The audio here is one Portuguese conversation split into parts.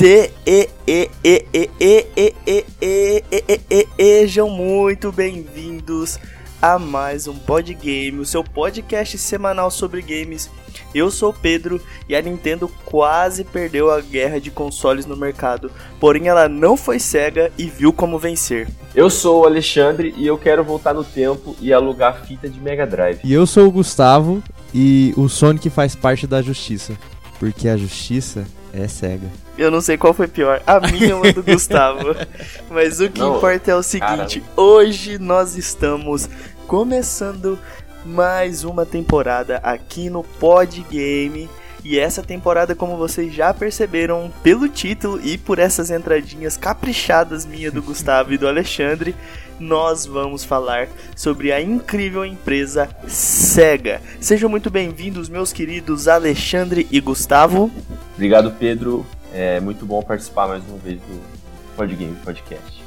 Se e e e e e e e e e e sejam muito bem-vindos a mais um Pod Game, o seu podcast semanal sobre games. Eu sou o Pedro e a Nintendo quase perdeu a guerra de consoles no mercado, porém ela não foi cega e viu como vencer. Eu sou o Alexandre e eu quero voltar no tempo e alugar fita de Mega Drive. E eu sou o Gustavo e o Sonic faz parte da justiça, porque a justiça é cega. Eu não sei qual foi pior, a minha ou a do Gustavo. Mas o que Não, importa é o seguinte: hoje nós estamos começando mais uma temporada aqui no Pod Game. E essa temporada, como vocês já perceberam pelo título e por essas entradinhas caprichadas minha do Gustavo e do Alexandre, nós vamos falar sobre a incrível empresa Sega. Sejam muito bem-vindos, meus queridos Alexandre e Gustavo. Obrigado, Pedro. É muito bom participar mais uma vez do Pod Game Podcast.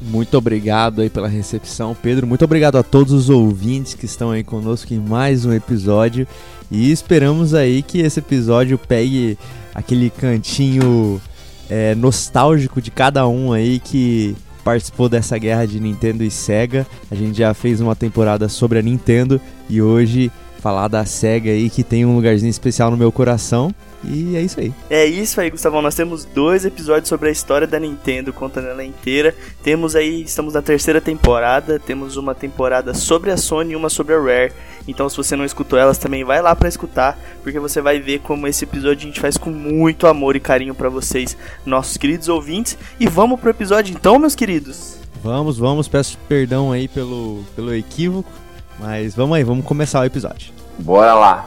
Muito obrigado aí pela recepção, Pedro. Muito obrigado a todos os ouvintes que estão aí conosco em mais um episódio. E esperamos aí que esse episódio pegue aquele cantinho é, nostálgico de cada um aí que participou dessa guerra de Nintendo e Sega. A gente já fez uma temporada sobre a Nintendo e hoje falar da Sega aí que tem um lugarzinho especial no meu coração. E é isso aí. É isso aí, Gustavão. Nós temos dois episódios sobre a história da Nintendo, contando ela inteira. Temos aí, estamos na terceira temporada. Temos uma temporada sobre a Sony e uma sobre a Rare. Então, se você não escutou elas, também vai lá pra escutar, porque você vai ver como esse episódio a gente faz com muito amor e carinho pra vocês, nossos queridos ouvintes. E vamos pro episódio então, meus queridos. Vamos, vamos. Peço perdão aí pelo, pelo equívoco. Mas vamos aí, vamos começar o episódio. Bora lá!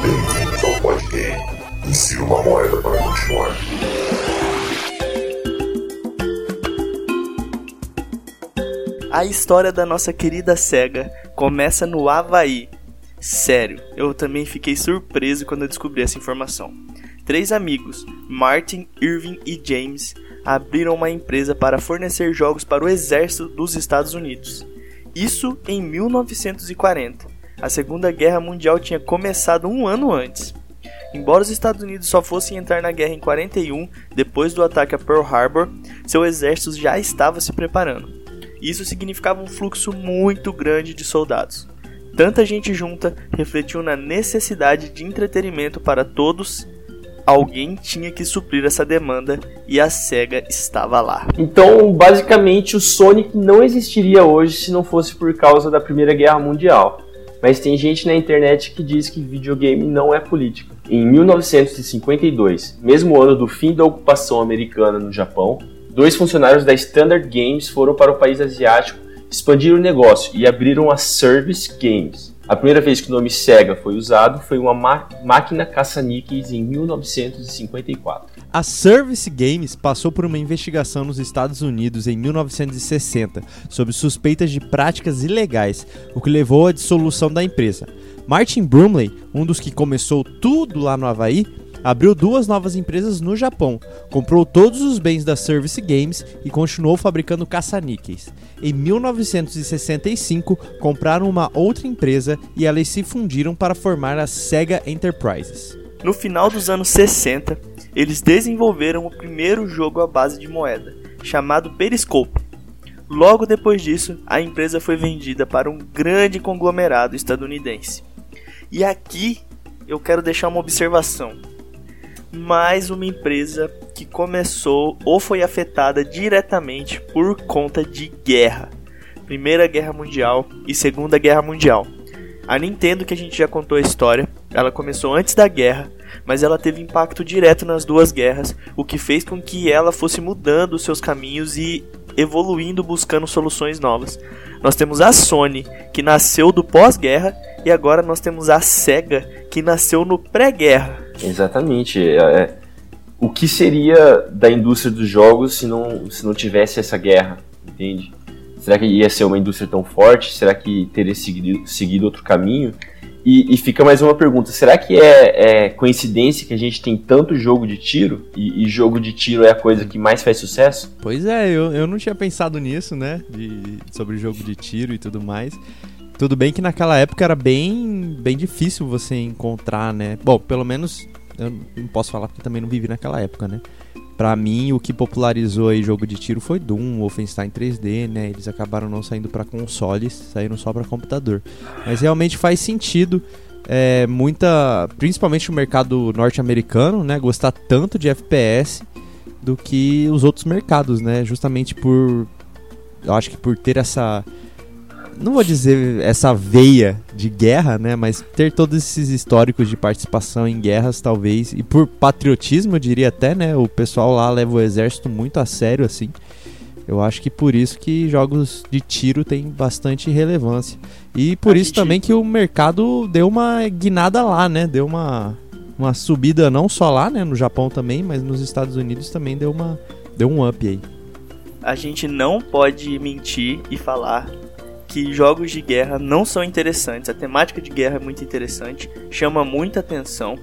Bem-vindos ao Podgame. Insira uma moeda para continuar. A história da nossa querida SEGA começa no Havaí. Sério, eu também fiquei surpreso quando eu descobri essa informação. Três amigos, Martin, Irving e James, abriram uma empresa para fornecer jogos para o exército dos Estados Unidos. Isso em 1940. A Segunda Guerra Mundial tinha começado um ano antes. Embora os Estados Unidos só fossem entrar na guerra em 41, depois do ataque a Pearl Harbor, seu exército já estava se preparando. Isso significava um fluxo muito grande de soldados. Tanta gente junta refletiu na necessidade de entretenimento para todos. Alguém tinha que suprir essa demanda e a SEGA estava lá. Então, basicamente, o Sonic não existiria hoje se não fosse por causa da Primeira Guerra Mundial. Mas tem gente na internet que diz que videogame não é política. Em 1952, mesmo ano do fim da ocupação americana no Japão, dois funcionários da Standard Games foram para o país asiático expandir o negócio e abriram a Service Games. A primeira vez que o nome Sega foi usado foi uma ma- máquina caça-níqueis em 1954. A Service Games passou por uma investigação nos Estados Unidos em 1960 sobre suspeitas de práticas ilegais, o que levou à dissolução da empresa. Martin Brumley, um dos que começou tudo lá no Havaí, abriu duas novas empresas no Japão, comprou todos os bens da Service Games e continuou fabricando caça-níqueis. Em 1965, compraram uma outra empresa e elas se fundiram para formar a Sega Enterprises. No final dos anos 60, eles desenvolveram o primeiro jogo à base de moeda, chamado Periscope. Logo depois disso, a empresa foi vendida para um grande conglomerado estadunidense. E aqui eu quero deixar uma observação. Mais uma empresa que começou ou foi afetada diretamente por conta de guerra. Primeira Guerra Mundial e Segunda Guerra Mundial. A Nintendo, que a gente já contou a história, ela começou antes da guerra, mas ela teve impacto direto nas duas guerras, o que fez com que ela fosse mudando os seus caminhos e evoluindo buscando soluções novas. Nós temos a Sony, que nasceu do pós-guerra, e agora nós temos a Sega, que nasceu no pré-guerra. Exatamente. é- é- o que seria da indústria dos jogos se não, se não tivesse essa guerra, entende? Será que ia ser uma indústria tão forte? Será que teria seguido, seguido outro caminho? E, e fica mais uma pergunta: será que é, é coincidência que a gente tem tanto jogo de tiro e, e jogo de tiro é a coisa que mais faz sucesso? Pois é, eu, eu não tinha pensado nisso, né? De, sobre jogo de tiro e tudo mais. Tudo bem que naquela época era bem, bem difícil você encontrar, né? Bom, pelo menos eu não posso falar porque também não vivi naquela época, né? Pra mim, o que popularizou aí jogo de tiro foi Doom, Wolfenstein 3D, né? Eles acabaram não saindo para consoles, saíram só para computador. Mas realmente faz sentido é, muita, principalmente o mercado norte-americano, né, gostar tanto de FPS do que os outros mercados, né? Justamente por eu acho que por ter essa não vou dizer essa veia de guerra, né, mas ter todos esses históricos de participação em guerras, talvez, e por patriotismo, eu diria até, né, o pessoal lá leva o exército muito a sério, assim. Eu acho que por isso que jogos de tiro têm bastante relevância. E por a isso gente... também que o mercado deu uma guinada lá, né, deu uma, uma subida não só lá, né, no Japão também, mas nos Estados Unidos também deu, uma, deu um up aí. A gente não pode mentir e falar que jogos de guerra não são interessantes. A temática de guerra é muito interessante, chama muita atenção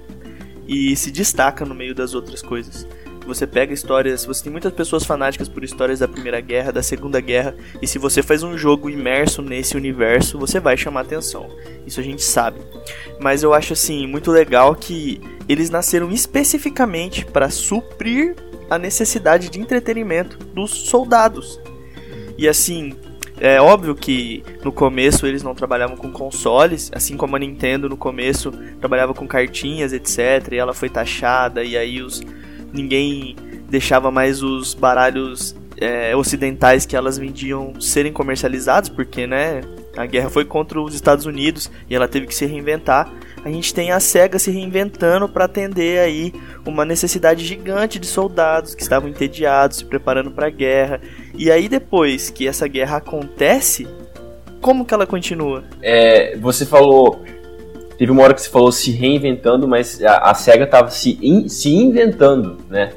e se destaca no meio das outras coisas. Você pega histórias, você tem muitas pessoas fanáticas por histórias da Primeira Guerra, da Segunda Guerra, e se você faz um jogo imerso nesse universo, você vai chamar atenção. Isso a gente sabe. Mas eu acho assim muito legal que eles nasceram especificamente para suprir a necessidade de entretenimento dos soldados. E assim, é óbvio que no começo eles não trabalhavam com consoles, assim como a Nintendo no começo trabalhava com cartinhas, etc. E ela foi taxada e aí os ninguém deixava mais os baralhos é, ocidentais que elas vendiam serem comercializados, porque né, a guerra foi contra os Estados Unidos e ela teve que se reinventar. A gente tem a SEGA se reinventando para atender aí uma necessidade gigante de soldados que estavam entediados, se preparando para a guerra. E aí depois que essa guerra acontece, como que ela continua? É, você falou teve uma hora que você falou se reinventando, mas a, a SEGA estava se, in, se inventando, né?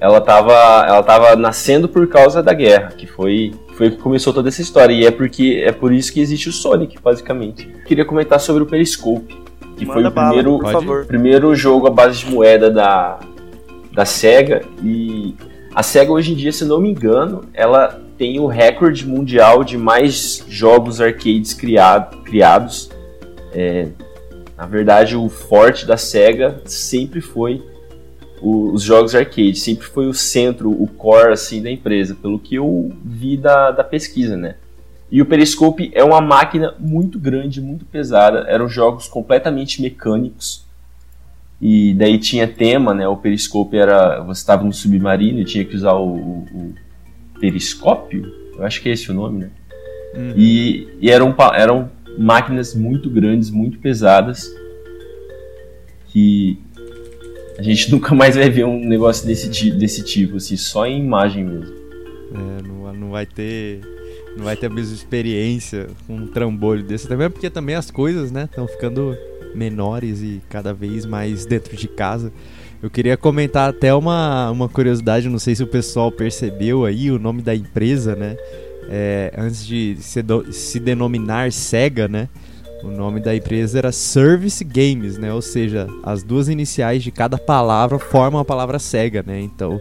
Ela estava ela tava nascendo por causa da guerra, que foi foi que começou toda essa história. E é porque é por isso que existe o Sonic, basicamente. Queria comentar sobre o Periscope, que Manda foi o bala, primeiro, primeiro jogo à base de moeda da, da SEGA. E a SEGA hoje em dia, se não me engano, ela tem o recorde mundial de mais jogos arcades criado, criados. É, na verdade, o forte da SEGA sempre foi o, os jogos arcade, sempre foi o centro, o core assim, da empresa, pelo que eu vi da, da pesquisa, né? E o Periscope é uma máquina muito grande, muito pesada, eram jogos completamente mecânicos, e daí tinha tema, né? O periscope era. Você estava no submarino e tinha que usar o, o, o, periscópio? Eu acho que é esse o nome, né? Uhum. E, e eram, eram máquinas muito grandes, muito pesadas, que a gente nunca mais vai ver um negócio desse, desse tipo, assim, só em imagem mesmo. É, não, não vai ter. Não vai ter a mesma experiência com um trambolho desse também, porque também as coisas, né, estão ficando menores e cada vez mais dentro de casa. Eu queria comentar até uma, uma curiosidade, não sei se o pessoal percebeu aí o nome da empresa, né? É, antes de se, do, se denominar Sega, né? O nome da empresa era Service Games, né? Ou seja, as duas iniciais de cada palavra formam a palavra Sega, né? Então,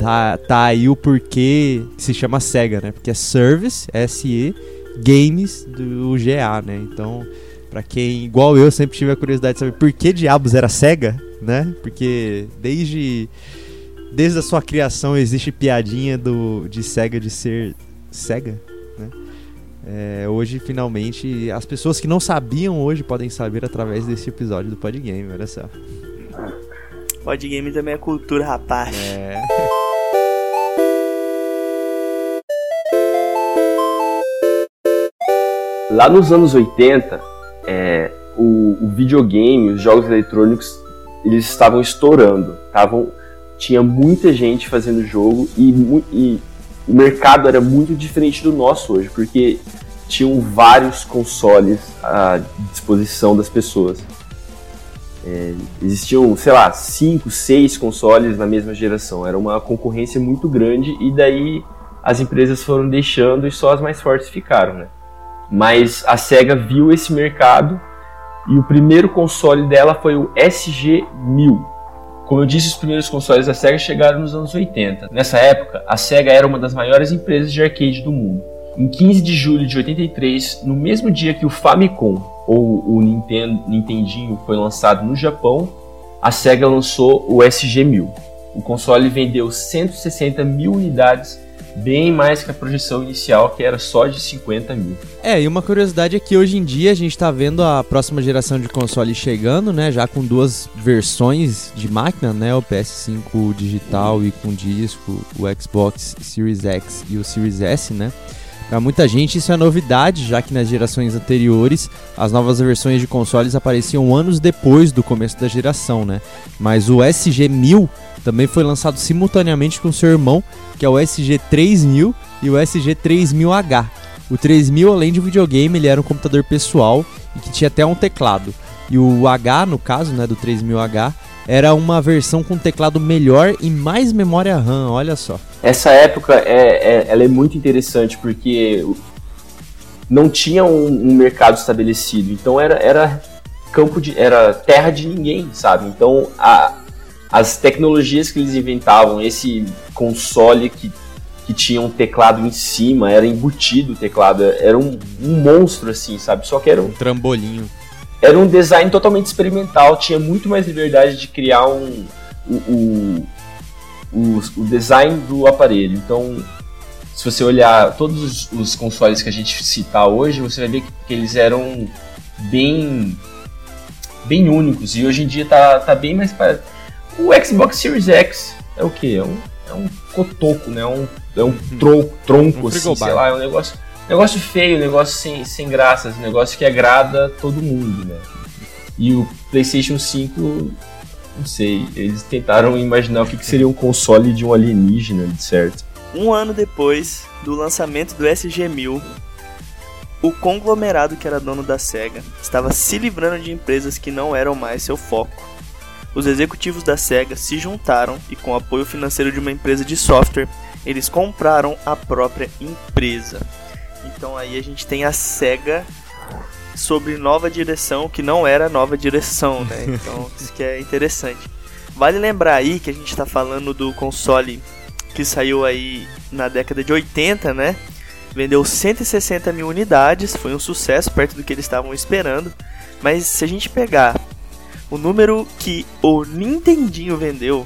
tá, tá aí o porquê se chama Sega, né? Porque é Service, S-E, Games, do G-A, né? Então, para quem, igual eu, sempre tive a curiosidade de saber por que diabos era Sega, né? Porque desde desde a sua criação existe piadinha do de Sega de ser Sega, né? É, hoje, finalmente, as pessoas que não sabiam hoje podem saber através desse episódio do Podgame, olha só. Podgame também é cultura, rapaz. É. Lá nos anos 80, é, o, o, videogame, os jogos eletrônicos, eles estavam estourando. Estavam, tinha muita gente fazendo jogo e, e o mercado era muito diferente do nosso hoje, porque tinham vários consoles à disposição das pessoas. É, existiam, sei lá, cinco, seis consoles na mesma geração. Era uma concorrência muito grande e daí as empresas foram deixando e só as mais fortes ficaram, né? Mas a Sega viu esse mercado e o primeiro console dela foi o SG-1000. Como eu disse, os primeiros consoles da Sega chegaram nos anos 80. Nessa época, a Sega era uma das maiores empresas de arcade do mundo. Em 15 de julho de 83, no mesmo dia que o Famicom ou o Nintendo, Nintendinho foi lançado no Japão, a SEGA lançou o SG-1000. O console vendeu 160 mil unidades bem mais que a projeção inicial, que era só de 50 mil. É, e uma curiosidade é que hoje em dia a gente está vendo a próxima geração de console chegando, né? Já com duas versões de máquina, né? O PS5 digital e com disco, o Xbox Series X e o Series S, né? Para muita gente isso é novidade, já que nas gerações anteriores as novas versões de consoles apareciam anos depois do começo da geração, né? Mas o SG-1000 também foi lançado simultaneamente com seu irmão, que é o SG-3000 e o SG-3000H. O 3000, além de videogame, ele era um computador pessoal e que tinha até um teclado. E o H, no caso, né, do 3000H, era uma versão com teclado melhor e mais memória RAM, olha só. Essa época é, é, ela é muito interessante porque não tinha um, um, mercado estabelecido, então era, era campo de era terra de ninguém, sabe? Então a, as tecnologias que eles inventavam, esse console que, que tinha um teclado em cima, era embutido o teclado, era um, um monstro assim, sabe? Só que era um, um trambolinho era um design totalmente experimental, tinha muito mais liberdade de criar um, o, o, o, design do aparelho. Então, se você olhar todos os, os, consoles que a gente citar hoje, você vai ver que, que, eles eram bem bem únicos. E hoje em dia tá, tá bem mais para o Xbox Series X é o que é um é um cotoco né? É um é um tronco, tronco um assim, sei lá é um negócio Negócio feio, negócio sem, sem graças, negócio que agrada todo mundo, né? E o PlayStation 5, não sei, eles tentaram imaginar o que, que seria um console de um alienígena, de certo. Um ano depois do lançamento do SG-1000, o conglomerado que era dono da SEGA estava se livrando de empresas que não eram mais seu foco. Os executivos da SEGA se juntaram e, com o apoio financeiro de uma empresa de software, eles compraram a própria empresa. Então aí a gente tem a SEGA sobre nova direção, que não era nova direção, né? Então isso que é interessante. Vale lembrar aí que a gente está falando do console que saiu aí na década de 80, né? Vendeu 160 mil unidades, foi um sucesso perto do que eles estavam esperando. Mas se a gente pegar o número que o Nintendinho vendeu,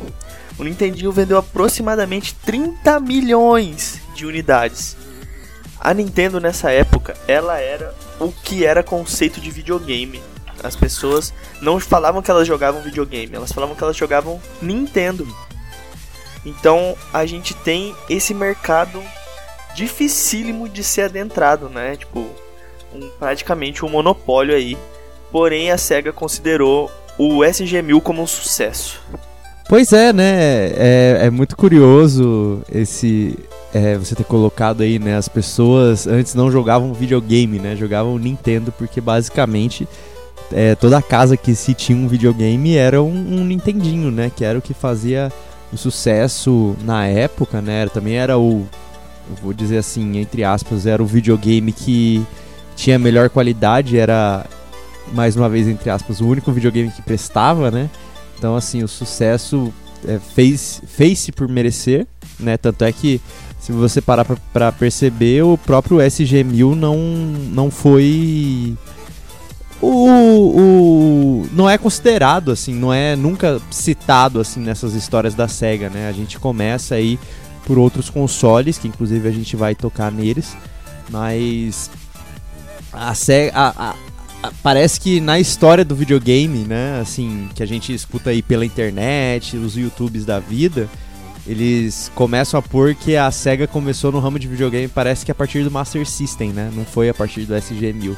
o Nintendinho vendeu aproximadamente 30 milhões de unidades. A Nintendo nessa época, ela era o que era conceito de videogame. As pessoas não falavam que elas jogavam videogame, elas falavam que elas jogavam Nintendo. Então a gente tem esse mercado dificílimo de ser adentrado, né? Tipo, um, praticamente um monopólio aí. Porém, a SEGA considerou o SG-1000 como um sucesso. Pois é, né? É, é muito curioso esse, é, você ter colocado aí, né? As pessoas antes não jogavam videogame, né? Jogavam Nintendo, porque basicamente é, toda casa que se tinha um videogame era um, um, Nintendinho, né? Que era o que fazia o sucesso na época, né? Também era o, vou dizer assim, entre aspas, era o videogame que tinha melhor qualidade, era mais uma vez entre aspas o único videogame que prestava, né? Então assim o sucesso é, fez fez-se por merecer, né? Tanto é que se você parar para perceber, o próprio SG-1000 não, não foi o, o não é considerado assim, não é nunca citado assim nessas histórias da Sega, né? A gente começa aí por outros consoles, que inclusive a gente vai tocar neles, mas a Sega a, a, a, parece que na história do videogame, né, assim, que a gente escuta aí pela internet, os YouTubes da vida, eles começam a pôr que a SEGA começou no ramo de videogame, parece que a partir do Master System, né? Não foi a partir do SG-1000.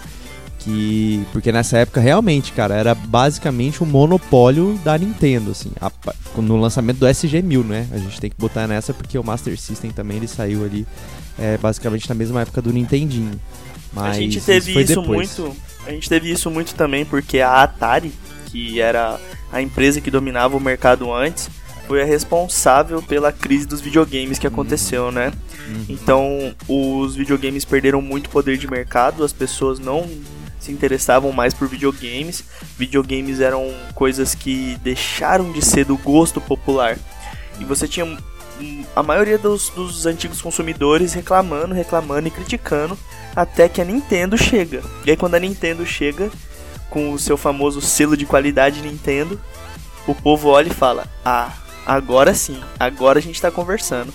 Que, porque nessa época realmente, cara, era basicamente um monopólio da Nintendo, assim, a, no lançamento do SG-1000, né? A gente tem que botar nessa porque o Master System também ele saiu ali é, basicamente na mesma época do Nintendinho. Mas a gente teve isso, isso muito, a gente teve isso muito também porque a Atari, que era a empresa que dominava o mercado antes, foi a responsável pela crise dos videogames que aconteceu, né? Uhum. Então, os videogames perderam muito poder de mercado, as pessoas não se interessavam mais por videogames. Videogames eram coisas que deixaram de ser do gosto popular. E você tinha a maioria dos, dos antigos consumidores reclamando, reclamando e criticando até que a Nintendo chega. E aí quando a Nintendo chega com o seu famoso selo de qualidade Nintendo, o povo olha e fala: "Ah, agora sim, agora a gente tá conversando".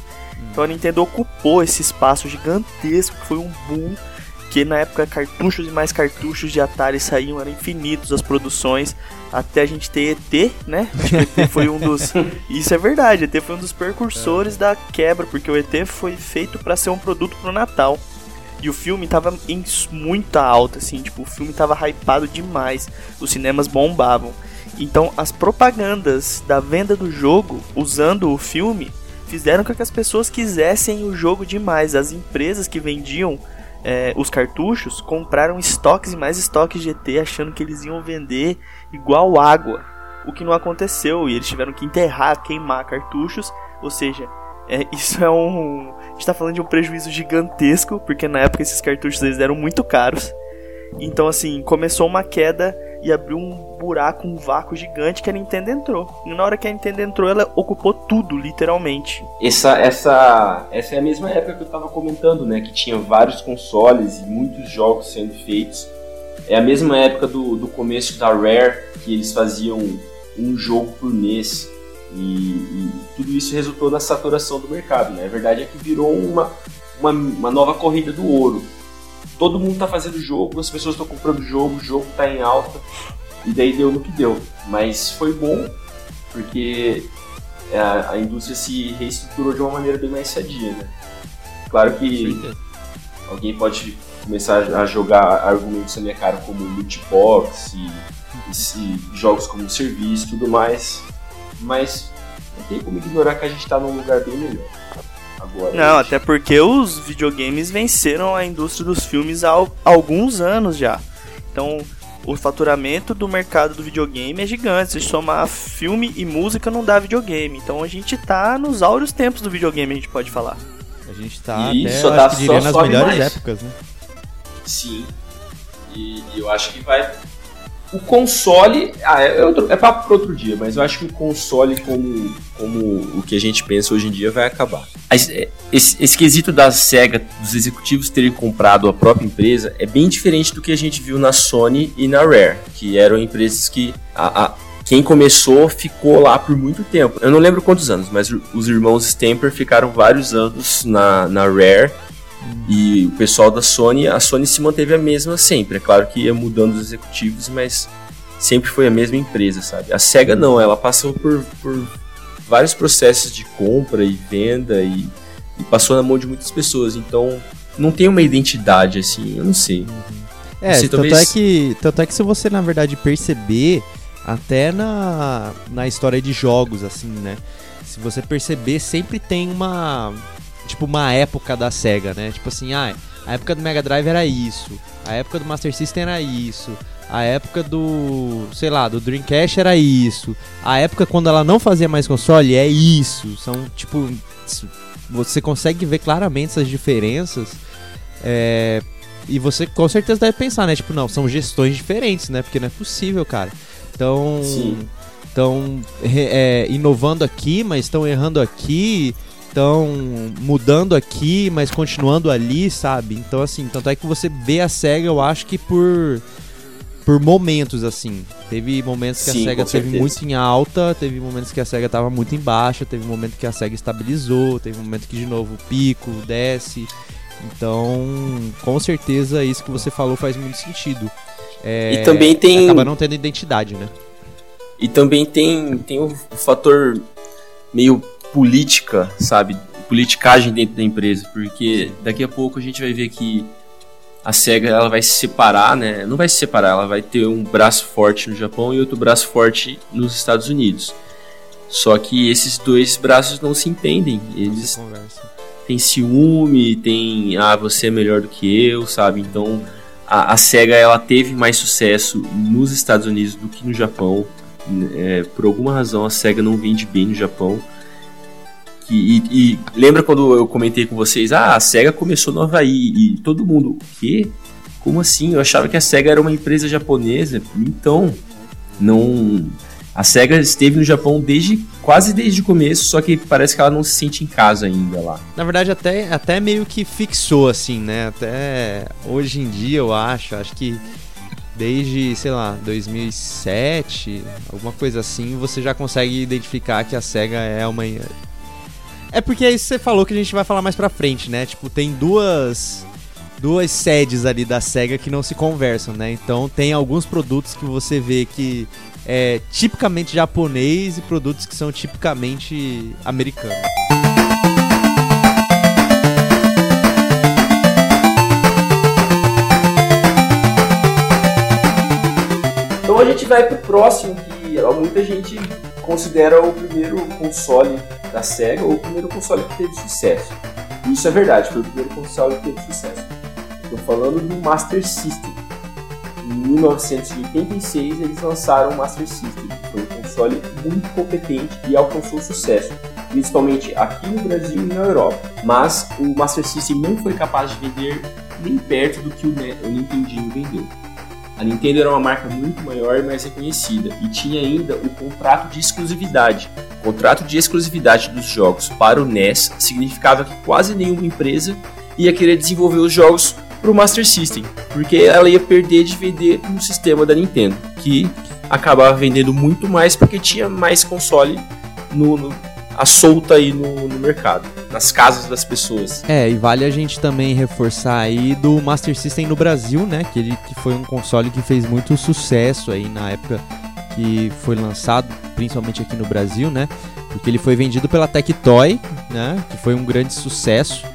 Então a Nintendo ocupou esse espaço gigantesco que foi um boom que na época cartuchos e mais cartuchos de Atari saíam, eram infinitos as produções, até a gente ter ET, né? Acho que o ET foi um dos. Isso é verdade, ET foi um dos precursores da quebra, porque o ET foi feito para ser um produto pro Natal. E o filme tava em muita alta, assim, tipo, o filme tava hypado demais, os cinemas bombavam. Então as propagandas da venda do jogo usando o filme fizeram com que as pessoas quisessem o jogo demais. As empresas que vendiam é, os cartuchos compraram estoques e mais estoques de ET achando que eles iam vender igual água. O que não aconteceu e eles tiveram que enterrar, queimar cartuchos. Ou seja, é, isso é um. A gente tá falando de um prejuízo gigantesco, porque na época esses cartuchos eles eram muito caros. Então, assim, começou uma queda e abriu um buraco, um vácuo gigante que a Nintendo entrou. E na hora que a Nintendo entrou, ela ocupou tudo, literalmente. Essa, essa, essa é a mesma época que eu tava comentando, né? Que tinha vários consoles e muitos jogos sendo feitos. É a mesma época do, do começo da Rare, que eles faziam um jogo por mês. E, e tudo isso resultou na saturação do mercado, né? A verdade é que virou uma, uma, uma nova corrida do ouro todo mundo tá fazendo jogo, as pessoas estão comprando jogo, o jogo tá em alta, e daí deu no que deu. Mas foi bom, porque a, a indústria se reestruturou de uma maneira bem mais sadia, né? Claro que alguém pode começar a jogar argumentos na minha cara como loot box e, e, e jogos como serviço e tudo mais, mas não tem como ignorar que a gente tá num lugar bem melhor. Agora, não, até porque os videogames venceram a indústria dos filmes há alguns anos já. Então, o faturamento do mercado do videogame é gigante. Se somar filme e música, não dá videogame. Então, a gente tá nos áureos tempos do videogame, a gente pode falar. A gente tá e até, que diria, nas melhores mais. épocas, né? Sim. E, e eu acho que vai o console. Ah, é, outro, é papo para outro dia, mas eu acho que o console, como, como o que a gente pensa hoje em dia, vai acabar. É, esse, esse quesito da SEGA, dos executivos terem comprado a própria empresa, é bem diferente do que a gente viu na Sony e na Rare, que eram empresas que. A, a, quem começou ficou lá por muito tempo. Eu não lembro quantos anos, mas os irmãos Stamper ficaram vários anos na, na Rare e o pessoal da Sony, a Sony se manteve a mesma sempre. É claro que ia mudando os executivos, mas sempre foi a mesma empresa, sabe? A SEGA não, ela passou por, por vários processos de compra e venda e, e, passou na mão de muitas pessoas. Então não tem uma identidade assim, eu não sei. É, sei, tanto, talvez... é que, tanto é que se você na verdade perceber, até na, na história de jogos, assim, né? Se você perceber, sempre tem uma tipo, uma época da SEGA, né? Tipo assim, ah, a época do Mega Drive era isso, a época do Master System era isso, a época do, sei lá, do Dreamcast era isso, a época quando ela não fazia mais console é isso. São, tipo, você consegue ver claramente essas diferenças. É, e você com certeza deve pensar, né? Tipo, não, são gestões diferentes, né? Porque não é possível, cara. Então, estão é, inovando aqui, mas estão errando aqui estão mudando aqui, mas continuando ali, sabe? Então, assim, tanto é que você vê a SEGA, eu acho que por por momentos, assim. Teve momentos que Sim, a SEGA teve muito em alta, teve momentos que a SEGA tava muito em baixa, teve momento que a SEGA estabilizou, teve momento que de novo pico, desce. Então, com certeza isso que você falou faz muito sentido. É, e também tem. Acaba não tendo identidade, né? E também tem, tem o fator meio política, sabe? Politicagem dentro da empresa, porque daqui a pouco a gente vai ver que a SEGA ela vai se separar, né? Não vai se separar, ela vai ter um braço forte no Japão e outro braço forte nos Estados Unidos. Só que esses dois braços não se entendem. Eles têm ciúme, tem ah, você é melhor do que eu, sabe? Então a, a SEGA ela teve mais sucesso nos Estados Unidos do que no Japão. É, por alguma razão a SEGA não vende bem no Japão. E, e, lembra quando eu comentei com vocês, ah, a SEGA começou no Havaí e todo mundo, o quê? Como assim? Eu achava que a SEGA era uma empresa japonesa. Então, não. A SEGA esteve no Japão desde quase desde o começo, só que parece que ela não se sente em casa ainda lá. Na verdade, até, até meio que fixou, assim, né? Até hoje em dia, eu acho, acho que desde, sei lá, 2007, alguma coisa assim, você já consegue identificar que a SEGA é uma. É porque é que você falou que a gente vai falar mais pra frente, né? Tipo, tem duas duas sedes ali da SEGA que não se conversam, né? Então tem alguns produtos que você vê que é tipicamente japonês e produtos que são tipicamente americanos. Então a gente vai pro próximo, que muita gente considera o primeiro console da SEGA ou o primeiro console que teve sucesso. Isso é verdade, foi o primeiro console que teve sucesso. Estou falando do Master System. Em 1986 eles lançaram o Master System, que foi um console muito competente e alcançou sucesso, principalmente aqui no Brasil e na Europa. Mas o Master System não foi capaz de vender nem perto do que o Nintendinho vendeu. A Nintendo era uma marca muito maior e mais reconhecida e tinha ainda o contrato de exclusividade. O contrato de exclusividade dos jogos para o NES significava que quase nenhuma empresa ia querer desenvolver os jogos para o Master System, porque ela ia perder de vender no sistema da Nintendo, que acabava vendendo muito mais porque tinha mais console no, no a solta aí no, no, mercado, nas casas das pessoas. É, e vale a gente também reforçar aí do Master System no Brasil, né? Que ele que foi um console que fez muito sucesso aí na época que foi lançado, principalmente aqui no Brasil, né? Porque ele foi vendido pela Tectoy, né? Que foi um grande sucesso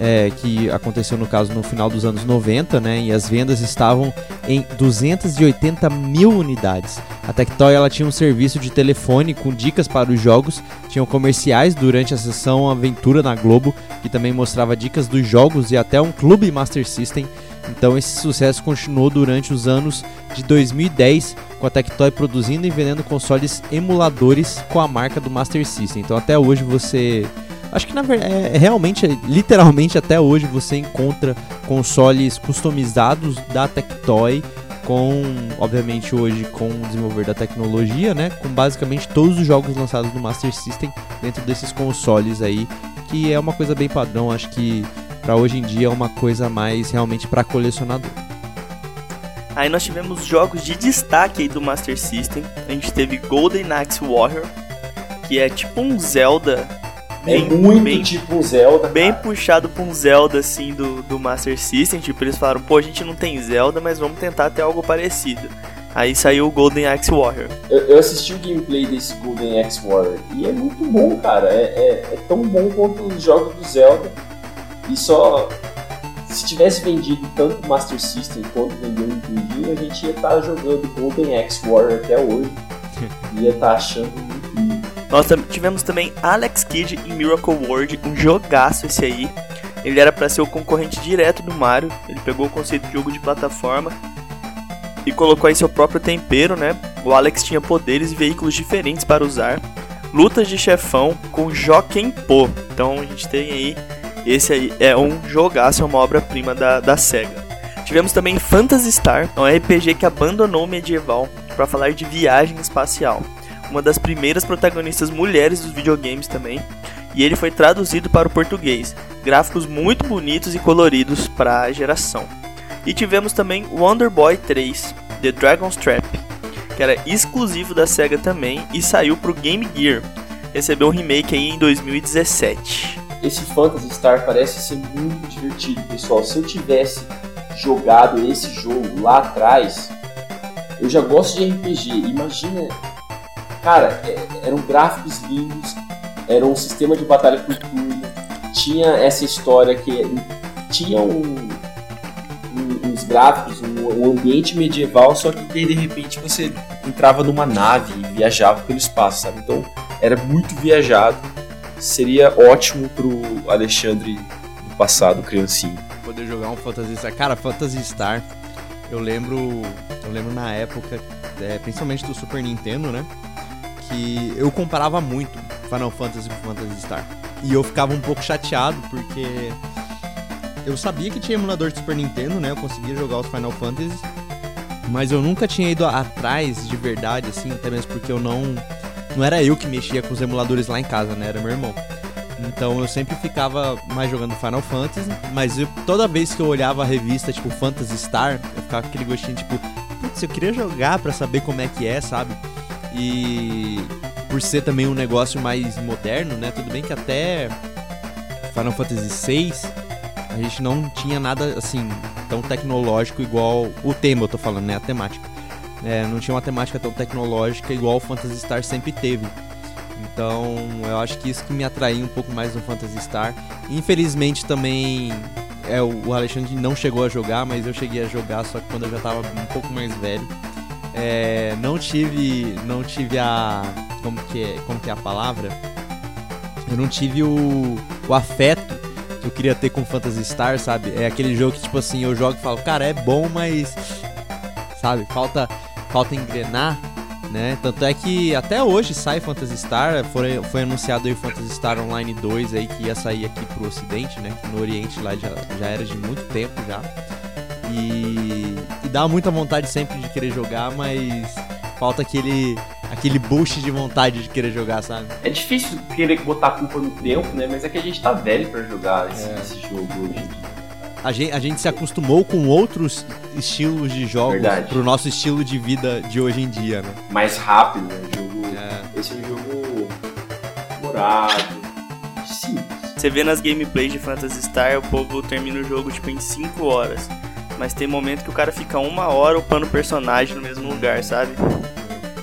é, que aconteceu no caso no final dos anos 90, né? E as vendas estavam em 280 mil unidades. A Tectoy ela tinha um serviço de telefone com dicas para os jogos, tinham comerciais durante a sessão Aventura na Globo, que também mostrava dicas dos jogos e até um clube Master System. Então esse sucesso continuou durante os anos de 2010, com a Tectoy produzindo e vendendo consoles emuladores com a marca do Master System. Então até hoje você Acho que na verdade, é, é, realmente, literalmente até hoje você encontra consoles customizados da Tectoy com, obviamente hoje com o desenvolver da tecnologia, né, com basicamente todos os jogos lançados no Master System dentro desses consoles aí, que é uma coisa bem padrão, acho que para hoje em dia é uma coisa mais realmente para colecionador. Aí nós tivemos jogos de destaque aí do Master System. A gente teve Golden Axe Warrior, que é tipo um Zelda Bem, é muito bem, tipo um Zelda. Bem cara. puxado pra um Zelda, assim, do, do Master System. Tipo, eles falaram, pô, a gente não tem Zelda, mas vamos tentar ter algo parecido. Aí saiu o Golden Axe Warrior. Eu, eu, assisti o gameplay desse Golden Axe Warrior e é muito bom, cara. É, é, é tão bom quanto os jogos do Zelda. E só. Se tivesse vendido tanto o Master System quanto vendeu o Nintendo, a gente ia estar tá jogando Golden Axe Warrior até hoje. ia estar tá achando muito. Nós tivemos também Alex Kidd em Miracle World, um jogaço esse aí. Ele era para ser o concorrente direto do Mario. Ele pegou o conceito de jogo de plataforma e colocou aí seu próprio tempero, né? O Alex tinha poderes e veículos diferentes para usar. Lutas de chefão com Joaquim Po. Então a gente tem aí. Esse aí é um jogaço, é uma obra-prima da, da SEGA. Tivemos também Phantasy Star, um RPG que abandonou o medieval para falar de viagem espacial uma das primeiras protagonistas mulheres dos videogames também, e ele foi traduzido para o português. Gráficos muito bonitos e coloridos para a geração. E tivemos também Wonder Boy 3, The Dragon's Trap, que era exclusivo da SEGA também e saiu para o Game Gear. Recebeu um remake aí em 2017. Esse Phantasy Star parece ser muito divertido, pessoal. Se eu tivesse jogado esse jogo lá atrás, eu já gosto de RPG. Imagina Cara, é, eram gráficos lindos, era um sistema de batalha por turno, tinha essa história que tinha um, um, uns gráficos, um, um, ambiente medieval, só que de repente você entrava numa nave e viajava pelo espaço, sabe? Então era muito viajado. Seria ótimo pro Alexandre do passado, criancinho. Poder jogar um Phantasy Star. Cara, Phantasy Star, eu lembro. Eu lembro na época, é, principalmente do Super Nintendo, né? Que eu comparava muito Final Fantasy com Phantasy Star. E eu ficava um pouco chateado porque eu sabia que tinha emulador de Super Nintendo, né? Eu conseguia jogar os Final Fantasy, mas eu nunca tinha ido atrás de verdade, assim, até mesmo porque eu não. Não era eu que mexia com os emuladores lá em casa, né? Era meu irmão. Então eu sempre ficava mais jogando Final Fantasy, mas eu, toda vez que eu olhava a revista, tipo, Phantasy Star, eu ficava com aquele gostinho, tipo, Tactics eu queria jogar pra saber como é que é, sabe? E por ser também um negócio mais moderno, né? Tudo bem que até Final Fantasy VI a gente não tinha nada assim tão tecnológico igual o tema, eu tô falando, né? A temática. É, não tinha uma temática tão tecnológica igual o Phantasy Star sempre teve. Então, eu acho que isso que me atraiu um pouco mais no Phantasy Star. Infelizmente também é, o Alexandre não chegou a jogar, mas eu cheguei a jogar só que quando eu já tava um pouco mais velho. É, não tive não tive a como que é, como que é a palavra? Eu não tive o, o afeto que eu queria ter com Phantasy Star, sabe? É aquele jogo que tipo assim, eu jogo e falo, cara, é bom, mas sabe, falta falta engrenar, né? Tanto é que até hoje sai Phantasy Star, foi, foi anunciado aí Phantasy Star Online 2 aí que ia sair aqui pro ocidente, né? No oriente lá já, já era de muito tempo já. E, e dá muita vontade sempre de querer jogar, mas falta aquele aquele boost de vontade de querer jogar, sabe? É difícil querer botar a culpa no tempo, né? Mas é que a gente tá velho pra jogar esse, É. esse jogo hoje em dia. A gente, a gente se acostumou com outros estilos de jogos Verdade. pro nosso estilo de vida de hoje em dia, né? Mais rápido, né? Jogo, É. Esse é um jogo demorado, simples. Você vê nas gameplays de Phantasy Star, o povo termina o jogo tipo em 5 horas. Mas tem momento que o cara fica uma hora upando o personagem no mesmo lugar, sabe?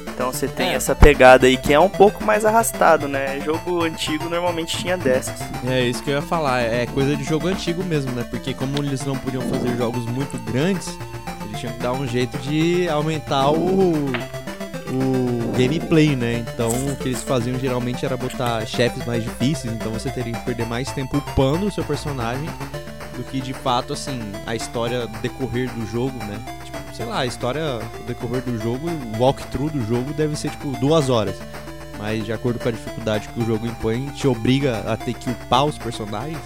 Então você tem É. essa pegada aí que é um pouco mais arrastado, né? Jogo antigo normalmente tinha dessas. É isso que eu ia falar, é coisa de jogo antigo mesmo, né? Porque como eles não podiam fazer jogos muito grandes, eles tinham que dar um jeito de aumentar o, o gameplay, né? Então o que eles faziam geralmente era botar chefes mais difíceis, então você teria que perder mais tempo upando o seu personagem do que de fato, assim, a história decorrer do jogo, né? Tipo, sei lá, a história decorrer do jogo, o walkthrough do jogo deve ser tipo duas horas. Mas de acordo com a dificuldade que o jogo impõe, te obriga a ter que upar os personagens.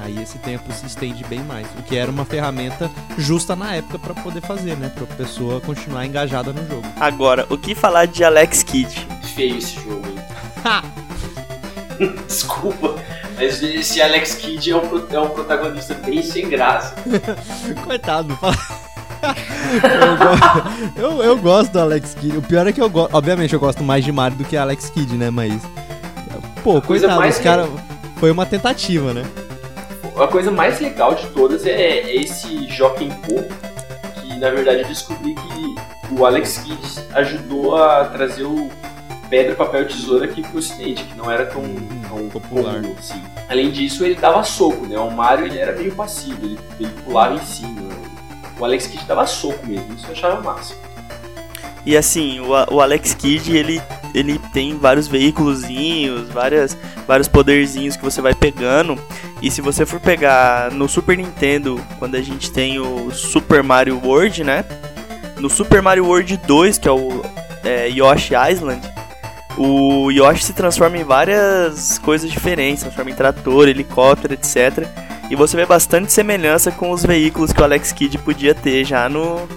Aí esse tempo se estende bem mais, o que era uma ferramenta justa na época pra poder fazer, né? Pra pessoa continuar engajada no jogo. Agora, o que falar de Alex Kidd? Feio esse jogo, hein? Desculpa, mas esse Alex Kidd é um, pro- é um protagonista bem sem graça. Coitado, fala. eu, eu, eu gosto do Alex Kidd. O pior é que eu gosto. Obviamente eu gosto mais de Mario do que Alex Kidd, né? Mas. Pô, coisa coitado, mais os caras. Foi uma tentativa, né? A coisa mais legal de todas é, é esse Joaquim Pô, que na verdade eu descobri que o Alex Kidd ajudou a trazer o pedra, papel e tesoura aqui pro ocidente, que não era tão, tão popular. comum, assim. Além disso, ele dava soco, né? O Mario ele era meio passivo, ele, ele pulava em cima. O Alex Kidd dava soco mesmo, isso eu achava massa. E assim, o, o Alex Kidd, ele, ele tem vários veículozinhos, várias, vários poderzinhos que você vai pegando. E se você for pegar no Super Nintendo, quando a gente tem o Super Mario World, né? No Super Mario World 2, que é o é, Yoshi Island, o Yoshi se transforma em várias coisas diferentes, transforma em trator, helicóptero, etc. E você vê bastante semelhança com os veículos que o Alex Kidd podia ter já no,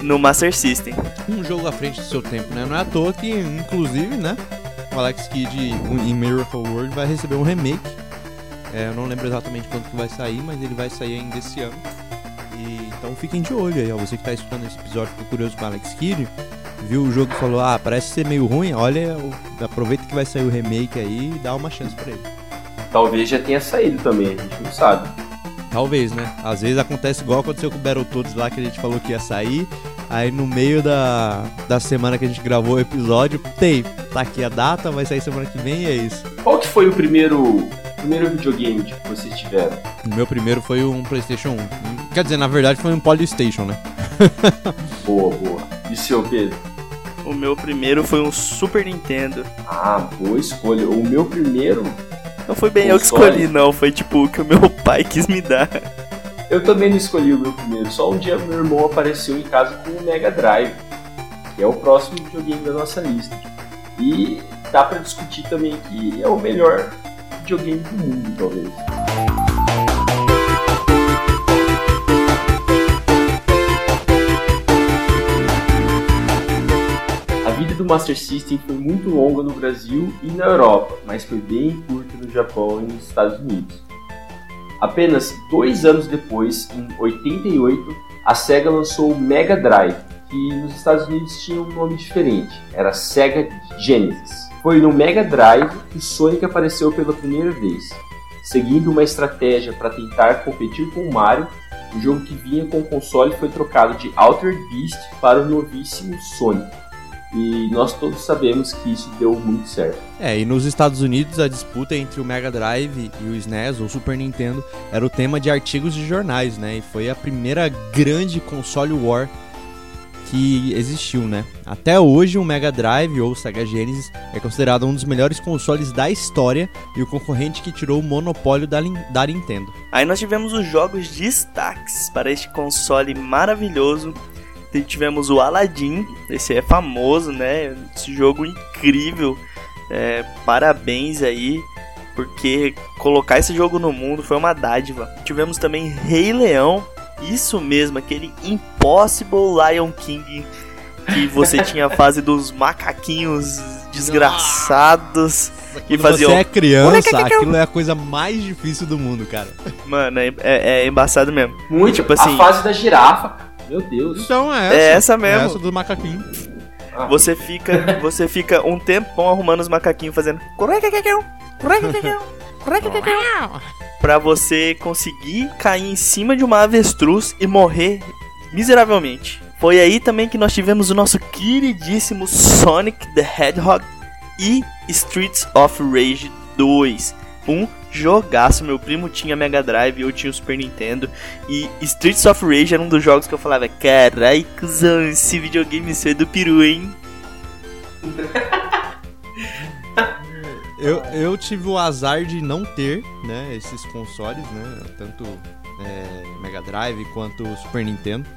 no Master System. Um jogo à frente do seu tempo, né? Não é à toa que, inclusive, né? O Alex Kidd em Miracle World vai receber um remake. É, eu não lembro exatamente quando que vai sair, mas ele vai sair ainda esse ano. E, então fiquem de olho aí, ó. Você que tá escutando esse episódio, ficou curioso com o Alex Kidd, viu o jogo e falou, ah, parece ser meio ruim, olha, aproveita que vai sair o remake aí e dá uma chance pra ele. Talvez já tenha saído também, a gente não sabe. Talvez, né? Às vezes acontece igual aconteceu com o Battletoads lá que a gente falou que ia sair. Aí no meio da, da semana que a gente gravou o episódio, tem, tá aqui a data, vai sair semana que vem e é isso. Qual que foi o primeiro, primeiro videogame que vocês tiveram? O meu primeiro foi um PlayStation 1. Quer dizer, na verdade foi um Polystation, né? Boa, boa. E seu, Pedro? O meu primeiro foi um Super Nintendo. Ah, boa escolha. O meu primeiro, Não foi bem eu que escolhi, não. Foi tipo o que o meu pai quis me dar. eu também não escolhi o meu primeiro. Só um dia meu irmão apareceu em casa com o Mega Drive, que é o próximo videogame da nossa lista. E dá pra discutir também que é o melhor videogame do mundo, talvez. Do Master System foi muito longa no Brasil e na Europa, mas foi bem curta no Japão e nos Estados Unidos. Apenas dois anos depois, em 88, a SEGA lançou o Mega Drive, que nos Estados Unidos tinha um nome diferente, era Sega Genesis. Foi no Mega Drive que Sonic apareceu pela primeira vez, seguindo uma estratégia para tentar competir com o Mario. O jogo que vinha com o console foi trocado de Altered Beast para o novíssimo Sonic. E nós todos sabemos que isso deu muito certo. É, e nos Estados Unidos a disputa entre o Mega Drive e o SNES, ou Super Nintendo, era o tema de artigos de jornais, né? E foi a primeira grande console war que existiu, né? Até hoje o Mega Drive ou Sega Genesis é considerado um dos melhores consoles da história e o concorrente que tirou o monopólio da, da Nintendo. Aí nós tivemos os jogos destaques para este console maravilhoso. Tivemos o Aladdin, esse é famoso, né? Esse jogo incrível. É, parabéns aí, porque colocar esse jogo no mundo foi uma dádiva. Tivemos também Rei Leão, isso mesmo, aquele Impossible Lion King que você tinha a fase dos macaquinhos desgraçados que faziam. Você é criança, aquilo é a coisa mais difícil do mundo, cara. Mano, é, é, é embaçado mesmo. Muito. E, tipo assim, a fase da girafa. Meu Deus. Então é essa. É essa mesmo. É essa do macaquinho. Ah. Você fica, você fica um tempão arrumando os macaquinhos fazendo para você conseguir cair em cima de uma avestruz e morrer miseravelmente. Foi aí também que nós tivemos o nosso queridíssimo Sonic the Hedgehog e Streets of Rage 2. Um jogaço, meu primo tinha Mega Drive, eu tinha o Super Nintendo e Streets of Rage era um dos jogos que eu falava, carai, cuzão, esse videogame seu é do peru, hein? Eu, eu tive o azar de não ter, né, esses consoles, né, tanto é, Mega Drive quanto Super Nintendo.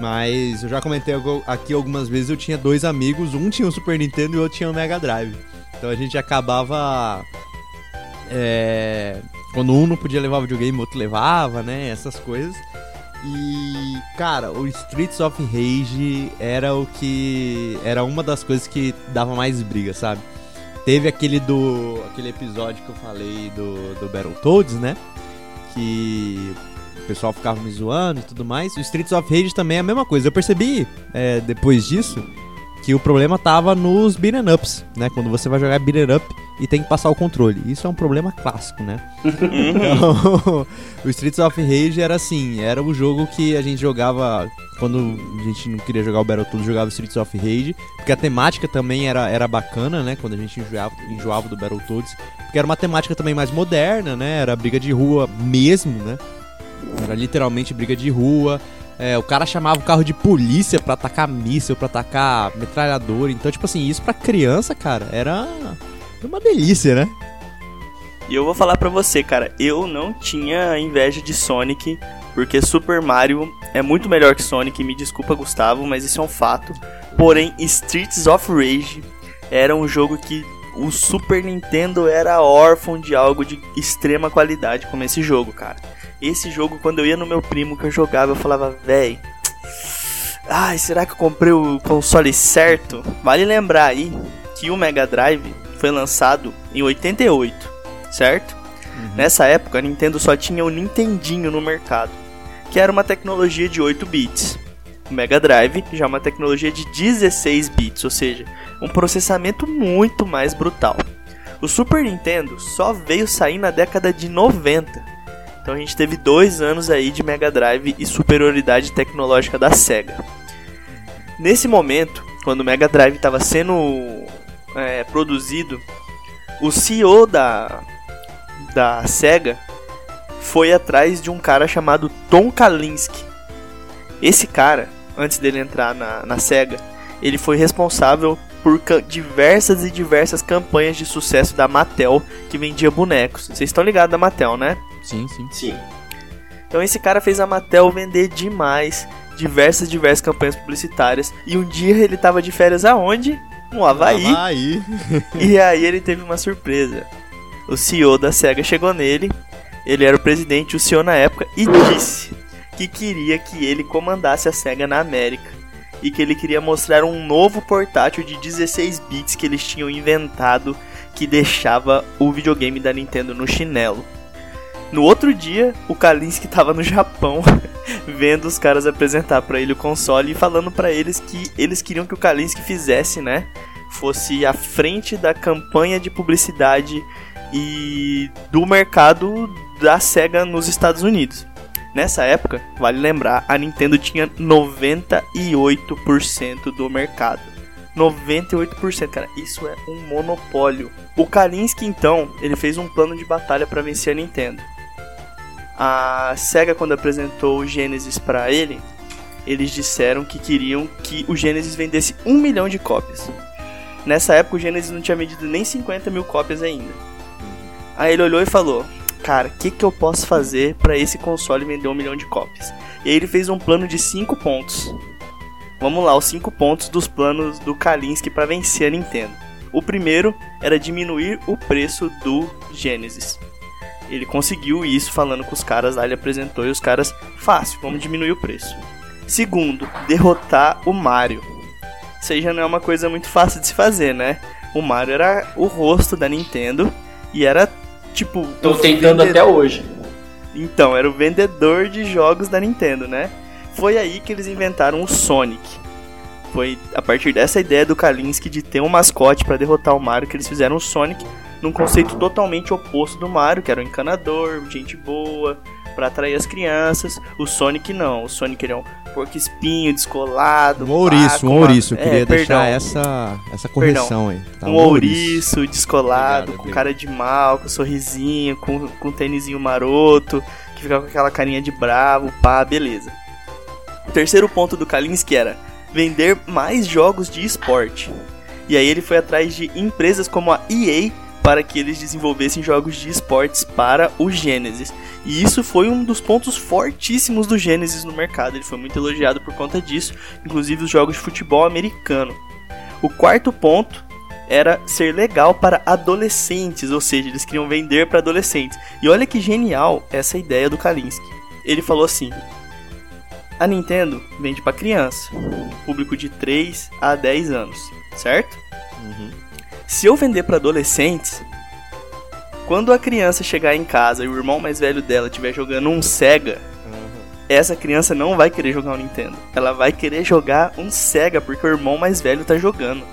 Mas eu já comentei aqui algumas vezes, eu tinha dois amigos, um tinha o Super Nintendo e o outro tinha o Mega Drive. Então a gente acabava... É, quando um não podia levar videogame, o outro levava, né, essas coisas. E, cara, o Streets of Rage era o que. Era uma das coisas que dava mais briga, sabe? Teve aquele do. aquele episódio que eu falei do, do Battletoads, né? Que o pessoal ficava me zoando e tudo mais. O Streets of Rage também é a mesma coisa. Eu percebi é, depois disso que o problema tava nos beat'em ups, né? Quando você vai jogar beat'em up e tem que passar o controle. Isso é um problema clássico, né? então, o Streets of Rage era assim, era o jogo que a gente jogava quando a gente não queria jogar o Battletoads, jogava Streets of Rage, porque a temática também era, era bacana, né? Quando a gente enjoava, enjoava do Battletoads, porque era uma temática também mais moderna, né? Era briga de rua mesmo, né? Era literalmente briga de rua. É, o cara chamava o carro de polícia pra atacar míssil, pra atacar metralhador. Então, tipo assim, isso pra criança, cara, era uma delícia, né? E eu vou falar pra você, cara, eu não tinha inveja de Sonic, porque Super Mario é muito melhor que Sonic, me desculpa, Gustavo, mas isso é um fato. Porém, Streets of Rage era um jogo que o Super Nintendo era órfão de algo de extrema qualidade como esse jogo, cara. Esse jogo, quando eu ia no meu primo que eu jogava, eu falava, véi. Ai, será que eu comprei o console certo? Vale lembrar aí que o Mega Drive foi lançado em 88, certo? Uhum. Nessa época, a Nintendo só tinha o Nintendinho no mercado, que era uma tecnologia de 8 bits. O Mega Drive já é uma tecnologia de 16 bits, ou seja, um processamento muito mais brutal. O Super Nintendo só veio sair na década de 90, então a gente teve dois anos aí de Mega Drive e superioridade tecnológica da Sega. Nesse momento, quando o Mega Drive estava sendo é, produzido, o CEO da, da Sega foi atrás de um cara chamado Tom Kalinske. Esse cara, antes dele entrar na, na Sega, ele foi responsável por diversas e diversas campanhas de sucesso da Mattel que vendia bonecos. Vocês estão ligados da Mattel, né? Sim, sim. Sim. Então esse cara fez a Mattel vender demais diversas, diversas campanhas publicitárias. E um dia ele tava de férias aonde? No Havaí. Havaí. e aí ele teve uma surpresa. O CEO da SEGA chegou nele, ele era o presidente, o CEO na época, e disse que queria que ele comandasse a SEGA na América. E que ele queria mostrar um novo portátil de 16 bits que eles tinham inventado que deixava o videogame da Nintendo no chinelo. No outro dia, o Kalinski estava no Japão vendo os caras apresentar pra ele o console e falando pra eles que eles queriam que o Kalinske fizesse, né? Fosse à frente da campanha de publicidade e do mercado da Sega nos Estados Unidos. Nessa época, vale lembrar, a Nintendo tinha 98% do mercado. 98%, cara, isso é um monopólio. O Kalinske, então, ele fez um plano de batalha para vencer a Nintendo. A Sega, quando apresentou o Genesis para ele, eles disseram que queriam que o Genesis vendesse um milhão de cópias. Nessa época, o Genesis não tinha vendido nem 50 mil cópias ainda. Aí ele olhou e falou: Cara, o que, que eu posso fazer para esse console vender um milhão de cópias? E aí ele fez um plano de 5 pontos. Vamos lá, os 5 pontos dos planos do Kalinske para vencer a Nintendo. O primeiro era diminuir o preço do Genesis. Ele conseguiu isso falando com os caras lá, ele apresentou e os caras, fácil, vamos diminuir o preço. Segundo, derrotar o Mario. Já não é uma coisa muito fácil de se fazer, né? O Mario era o rosto da Nintendo e era tipo. Tô tentando vendedor... até hoje. Então, era o vendedor de jogos da Nintendo, né? Foi aí que eles inventaram o Sonic. Foi a partir dessa ideia do Kalinske de ter um mascote para derrotar o Mario que eles fizeram o Sonic num conceito totalmente oposto do Mario, que era um encanador, gente boa, para atrair as crianças. O Sonic não, o Sonic ele é um porco espinho, descolado. Um ouriço, um ouriço. Eu queria é, deixar essa, essa correção perdão. aí. Tá? Um, um ouriço, ouriço descolado, obrigado, com cara de mal, com sorrisinho, com, com um tênisinho maroto, que fica com aquela carinha de bravo, pá, beleza. O terceiro ponto do Kalinski era vender mais jogos de esporte. E aí ele foi atrás de empresas como a EA para que eles desenvolvessem jogos de esportes para o Genesis. E isso foi um dos pontos fortíssimos do Genesis no mercado. Ele foi muito elogiado por conta disso, inclusive os jogos de futebol americano. O quarto ponto era ser legal para adolescentes, ou seja, eles queriam vender para adolescentes. E olha que genial essa ideia do Kalinske. Ele falou assim: A Nintendo vende para criança, público de 3 a 10 anos, certo? Uhum. Se eu vender para adolescentes, quando a criança chegar em casa e o irmão mais velho dela estiver jogando um Sega, uhum. essa criança não vai querer jogar um Nintendo. Ela vai querer jogar um Sega porque o irmão mais velho tá jogando.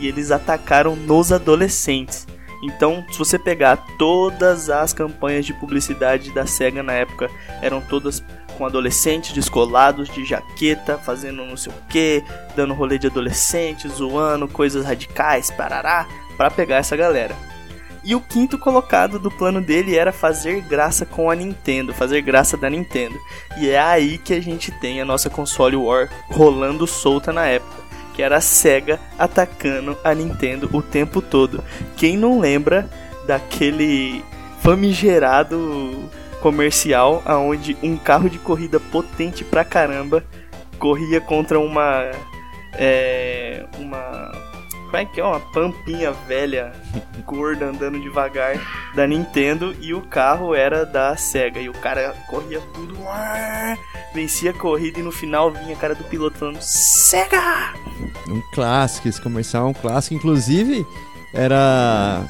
E eles atacaram nos adolescentes. Então, se você pegar todas as campanhas de publicidade da Sega na época, eram todas com adolescentes descolados de jaqueta, fazendo não sei o que, dando rolê de adolescente, zoando coisas radicais, parará, para pegar essa galera. E o quinto colocado do plano dele era fazer graça com a Nintendo, fazer graça da Nintendo. E é aí que a gente tem a nossa console War rolando solta na época, que era a Sega atacando a Nintendo o tempo todo. Quem não lembra daquele famigerado comercial aonde um carro de corrida potente pra caramba corria contra uma é, uma como é que é? Uma pampinha velha gorda andando devagar da Nintendo e o carro era da Sega e o cara corria tudo vencia a corrida e no final vinha a cara do piloto falando Sega! Um clássico esse comercial é um clássico inclusive era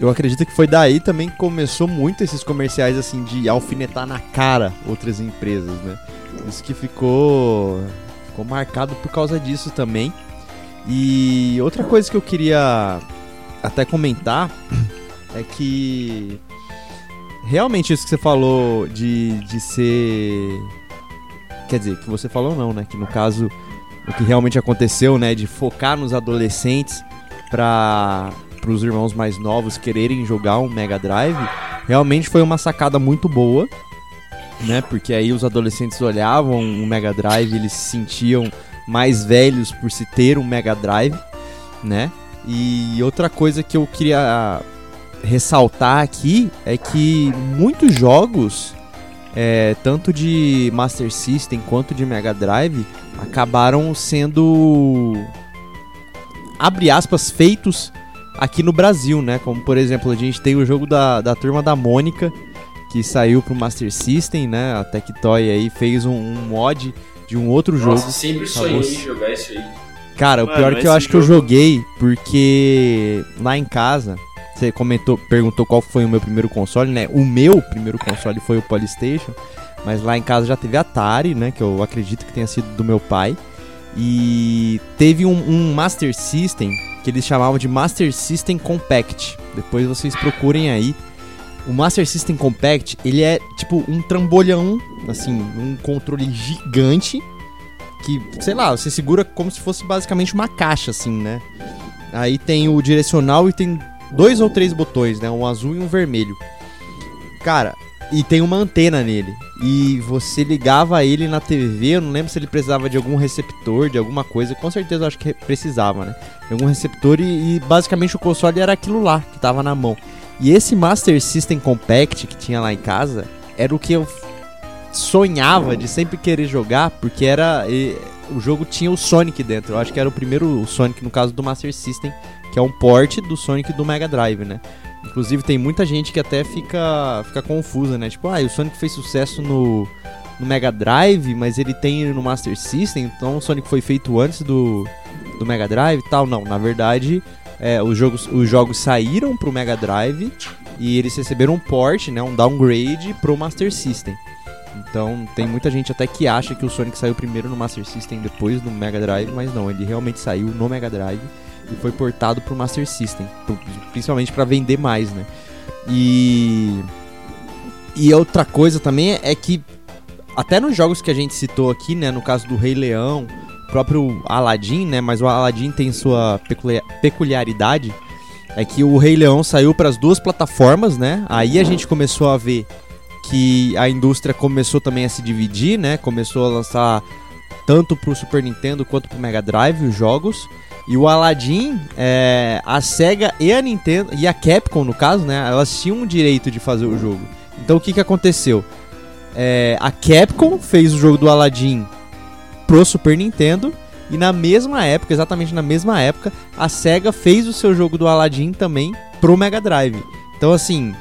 eu acredito que foi daí também que começou muito esses comerciais assim de alfinetar na cara outras empresas, né? Isso que ficou ficou marcado por causa disso também. E outra coisa que eu queria até comentar é que realmente isso que você falou de, de ser quer dizer, que você falou não, né? Que no caso o que realmente aconteceu, né, de focar nos adolescentes para para os irmãos mais novos quererem jogar um Mega Drive, realmente foi uma sacada muito boa, né? Porque aí os adolescentes olhavam o Mega Drive, eles se sentiam mais velhos por se ter um Mega Drive, né? E outra coisa que eu queria ressaltar aqui é que muitos jogos, é, tanto de Master System quanto de Mega Drive, acabaram sendo abre aspas feitos aqui no Brasil, né? Como por exemplo, a gente tem o jogo da, da turma da Mônica, que saiu pro Master System, né? A Tectoy aí fez um, um mod de um outro Nossa, jogo. Nossa, sempre sonhei em jogar isso aí. Cara, Mano, o pior é que eu acho jogo... que eu joguei porque lá em casa, você comentou, perguntou qual foi o meu primeiro console, né? O meu primeiro console foi o PlayStation. mas lá em casa já teve Atari, né? Que eu acredito que tenha sido do meu pai. E teve um, um Master System que eles chamavam de Master System Compact. Depois vocês procurem aí. O Master System Compact, ele é tipo um trambolhão, assim, um controle gigante que, sei lá, você segura como se fosse basicamente uma caixa, assim, né? Aí tem o direcional e tem dois ou três botões, né? Um azul e um vermelho. Cara, e tem uma antena nele. E você ligava ele na TV, eu não lembro se ele precisava de algum receptor, de alguma coisa. Com certeza eu acho que precisava, né? De algum receptor e, e basicamente o console era aquilo lá que tava na mão. E esse Master System Compact que tinha lá em casa era o que eu sonhava de sempre querer jogar, porque era. E, o jogo tinha o Sonic dentro. Eu acho que era o primeiro Sonic, no caso do Master System, que é um port do Sonic do Mega Drive, né? Inclusive tem muita gente que até fica, fica confusa, né? Tipo, ah, o Sonic fez sucesso no, no Mega Drive, mas ele tem no Master System, então o Sonic foi feito antes do, do Mega Drive e tal. Não, na verdade, é, os, jogos, os jogos saíram pro Mega Drive e eles receberam um port, né, um downgrade pro Master System. Então tem muita gente até que acha que o Sonic saiu primeiro no Master System depois no Mega Drive, mas não, ele realmente saiu no Mega Drive e foi portado pro Master System, principalmente para vender mais, né? E e outra coisa também é que até nos jogos que a gente citou aqui, né, no caso do Rei Leão, próprio Aladdin, né, mas o Aladdin tem sua peculiaridade é que o Rei Leão saiu para as duas plataformas, né? Aí a gente começou a ver que a indústria começou também a se dividir, né? Começou a lançar tanto pro Super Nintendo quanto pro Mega Drive os jogos. E o Aladdin, é, a Sega e a Nintendo, e a Capcom no caso, né? Elas tinham o direito de fazer o jogo. Então o que, que aconteceu? É, a Capcom fez o jogo do Aladdin pro Super Nintendo. E na mesma época, exatamente na mesma época, a SEGA fez o seu jogo do Aladdin também pro Mega Drive. Então, assim,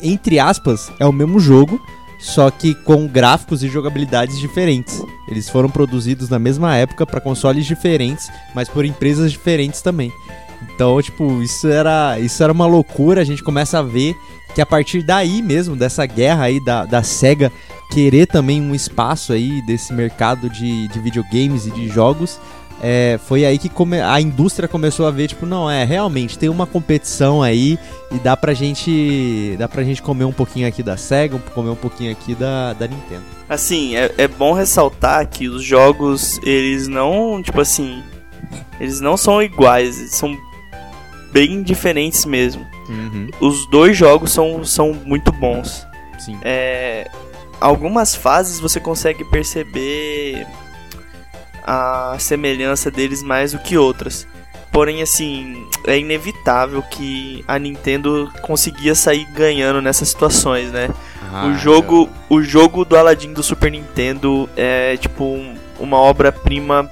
entre aspas, é o mesmo jogo, só que com gráficos e jogabilidades diferentes. Eles foram produzidos na mesma época para consoles diferentes, mas por empresas diferentes também. Então, tipo, isso era, isso era uma loucura. A gente começa a ver que a partir daí mesmo, dessa guerra aí da, da SEGA querer também um espaço aí desse mercado de, de videogames e de jogos, é, foi aí que come, a indústria começou a ver, tipo, não, é, realmente, tem uma competição aí e dá pra gente. dá pra gente comer um pouquinho aqui da SEGA, comer um pouquinho aqui da, da Nintendo. Assim, é, é bom ressaltar que os jogos, eles não, tipo assim, eles não são iguais, são bem diferentes mesmo. Uhum. Os dois jogos são, são muito bons. Sim. É, algumas fases você consegue perceber a semelhança deles mais do que outras. Porém, assim, é inevitável que a Nintendo conseguia sair ganhando nessas situações, né? Ah, o jogo, o jogo do Aladdin do Super Nintendo é tipo um, uma obra-prima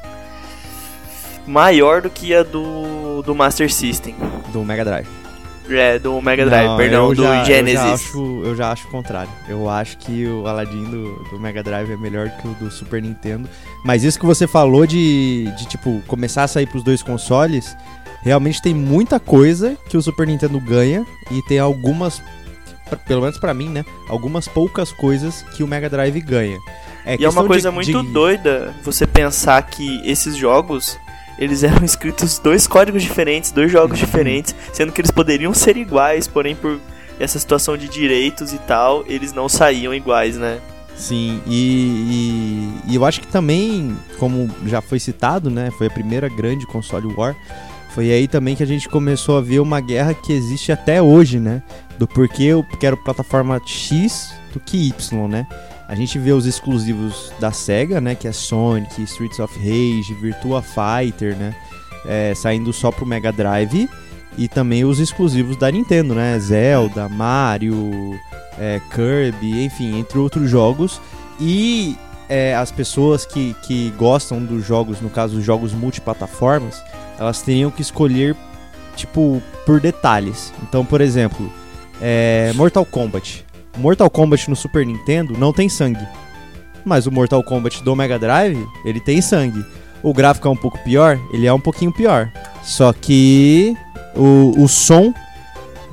maior do que a do, do Master System. Do Mega Drive. É, do Mega Drive, Não, perdão, do já, Genesis. Eu já, acho, eu já acho o contrário. Eu acho que o Aladdin do, do Mega Drive é melhor que o do Super Nintendo. Mas isso que você falou de, de tipo, começar a sair pros dois consoles, realmente tem muita coisa que o Super Nintendo ganha e tem algumas, pelo menos para mim, né? Algumas poucas coisas que o Mega Drive ganha. É e é uma coisa de, muito de... doida você pensar que esses jogos eles eram escritos dois códigos diferentes, dois jogos uhum. diferentes, sendo que eles poderiam ser iguais, porém por essa situação de direitos e tal, eles não saíam iguais, né? Sim, e, e, e, eu acho que também, como já foi citado, né, foi a primeira grande console war, foi aí também que a gente começou a ver uma guerra que existe até hoje, né, do porquê eu quero plataforma X do que Y, né? A gente vê os exclusivos da SEGA, né? Que é Sonic, Streets of Rage, Virtua Fighter, né? É, saindo só pro Mega Drive. E também os exclusivos da Nintendo, né? Zelda, Mario, é, Kirby, enfim, entre outros jogos. E é, as pessoas que, que gostam dos jogos, no caso os jogos multiplataformas, elas teriam que escolher, tipo, por detalhes. Então, por exemplo, é, Mortal Kombat. Mortal Kombat no Super Nintendo não tem sangue. Mas o Mortal Kombat do Mega Drive, ele tem sangue. O gráfico é um pouco pior? Ele é um pouquinho pior. Só que o, o som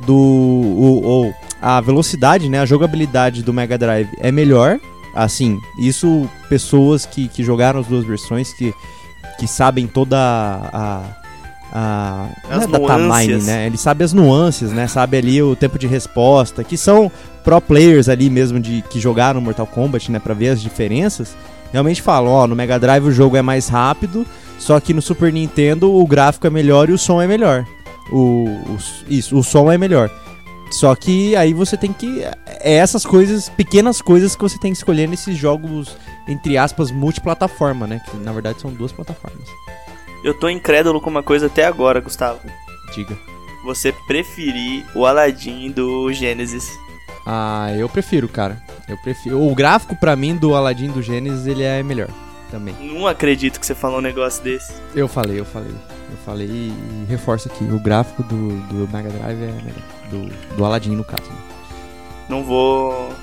do. O, o, a velocidade, né? A jogabilidade do Mega Drive é melhor Assim, isso pessoas que, que jogaram as duas versões, que, que sabem toda a. a As não é data nuances. mining, né? Ele sabe as nuances, né? Sabe ali o tempo de resposta, que são pro players ali mesmo de que jogaram Mortal Kombat, né, Pra ver as diferenças. Realmente falam, ó, no Mega Drive o jogo é mais rápido, só que no Super Nintendo o gráfico é melhor e o som é melhor. O, o isso, o som é melhor. Só que aí você tem que. É essas coisas, pequenas coisas que você tem que escolher nesses jogos, entre aspas, multiplataforma, né? Que na verdade são duas plataformas. Eu tô incrédulo com uma coisa até agora, Gustavo. Diga. Você preferir o Aladdin do Genesis. Ah, eu prefiro, cara. Eu prefiro. O gráfico pra mim do Aladdin do Genesis, ele é melhor também. Não acredito que você falou um negócio desse. Eu falei, eu falei. Eu falei e reforço aqui. O gráfico do, do Mega Drive é melhor. Do, do Aladdin, no caso. né? Não vou.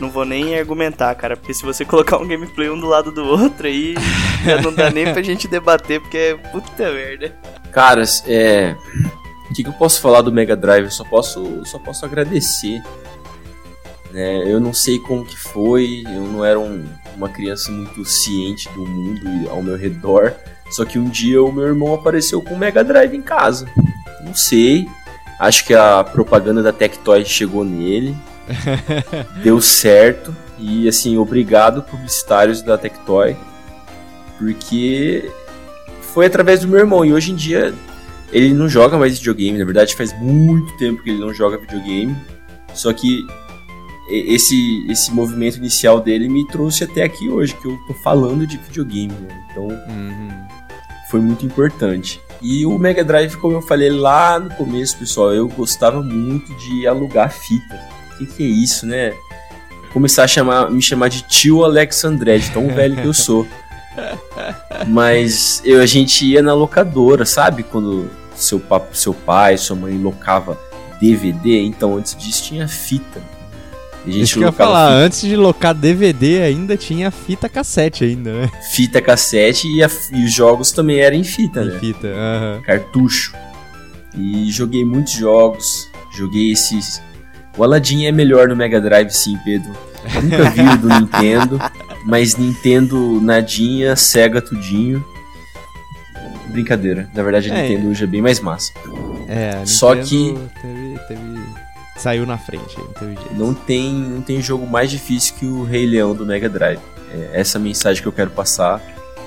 Não vou nem argumentar, cara, porque se você colocar um gameplay um do lado do outro aí, já não dá nem pra gente debater, porque é puta merda. Caras, é. O que, que eu posso falar do Mega Drive? Eu só posso, só posso agradecer. né? eu não sei como que foi, eu não era um- uma criança muito ciente do mundo ao meu redor. Só que um dia o meu irmão apareceu com o Mega Drive em casa. Não sei. Acho que a propaganda da Tectoy chegou nele. deu certo. E assim, obrigado publicitários da Tectoy. Porque foi através do meu irmão. E hoje em dia ele não joga mais videogame. Na verdade, faz muito tempo que ele não joga videogame. Só que esse, esse movimento inicial dele me trouxe até aqui hoje, que eu tô falando de videogame. né? Então foi muito importante. E o Mega Drive, como eu falei lá no começo, pessoal, eu gostava muito de alugar fita. O que, que é isso, né? Começar a chamar, me chamar de tio Alexandre, de tão velho que eu sou. Mas eu, a gente ia na locadora, sabe? Quando seu, pa- seu pai, sua mãe locava DVD, então antes disso tinha fita. Isso que eu ia falar, fita, antes de locar DVD ainda tinha fita cassete ainda, né? fita cassete e, a- e os jogos também eram em fita, né? Em fita, aham. cartucho. E joguei muitos jogos. Joguei esses. O Aladdin é melhor no Mega Drive, sim, Pedro. Nunca vi o do Nintendo. Mas Nintendo nadinha, Sega tudinho. Brincadeira. Na verdade, a É. Nintendo hoje é bem mais massa. É, a Só Teve, teve- Saiu na frente, não. Não tem, não tem jogo mais difícil que o Rei Leão do Mega Drive. É essa a mensagem que eu quero passar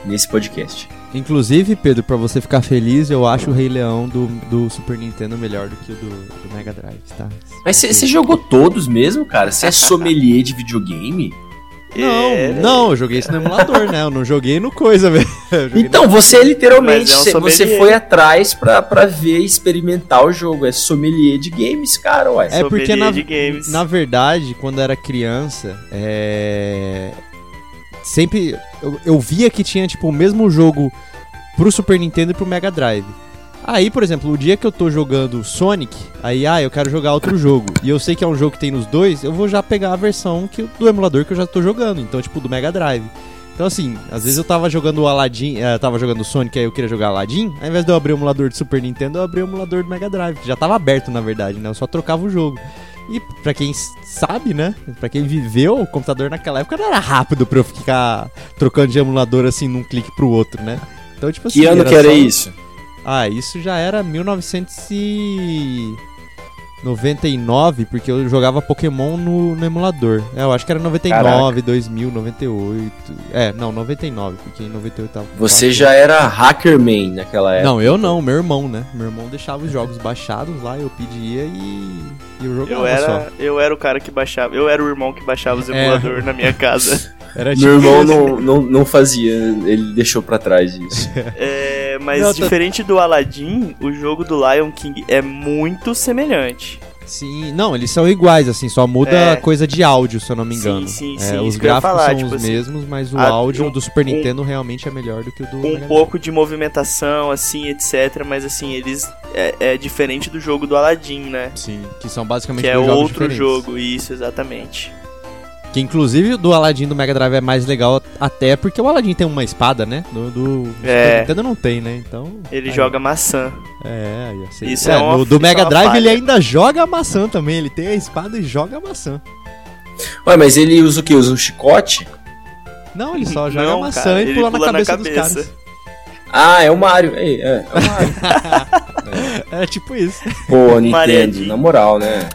nesse podcast. Inclusive, Pedro, pra você ficar feliz, eu acho o Rei Leão do, do Super Nintendo melhor do que o do, do Mega Drive, tá? Mas você jogou todos mesmo, cara? Você é sommelier de videogame? Não, É, não, eu joguei isso no emulador, né? Eu não joguei no coisa, velho. Então, você literalmente, é um cê- você foi atrás pra, pra ver e experimentar o jogo. É sommelier de games, cara, ué. É porque Sommelier na, de games. na verdade, quando eu era criança, é... sempre eu, eu via que tinha tipo o mesmo jogo pro Super Nintendo e pro Mega Drive. Aí, por exemplo, o dia que eu tô jogando Sonic, aí ah, eu quero jogar outro jogo, e eu sei que é um jogo que tem nos dois, eu vou já pegar a versão que, do emulador que eu já tô jogando, então tipo do Mega Drive. Então assim, às vezes eu tava jogando o Aladdin, eh, tava jogando Sonic, aí eu queria jogar Aladdin, ao invés de eu abrir o emulador do Super Nintendo, eu abri o emulador do Mega Drive, que já tava aberto na verdade, né? Eu só trocava o jogo. E pra quem sabe, né? Pra quem viveu, o computador naquela época não era rápido pra eu ficar trocando de emulador assim num clique pro outro, né? Então, tipo assim. Que ano que era só- isso? Ah, isso já era 1999, porque eu jogava Pokémon no, no emulador. É, eu acho que era 99, 2000, 98. É, não, 99, porque em 98 tava. Você já era hackerman naquela época. Não, eu não, meu irmão, né? Meu irmão deixava os jogos baixados lá, eu pedia e, e eu jogava Eu só. era, eu era o cara que baixava. Eu era o irmão que baixava os É. emuladores na minha casa. Era Meu tipo irmão isso. não, não, não fazia, ele deixou pra trás isso. É, mas Não, tá- diferente do Aladdin, o jogo do Lion King é muito semelhante. Sim, não, eles são iguais, assim, só muda É. a coisa de áudio, se eu não me Sim, engano. sim, É, sim, os gráficos falar, são tipo os assim, mesmos, mas o a- áudio um- do Super um- Nintendo realmente é melhor do que o do Mega Um Drive. pouco de movimentação, assim, etc. Mas assim, eles. É, é diferente do jogo do Aladdin, né? Sim, que são basicamente Que é outro diferentes. jogo, isso, exatamente. Que inclusive o do Aladdin do Mega Drive é mais legal até porque o Aladdin tem uma espada, né? Do, do É. Nintendo não tem, né? Então. Ele aí, joga maçã. É, aí eu sei. Isso é uma- no, do isso é Mega uma Drive ele ainda joga a maçã também. Ele tem a espada e joga a maçã. Ué, mas ele usa o quê? Usa um chicote? Não, ele só joga Não, maçã cara, e ele pula na pula na cabeça, dos cabeça. caras. Ah, é o Mario. É, é, é o Mario. É tipo isso. Pô, Nintendo, na moral, né?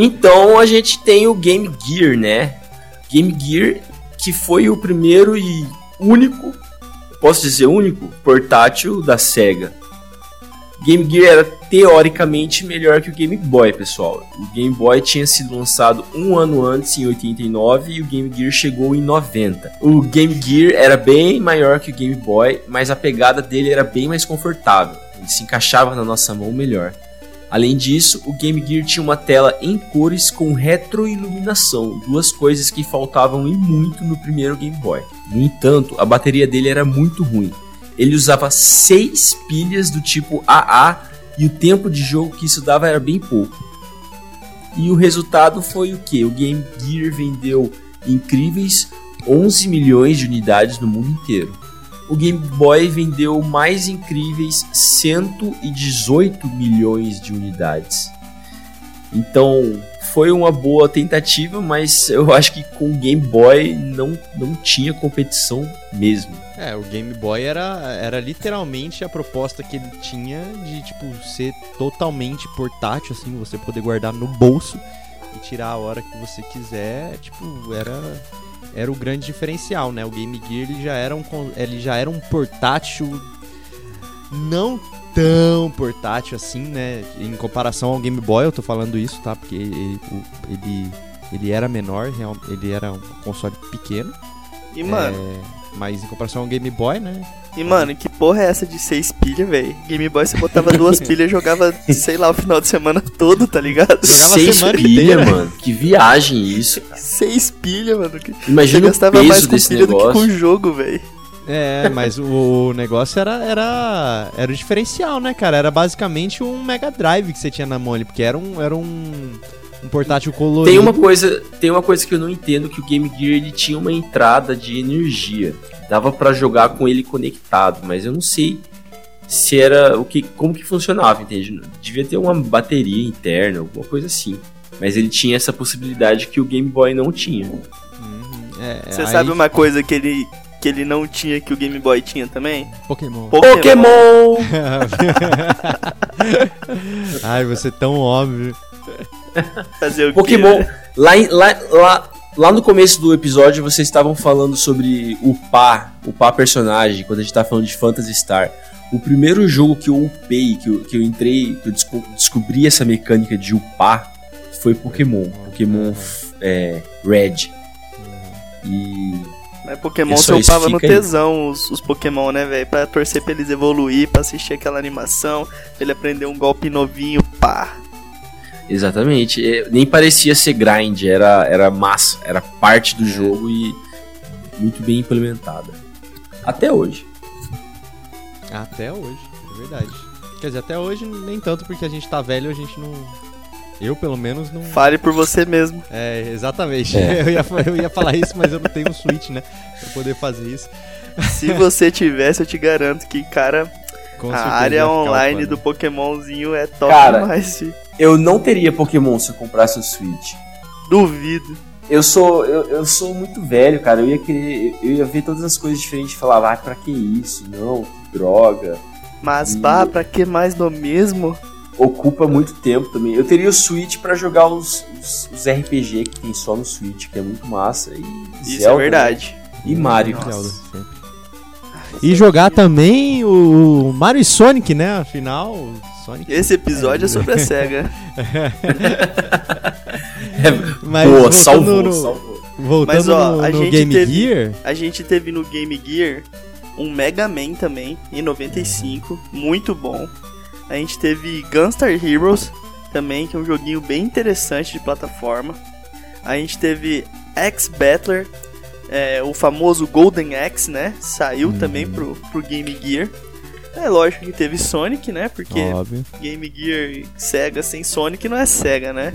Então a gente tem o Game Gear, né? Game Gear que foi o primeiro e único, posso dizer único, portátil da Sega. Game Gear era teoricamente melhor que o Game Boy, pessoal. O Game Boy tinha sido lançado um ano antes, em 89, e o Game Gear chegou em 90. O Game Gear era bem maior que o Game Boy, mas a pegada dele era bem mais confortável. Ele se encaixava na nossa mão melhor. Além disso, o Game Gear tinha uma tela em cores com retroiluminação, duas coisas que faltavam e muito no primeiro Game Boy. No entanto, a bateria dele era muito ruim. Ele usava seis pilhas do tipo AA e o tempo de jogo que isso dava era bem pouco. E o resultado foi o que? O Game Gear vendeu incríveis 11 milhões de unidades no mundo inteiro. O Game Boy vendeu mais incríveis 118 milhões de unidades. Então foi uma boa tentativa, mas eu acho que com o Game Boy não, não tinha competição mesmo. É, o Game Boy era, era literalmente a proposta que ele tinha de, tipo, ser totalmente portátil, assim, você poder guardar no bolso e tirar a hora que você quiser. Tipo, era, era o grande diferencial, né? O Game Gear ele já era um, ele já era um portátil não tão portátil assim, né? Em comparação ao Game Boy, eu tô falando isso, tá? Porque ele, ele, ele era menor, ele era um console pequeno. E, mano, É, mas em comparação ao Game Boy, né? E, mano, que porra é essa de seis pilhas, velho? Game Boy você botava duas pilhas e jogava, sei lá, o final de semana todo, tá ligado? Jogava Seis semana pilha, inteira. mano. Que viagem isso. cara. Seis pilhas, mano. que- Você Imagina o gastava mais peso com desse pilha do que negócio. com o jogo, velho. É, mas o negócio era, era, era o diferencial, né, cara? Era basicamente um Mega Drive que você tinha na mão ali, porque era um, era um, um portátil colorido. Tem uma coisa, tem uma coisa que eu não entendo que o Game Gear ele tinha uma entrada de energia. Dava pra jogar com ele conectado, mas eu não sei se era o que como que funcionava, entende? Devia ter uma bateria interna, alguma coisa assim. Mas ele tinha essa possibilidade que o Game Boy não tinha. Uhum, é, Você aí- sabe uma coisa que ele, que ele não tinha que o Game Boy tinha também? Pokémon. Pokémon! Ai, você é tão óbvio. Fazer o quê, Pokémon. né? Lá, em- lá, lá, lá no começo do episódio vocês estavam falando sobre upar, upar personagem, quando a gente tá falando de Phantasy Star. O primeiro jogo que eu upei, que eu, que eu entrei, que eu desco- descobri essa mecânica de upar, foi Pokémon. Pokémon é, Red. E Mas Pokémon você aí upava no tesão os, os Pokémon, né, velho? Pra torcer pra eles evoluir, pra assistir aquela animação, pra ele aprender um golpe novinho, pá. Exatamente. É, nem parecia ser grind, era, era massa, era parte do jogo e muito bem implementada. Até hoje. Até hoje, é verdade. Quer dizer, até hoje nem tanto, porque a gente tá velho, a gente não... Eu, pelo menos, não... Fale por você mesmo. É, exatamente. É. Eu, ia, eu ia falar isso, mas eu não tenho um Switch, né? Pra poder fazer isso. Se você tivesse, eu te garanto que, cara, Com a área online do Pokémonzinho é top Cara, demais. Eu não teria Pokémon se eu comprasse o Switch. Duvido. Eu sou, eu, eu sou muito velho, cara. Eu ia querer. Eu ia ver todas as coisas diferentes e falar, ah, pra que isso? Não, que droga. Mas, Hum. bah, pra que mais do mesmo? Ocupa muito tempo também. Eu teria o Switch pra jogar os, os, os RPG que tem só no Switch, que é muito massa. E Isso Zelda, é verdade. né? E Mario. Zelda, sempre. E jogar também o Mario e Sonic, né? Afinal, Sonic. Esse episódio é sobre a SEGA. Mas Boa, salvou, no, salvou. voltando Mas, ó, no, a no gente Game teve- Gear, A gente teve no Game Gear um Mega Man também, em 95, muito bom. A gente teve Gunstar Heroes também, que é um joguinho bem interessante de plataforma. A gente teve X Battler, é, o famoso Golden Axe, né? Saiu também pro, pro Game Gear. É lógico que teve Sonic, né? Porque óbvio. Game Gear Sega sem Sonic não é Sega, né?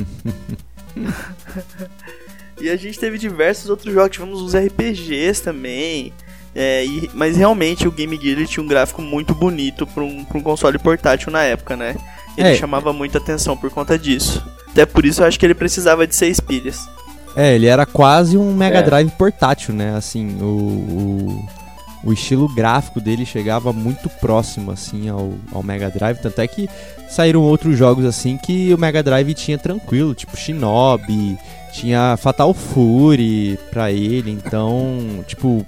e a gente teve diversos outros jogos, tivemos uns RPGs também. É, e- mas realmente o Game Gear tinha um gráfico muito bonito para um, um console portátil na época, né? Ele É. chamava muita atenção por conta disso. Até por isso eu acho que ele precisava de seis pilhas. É, ele era quase um Mega É. Drive portátil, né? Assim, o, o, o estilo gráfico dele chegava muito próximo, assim, ao, ao Mega Drive. Tanto é que saíram outros jogos, assim, que o Mega Drive tinha tranquilo, tipo Shinobi, tinha Fatal Fury pra ele. Então, tipo,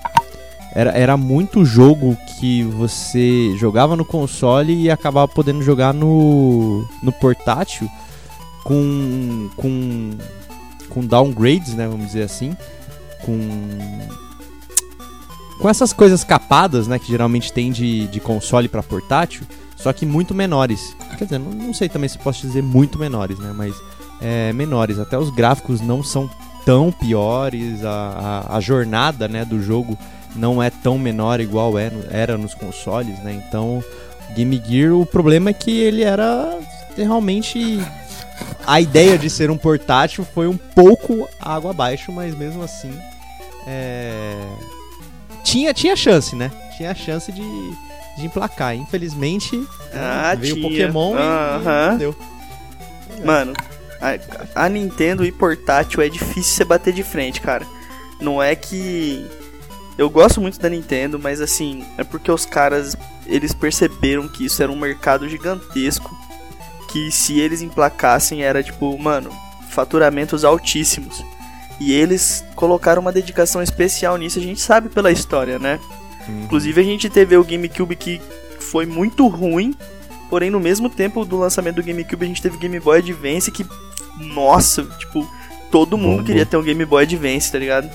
era, era muito jogo que você jogava no console e acabava podendo jogar no, no portátil com, com com downgrades, né, vamos dizer assim, com com essas coisas capadas, né, que geralmente tem de, de console para portátil, só que muito menores. Quer dizer, não, não sei também se posso dizer muito menores, né, mas é, menores. Até os gráficos não são tão piores, a, a, a jornada, né, do jogo não é tão menor igual é, era nos consoles, né. Então, Game Gear, o problema é que ele era realmente a ideia de ser um portátil foi um pouco água abaixo, mas mesmo assim é, tinha, tinha chance, né? Tinha chance de, de emplacar. Infelizmente Ah, veio o. Pokémon e- Aham. e não deu. Mano, a, a Nintendo e portátil é difícil você bater de frente, cara. Não é que. Eu gosto muito da Nintendo, mas assim, é porque os caras eles perceberam que isso era um mercado gigantesco. Que se eles emplacassem era tipo, mano, faturamentos altíssimos. E eles colocaram uma dedicação especial nisso, a gente sabe pela história, né? Inclusive a gente teve o GameCube que foi muito ruim, porém no mesmo tempo do lançamento do GameCube a gente teve o Game Boy Advance que, nossa, tipo, todo mundo queria ter um Game Boy Advance, tá ligado?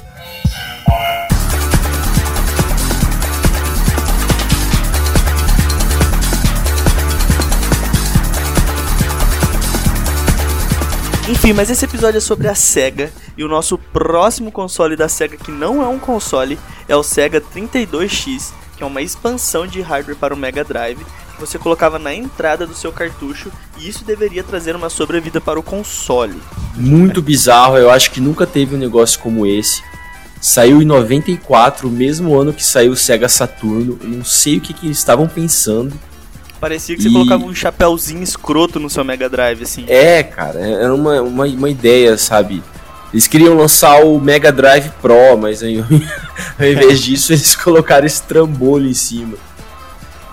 Enfim, mas esse episódio é sobre a SEGA e o nosso próximo console da SEGA, que não é um console, é o SEGA 32X, que é uma expansão de hardware para o Mega Drive que você colocava na entrada do seu cartucho e isso deveria trazer uma sobrevida para o console. Muito bizarro, eu acho que nunca teve um negócio como esse. Saiu em 94, o mesmo ano que saiu o Sega Saturno. Eu não sei o que, que eles estavam pensando. Parecia que você E- colocava um chapéuzinho escroto no seu Mega Drive, assim. É, cara, era uma, uma, uma ideia, sabe? Eles queriam lançar o Mega Drive Pro, mas aí, ao invés disso eles colocaram esse trambolho em cima.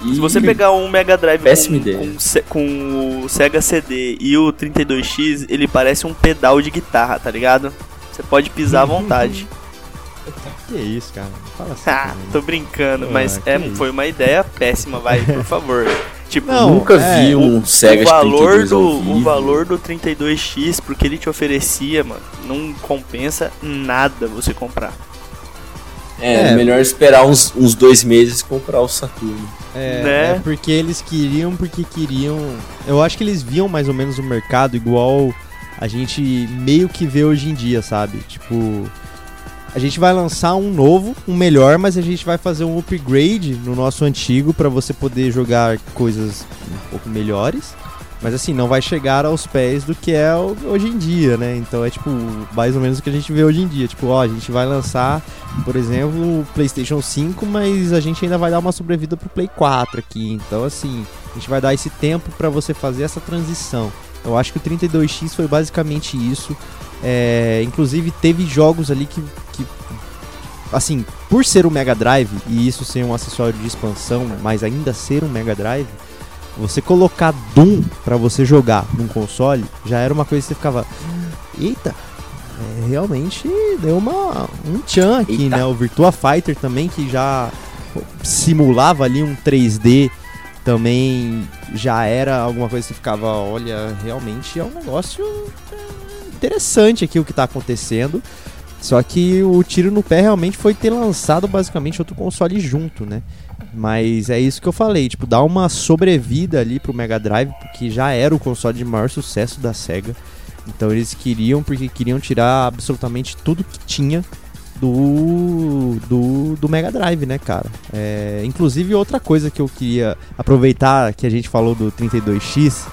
E Se você pegar um Mega Drive Péssima com, com, com o Sega CD e o 32X, ele parece um pedal de guitarra, tá ligado? Você pode pisar à vontade. Que isso, cara? Fala assim. Ah, tô brincando, Ah, mas é, foi uma ideia péssima, vai, por favor. Tipo, Não, nunca é, vi um Sega o valor 32 do ao vivo. o valor do 32X porque ele te oferecia, mano, não compensa nada você comprar. É, É. melhor esperar uns, uns dois meses e comprar o Saturno. É, né? é porque eles queriam, porque queriam. Eu acho que eles viam mais ou menos o mercado igual a gente meio que vê hoje em dia, sabe? Tipo, a gente vai lançar um novo, um melhor, mas a gente vai fazer um upgrade no nosso antigo pra você poder jogar coisas um pouco melhores. Mas assim, não vai chegar aos pés do que é hoje em dia, né? Então é tipo, mais ou menos o que a gente vê hoje em dia. Tipo, ó, a gente vai lançar, por exemplo, o PlayStation 5, mas a gente ainda vai dar uma sobrevida pro Play 4 aqui. Então, assim, a gente vai dar esse tempo pra você fazer essa transição. Eu acho que o 32X foi basicamente isso. É, inclusive, teve jogos ali que, que, assim, por ser um Mega Drive e isso ser um acessório de expansão, mas ainda ser um Mega Drive, você colocar Doom pra você jogar num console já era uma coisa que você ficava. Eita! é, realmente deu uma, um tchan aqui, Eita. né? O Virtua Fighter também, que já simulava ali um 3D, também já era alguma coisa que você ficava, olha, realmente é um negócio é, interessante aqui o que tá acontecendo. Só que o tiro no pé realmente foi ter lançado basicamente outro console junto, né? Mas é isso que eu falei, tipo, dá uma sobrevida ali pro Mega Drive, porque já era o console de maior sucesso da SEGA. Então eles queriam, porque queriam tirar absolutamente tudo que tinha do, do, do Mega Drive, né, cara? É, inclusive, outra coisa que eu queria aproveitar que a gente falou do 32X,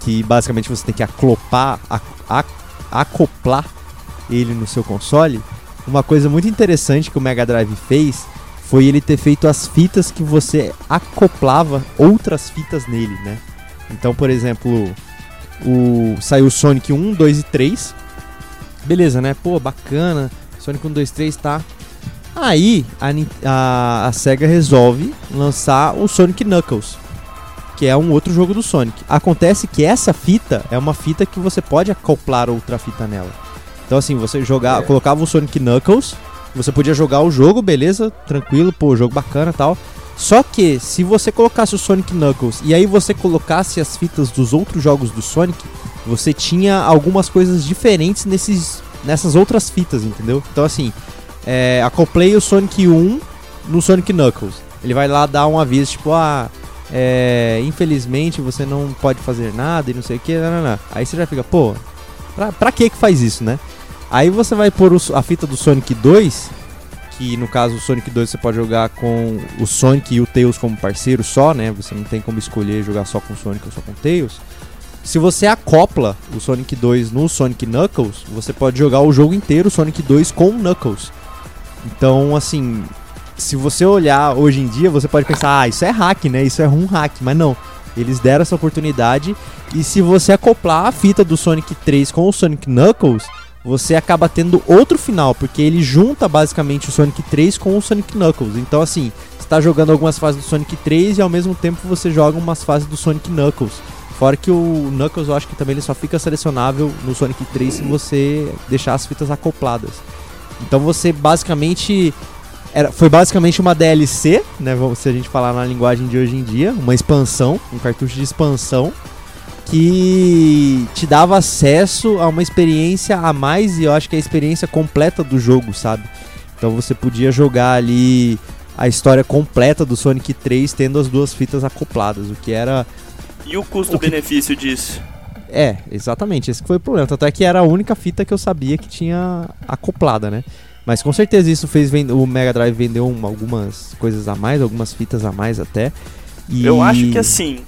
que basicamente você tem que aclopar, a- a- acoplar ele no seu console. Uma coisa muito interessante que o Mega Drive fez foi ele ter feito as fitas que você acoplava outras fitas nele, né? Então, por exemplo, o saiu Sonic 1, 2 e 3. Beleza, né? Pô, bacana. Sonic 1, 2, 3 tá. Aí a, a, a SEGA resolve lançar o Sonic Knuckles, que é um outro jogo do Sonic. Acontece que essa fita é uma fita que você pode acoplar outra fita nela. Então assim, você jogar, É. colocava o Sonic Knuckles, você podia jogar o jogo, beleza, tranquilo, pô, jogo bacana, e tal. Só que se você colocasse o Sonic Knuckles e aí você colocasse as fitas dos outros jogos do Sonic, você tinha algumas coisas diferentes nesses nessas outras fitas, entendeu? Então assim, é, acoplei o Sonic 1 no Sonic Knuckles. Ele vai lá dar um aviso, tipo, ah, é, infelizmente você não pode fazer nada e não sei o que, aí você já fica, pô, pra, pra que que faz isso, né? Aí você vai pôr o- a fita do Sonic 2, que no caso o Sonic 2 você pode jogar com o Sonic e o Tails como parceiro só, né? Você não tem como escolher jogar só com o Sonic ou só com o Tails. Se você acopla o Sonic 2 no Sonic Knuckles, você pode jogar o jogo inteiro Sonic 2 com o Knuckles. Então, assim, se você olhar hoje em dia, você pode pensar, ah, isso é hack, né? Isso é um hack, mas não. Eles deram essa oportunidade e se você acoplar a fita do Sonic 3 com o Sonic Knuckles, você acaba tendo outro final, porque ele junta basicamente o Sonic 3 com o Sonic Knuckles. Então, assim, você tá jogando algumas fases do Sonic 3 e ao mesmo tempo você joga umas fases do Sonic Knuckles. Fora que o Knuckles eu acho que também ele só fica selecionável no Sonic 3 se você deixar as fitas acopladas. Então você basicamente. Era, foi basicamente uma DLC, né? Se a gente falar na linguagem de hoje em dia, uma expansão, um cartucho de expansão que te dava acesso a uma experiência a mais e eu acho que é a experiência completa do jogo, sabe? Então você podia jogar ali a história completa do Sonic 3 tendo as duas fitas acopladas, o que era E o custo-benefício disso? é, exatamente, esse que foi o problema. Tanto é que era a única fita que eu sabia que tinha acoplada, né? Mas com certeza isso fez o Mega Drive vendeu um- algumas coisas a mais, algumas fitas a mais até. E... Eu acho que assim,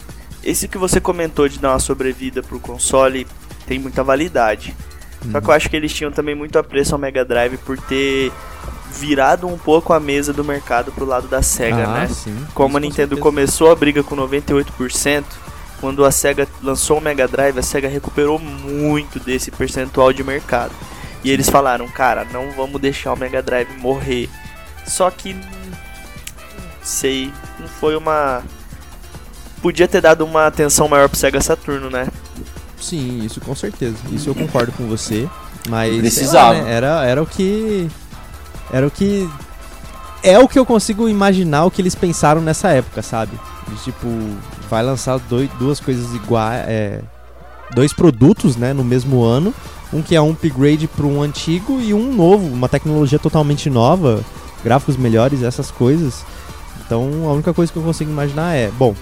esse que você comentou de dar uma sobrevida pro console tem muita validade. Só Uhum. que eu acho que eles tinham também muito apreço ao Mega Drive por ter virado um pouco a mesa do mercado pro lado da SEGA, ah, né? Sim, Como a Nintendo começou a briga com 98%, quando a SEGA lançou o Mega Drive, a SEGA recuperou muito desse percentual de mercado. E eles falaram, cara, não vamos deixar o Mega Drive morrer. Só que sei, não foi uma podia ter dado uma atenção maior pro Sega Saturno, né? Sim, isso com certeza. Isso eu concordo com você. Mas Precisava. lá, né, Era, era o que. Era o que. É o que eu consigo imaginar o que eles pensaram nessa época, sabe? De, tipo, vai lançar dois, duas coisas iguais. É, dois produtos, né, no mesmo ano. Um que é um upgrade para um antigo e um novo, uma tecnologia totalmente nova, gráficos melhores, essas coisas. Então a única coisa que eu consigo imaginar é, bom,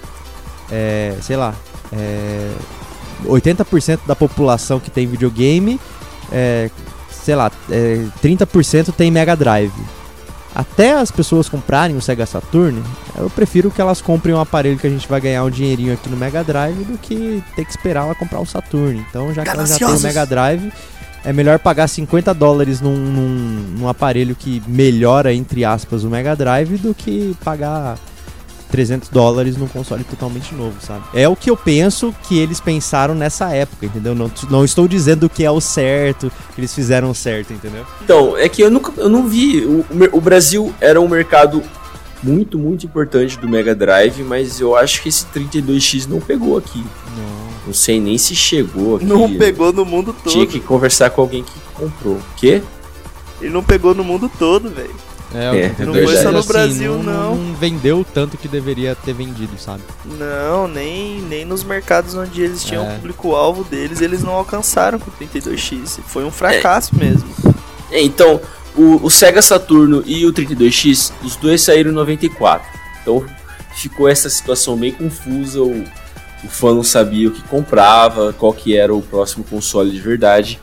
é, sei lá, é, 80% da população que tem videogame, é, sei lá, é, 30% tem Mega Drive. Até as pessoas comprarem o Sega Saturn, eu prefiro que elas comprem um aparelho que a gente vai ganhar um dinheirinho aqui no Mega Drive do que ter que esperar ela comprar o Saturn. Então, já que ela já tem o. Mega Drive, é melhor pagar 50 dólares num, num, num aparelho que melhora, entre aspas, o Mega Drive do que pagar 300 dólares num console totalmente novo, sabe? É o que eu penso que eles pensaram nessa época, entendeu? Não, não estou dizendo que é o certo, que eles fizeram o certo, entendeu? Então, é que eu nunca eu não vi. O, o Brasil era um mercado muito, muito importante do Mega Drive, mas eu acho que esse 32X não pegou aqui. Não. Não sei nem se chegou aqui. Não pegou no mundo todo. Tinha que conversar com alguém que comprou. O quê? Ele não pegou no mundo todo, velho. É, É, o não foi só no assim, Brasil, não. não. vendeu tanto que deveria ter vendido, sabe? Não, nem, nem nos mercados onde eles tinham É. o público-alvo deles, eles não alcançaram com o 32X. Foi um fracasso mesmo. É, então, o, o Sega Saturno e o 32X, os dois saíram em 94. Então ficou essa situação meio confusa. O, o fã não sabia o que comprava, qual que era o próximo console de verdade.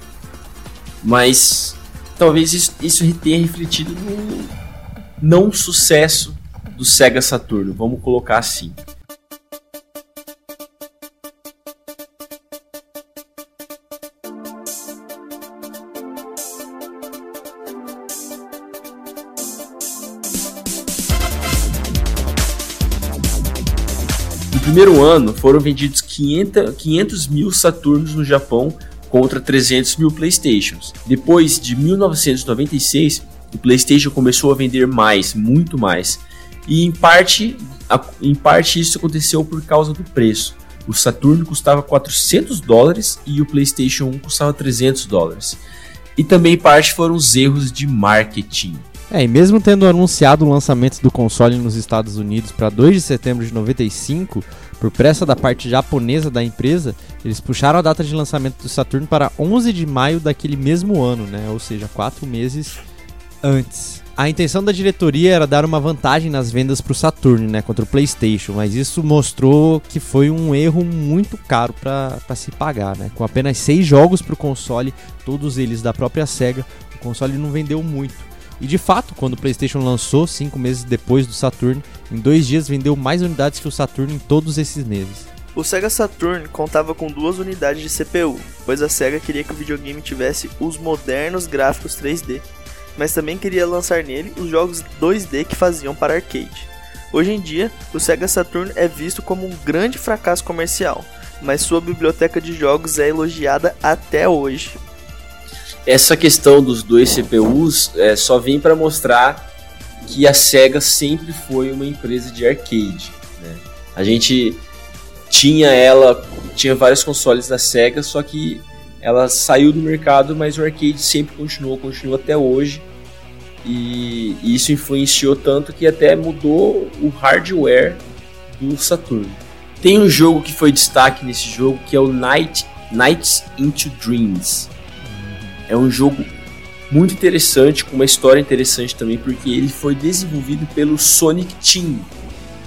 Mas talvez isso, isso tenha refletido no não sucesso do Sega Saturno, vamos colocar assim. No primeiro ano foram vendidos 500, 500 mil Saturnos no Japão, contra 300 mil Playstations. Depois de 1996, o PlayStation começou a vender mais, muito mais. E em parte, em parte isso aconteceu por causa do preço. O Saturno custava 400 dólares e o PlayStation 1 custava 300 dólares. E também parte foram os erros de marketing. É, e mesmo tendo anunciado o lançamento do console nos Estados Unidos para 2 de setembro de 95, por pressa da parte japonesa da empresa, eles puxaram a data de lançamento do Saturno para 11 de maio daquele mesmo ano, né? Ou seja, quatro meses antes. A intenção da diretoria era dar uma vantagem nas vendas para o Saturn, né, contra o PlayStation, mas isso mostrou que foi um erro muito caro para se pagar, né? Com apenas seis jogos para o console, todos eles da própria Sega, o console não vendeu muito. E de fato, quando o PlayStation lançou, cinco meses depois do Saturn, em dois dias vendeu mais unidades que o Saturn em todos esses meses. O Sega Saturn contava com duas unidades de CPU, pois a Sega queria que o videogame tivesse os modernos gráficos 3D mas também queria lançar nele os jogos 2D que faziam para arcade. Hoje em dia, o Sega Saturn é visto como um grande fracasso comercial, mas sua biblioteca de jogos é elogiada até hoje. Essa questão dos dois CPUs é, só vem para mostrar que a Sega sempre foi uma empresa de arcade. Né? A gente tinha ela, tinha vários consoles da Sega, só que ela saiu do mercado, mas o arcade sempre continuou, continua até hoje. E, isso influenciou tanto que até mudou o hardware do Saturn. Tem um jogo que foi destaque nesse jogo que é o Night, Nights into Dreams. É um jogo muito interessante, com uma história interessante também, porque ele foi desenvolvido pelo Sonic Team,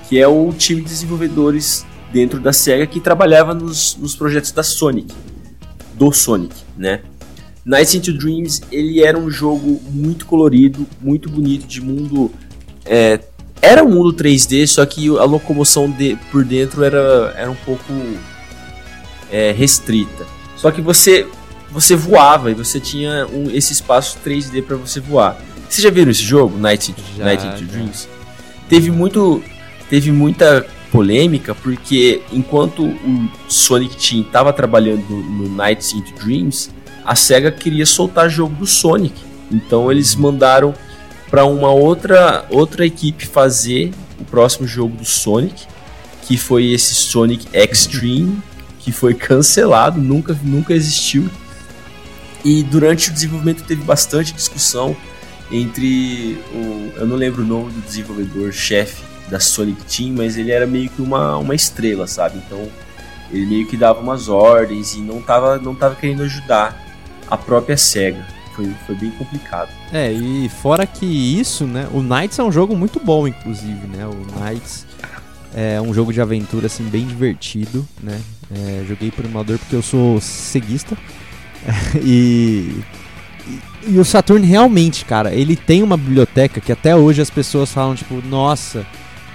que é o time de desenvolvedores dentro da SEGA que trabalhava nos, nos projetos da Sonic do Sonic, né? Nights into Dreams ele era um jogo muito colorido, muito bonito, de mundo. É, era um mundo 3D, só que a locomoção de, por dentro era, era um pouco é, restrita. Só que você você voava e você tinha um, esse espaço 3D para você voar. Vocês já viram esse jogo, Nights into, já, Night into Dreams? Teve muito teve muita polêmica porque enquanto o Sonic Team estava trabalhando no Nights into Dreams, a Sega queria soltar jogo do Sonic. Então eles mandaram para uma outra outra equipe fazer o próximo jogo do Sonic, que foi esse Sonic Extreme, que foi cancelado, nunca nunca existiu. E durante o desenvolvimento teve bastante discussão entre o eu não lembro o nome do desenvolvedor chefe da Sonic Team, mas ele era meio que uma, uma estrela, sabe? Então ele meio que dava umas ordens e não tava, não tava querendo ajudar a própria SEGA. Foi, foi bem complicado. É, e fora que isso, né? O Knights é um jogo muito bom, inclusive, né? O Knights é um jogo de aventura, assim, bem divertido, né? É, joguei por emulador porque eu sou ceguista. e, e, e o Saturn realmente, cara, ele tem uma biblioteca que até hoje as pessoas falam, tipo, nossa,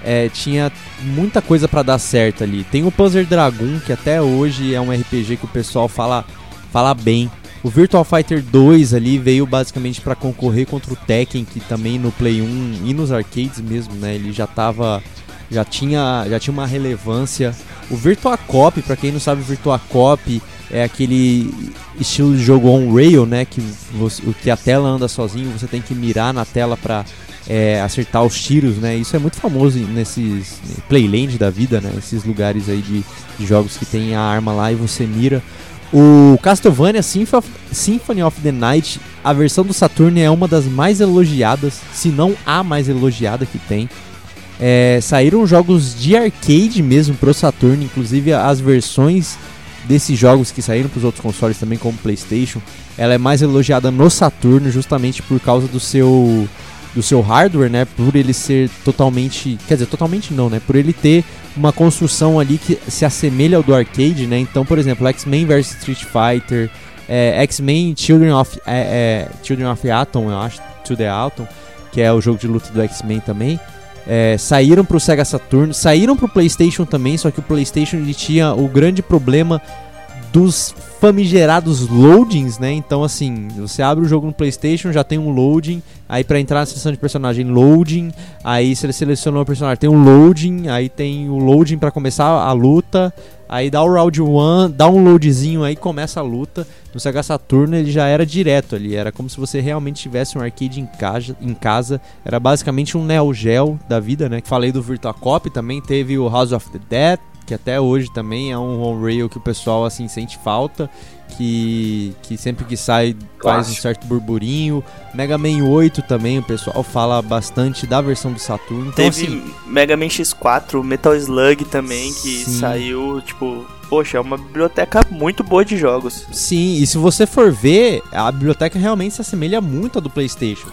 é, tinha muita coisa para dar certo ali. Tem o Panzer Dragoon, que até hoje é um RPG que o pessoal fala, fala bem. O Virtual Fighter 2 ali veio basicamente para concorrer contra o Tekken, que também no Play 1 e nos arcades mesmo, né? Ele já tava já tinha já tinha uma relevância. O Virtua Cop, para quem não sabe, o Virtua Cop é aquele estilo de jogo on rail, né, que você, que a tela anda sozinho, você tem que mirar na tela para é, acertar os tiros, né? Isso é muito famoso nesses playland da vida, né? Esses lugares aí de, de jogos que tem a arma lá e você mira. O Castlevania Symphony of the Night, a versão do Saturn é uma das mais elogiadas, se não a mais elogiada que tem. É, saíram jogos de arcade mesmo pro Saturn, inclusive as versões desses jogos que saíram para os outros consoles também, como PlayStation, ela é mais elogiada no Saturno justamente por causa do seu do seu hardware, né? Por ele ser totalmente. Quer dizer, totalmente não, né? Por ele ter uma construção ali que se assemelha ao do arcade, né? Então, por exemplo, X-Men vs Street Fighter, é, X-Men Children of, é, é, Children of Atom, eu acho, To the Atom, que é o jogo de luta do X-Men também. É, saíram pro Sega Saturn, saíram pro PlayStation também, só que o PlayStation ele tinha o grande problema dos famigerados loadings, né? Então, assim, você abre o jogo no PlayStation, já tem um loading. Aí, pra entrar na sessão de personagem, loading. Aí, você selecionou o personagem, tem um loading. Aí, tem o loading para começar a luta. Aí, dá o round 1, dá um loadzinho, aí começa a luta. No Sega Saturno, ele já era direto ali. Era como se você realmente tivesse um arcade em casa. Em casa. Era basicamente um Neo Geo da vida, né? Falei do Virtua Cop, também teve o House of the Dead que até hoje também é um home rail que o pessoal assim sente falta, que, que sempre que sai faz um certo burburinho. Mega Man 8 também, o pessoal fala bastante da versão do Saturno. Então, Teve assim, Mega Man X4, Metal Slug também, que Sim. saiu, tipo, poxa, é uma biblioteca muito boa de jogos. Sim, e se você for ver, a biblioteca realmente se assemelha muito à do PlayStation.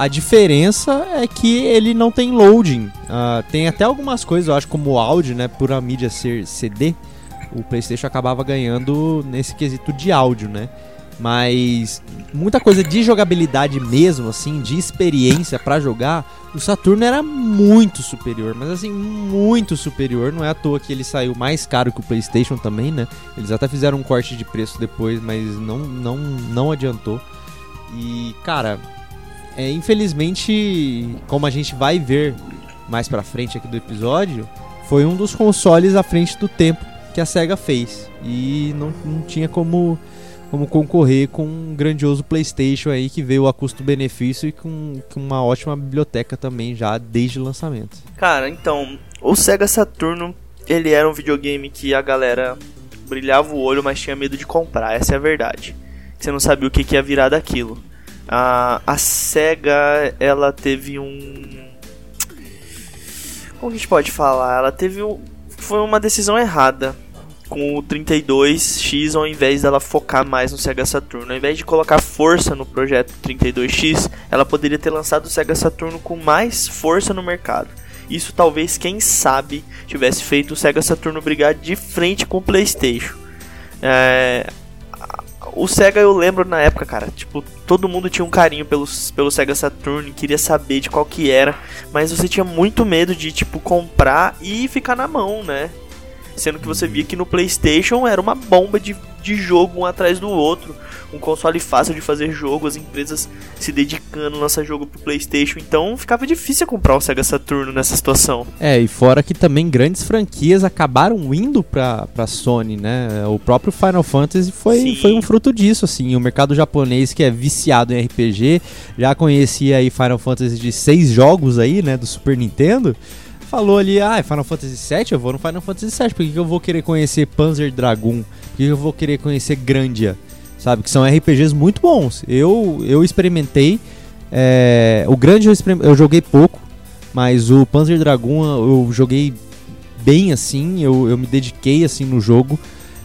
A diferença é que ele não tem loading. Ah, tem até algumas coisas, eu acho, como o áudio, né? Por a mídia ser CD, o PlayStation acabava ganhando nesse quesito de áudio, né? Mas muita coisa de jogabilidade mesmo, assim, de experiência pra jogar, o Saturno era muito superior, mas assim, muito superior. Não é à toa que ele saiu mais caro que o PlayStation também, né? Eles até fizeram um corte de preço depois, mas não, não, não adiantou. E, cara, é, infelizmente, como a gente vai ver mais pra frente aqui do episódio, foi um dos consoles à frente do tempo que a SEGA fez. E não, não tinha como, como concorrer com um grandioso PlayStation aí que veio a custo-benefício e com, com uma ótima biblioteca também já desde o lançamento. Cara, então, o Sega Saturno, ele era um videogame que a galera brilhava o olho, mas tinha medo de comprar, essa é a verdade. Você não sabia o que, que ia virar daquilo. A, a SEGA, ela teve um. Como a gente pode falar? Ela teve um. Foi uma decisão errada com o 32X ao invés dela focar mais no Sega Saturno. Ao invés de colocar força no projeto 32X, ela poderia ter lançado o Sega Saturno com mais força no mercado. Isso talvez, quem sabe, tivesse feito o Sega Saturno brigar de frente com o PlayStation. É, o Sega eu lembro na época, cara, tipo, todo mundo tinha um carinho pelo, pelo Sega Saturn, queria saber de qual que era, mas você tinha muito medo de, tipo, comprar e ficar na mão, né? Sendo que você via que no PlayStation era uma bomba de, de jogo um atrás do outro, um console fácil de fazer jogo, as empresas se dedicando a lançar jogo pro PlayStation, então ficava difícil comprar um Sega Saturno nessa situação. É, e fora que também grandes franquias acabaram indo pra, pra Sony, né? O próprio Final Fantasy foi, Sim. foi um fruto disso, assim. O mercado japonês, que é viciado em RPG, já conhecia aí Final Fantasy de seis jogos aí, né? Do Super Nintendo. Falou ali, ah, Final Fantasy VII, eu vou no Final Fantasy VII. Por que, que eu vou querer conhecer Panzer Dragoon? Por que, que eu vou querer conhecer Grandia? Sabe, que são RPGs muito bons. Eu, eu experimentei. é, o Grande eu, eu joguei pouco, mas o Panzer Dragoon eu joguei bem assim, eu, eu me dediquei assim no jogo.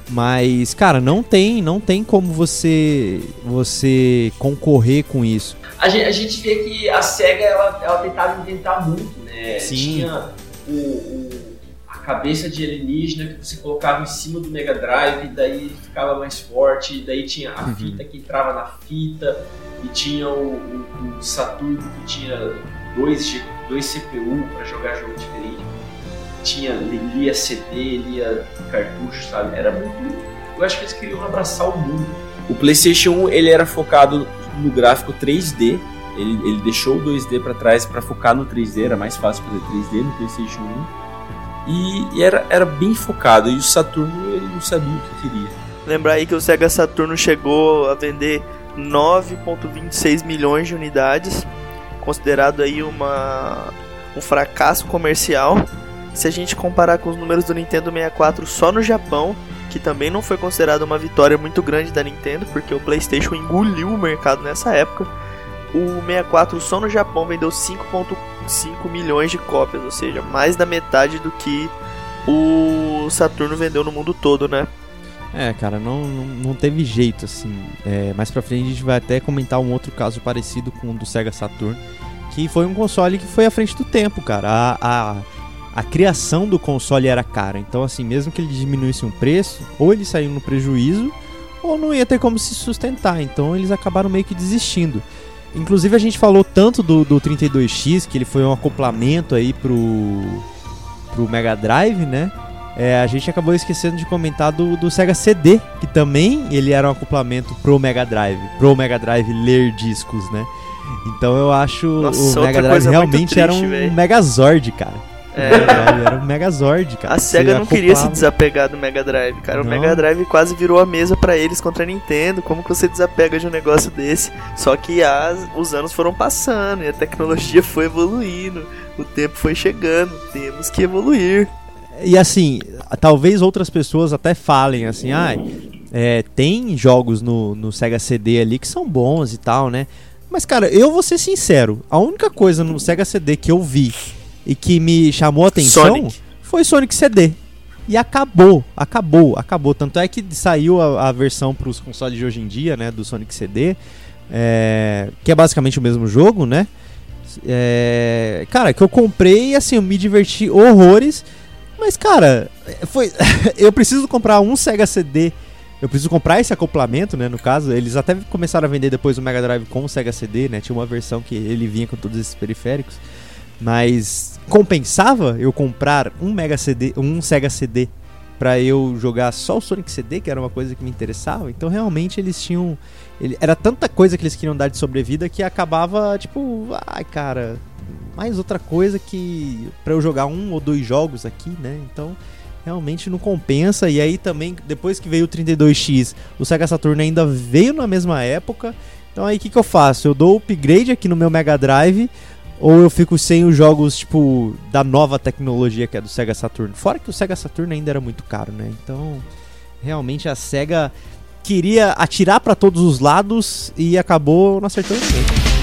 Mas, cara, não tem, não tem como você você concorrer com isso. A gente, a gente vê que a SEGA ela, ela tentava inventar muito, né? Sim. Tinha o, o- a cabeça de alienígena que você colocava em cima do Mega Drive, daí ele ficava mais forte, daí tinha a Uhum. fita que entrava na fita, e tinha o, o- o Saturno que tinha dois, dois CPU para jogar jogo diferente. Tinha, lia CD, lia cartucho, sabe? Era muito. Eu acho que eles queriam abraçar o mundo. O PlayStation 1 ele era focado no gráfico 3D. Ele, ele deixou o 2D para trás para focar no 3D, era mais fácil fazer 3D no PlayStation 1. E, e era, era bem focado. E o Saturno ele não sabia o que queria. Lembrar aí que o Sega Saturno chegou a vender 9.26 milhões de unidades, considerado aí uma um fracasso comercial. Se a gente comparar com os números do Nintendo 64 só no Japão, que também não foi considerado uma vitória muito grande da Nintendo, porque o PlayStation engoliu o mercado nessa época. O 64 só no Japão vendeu 5.5 milhões de cópias, ou seja, mais da metade do que o Saturno vendeu no mundo todo, né? É, cara, não, não, não teve jeito, assim. É, mais pra frente a gente vai até comentar um outro caso parecido com o do Sega Saturn, que foi um console que foi à frente do tempo, cara. A, a, a criação do console era cara, então, assim, mesmo que ele diminuísse um preço, ou ele saiu no prejuízo, ou não ia ter como se sustentar. Então, eles acabaram meio que desistindo. Inclusive, a gente falou tanto do, do 32X, que ele foi um acoplamento aí pro, pro Mega Drive, né? é, a gente acabou esquecendo de comentar do, do Sega CD, que também ele era um acoplamento pro Mega Drive, pro Mega Drive ler discos, né? Então eu acho Nossa, o Mega Drive realmente era triste, um véi. Megazord, cara. É. Era um Megazord, cara. A SEGA não queria se desapegar do Mega Drive, cara. O Não. Mega Drive quase virou a mesa pra eles contra a Nintendo. Como que você desapega de um negócio desse? Só que as- os anos foram passando e a tecnologia foi evoluindo. O tempo foi chegando. Temos que evoluir. E assim, talvez outras pessoas até falem assim, ai, é, tem jogos no, no Sega CD ali que são bons e tal, né? Mas, cara, eu vou ser sincero, a única coisa no Sega CD que eu vi e que me chamou a atenção Sonic. foi Sonic CD. E acabou, acabou, acabou. Tanto é que saiu a, a versão para os consoles de hoje em dia, né, do Sonic CD, é, que é basicamente o mesmo jogo, né? É, cara, que eu comprei e assim, eu me diverti horrores. Mas, cara, foi. eu preciso comprar um Sega CD. Eu preciso comprar esse acoplamento, né? No caso, eles até começaram a vender depois o Mega Drive com o Sega CD, né? Tinha uma versão que ele vinha com todos esses periféricos. Mas compensava eu comprar um Mega CD, um Sega CD pra eu jogar só o Sonic CD, que era uma coisa que me interessava. Então realmente eles tinham ele- era tanta coisa que eles queriam dar de sobrevida que acabava tipo, ai, cara, mais outra coisa que pra eu jogar um ou dois jogos aqui, né? Então realmente não compensa. E aí também depois que veio o 32X, o Sega Saturn ainda veio na mesma época. Então aí o que, que eu faço? Eu dou upgrade aqui no meu Mega Drive ou eu fico sem os jogos, tipo, da nova tecnologia que é do Sega Saturn. Fora que o Sega Saturn ainda era muito caro, né? Então, realmente a SEGA queria atirar pra todos os lados e acabou não acertando ninguém.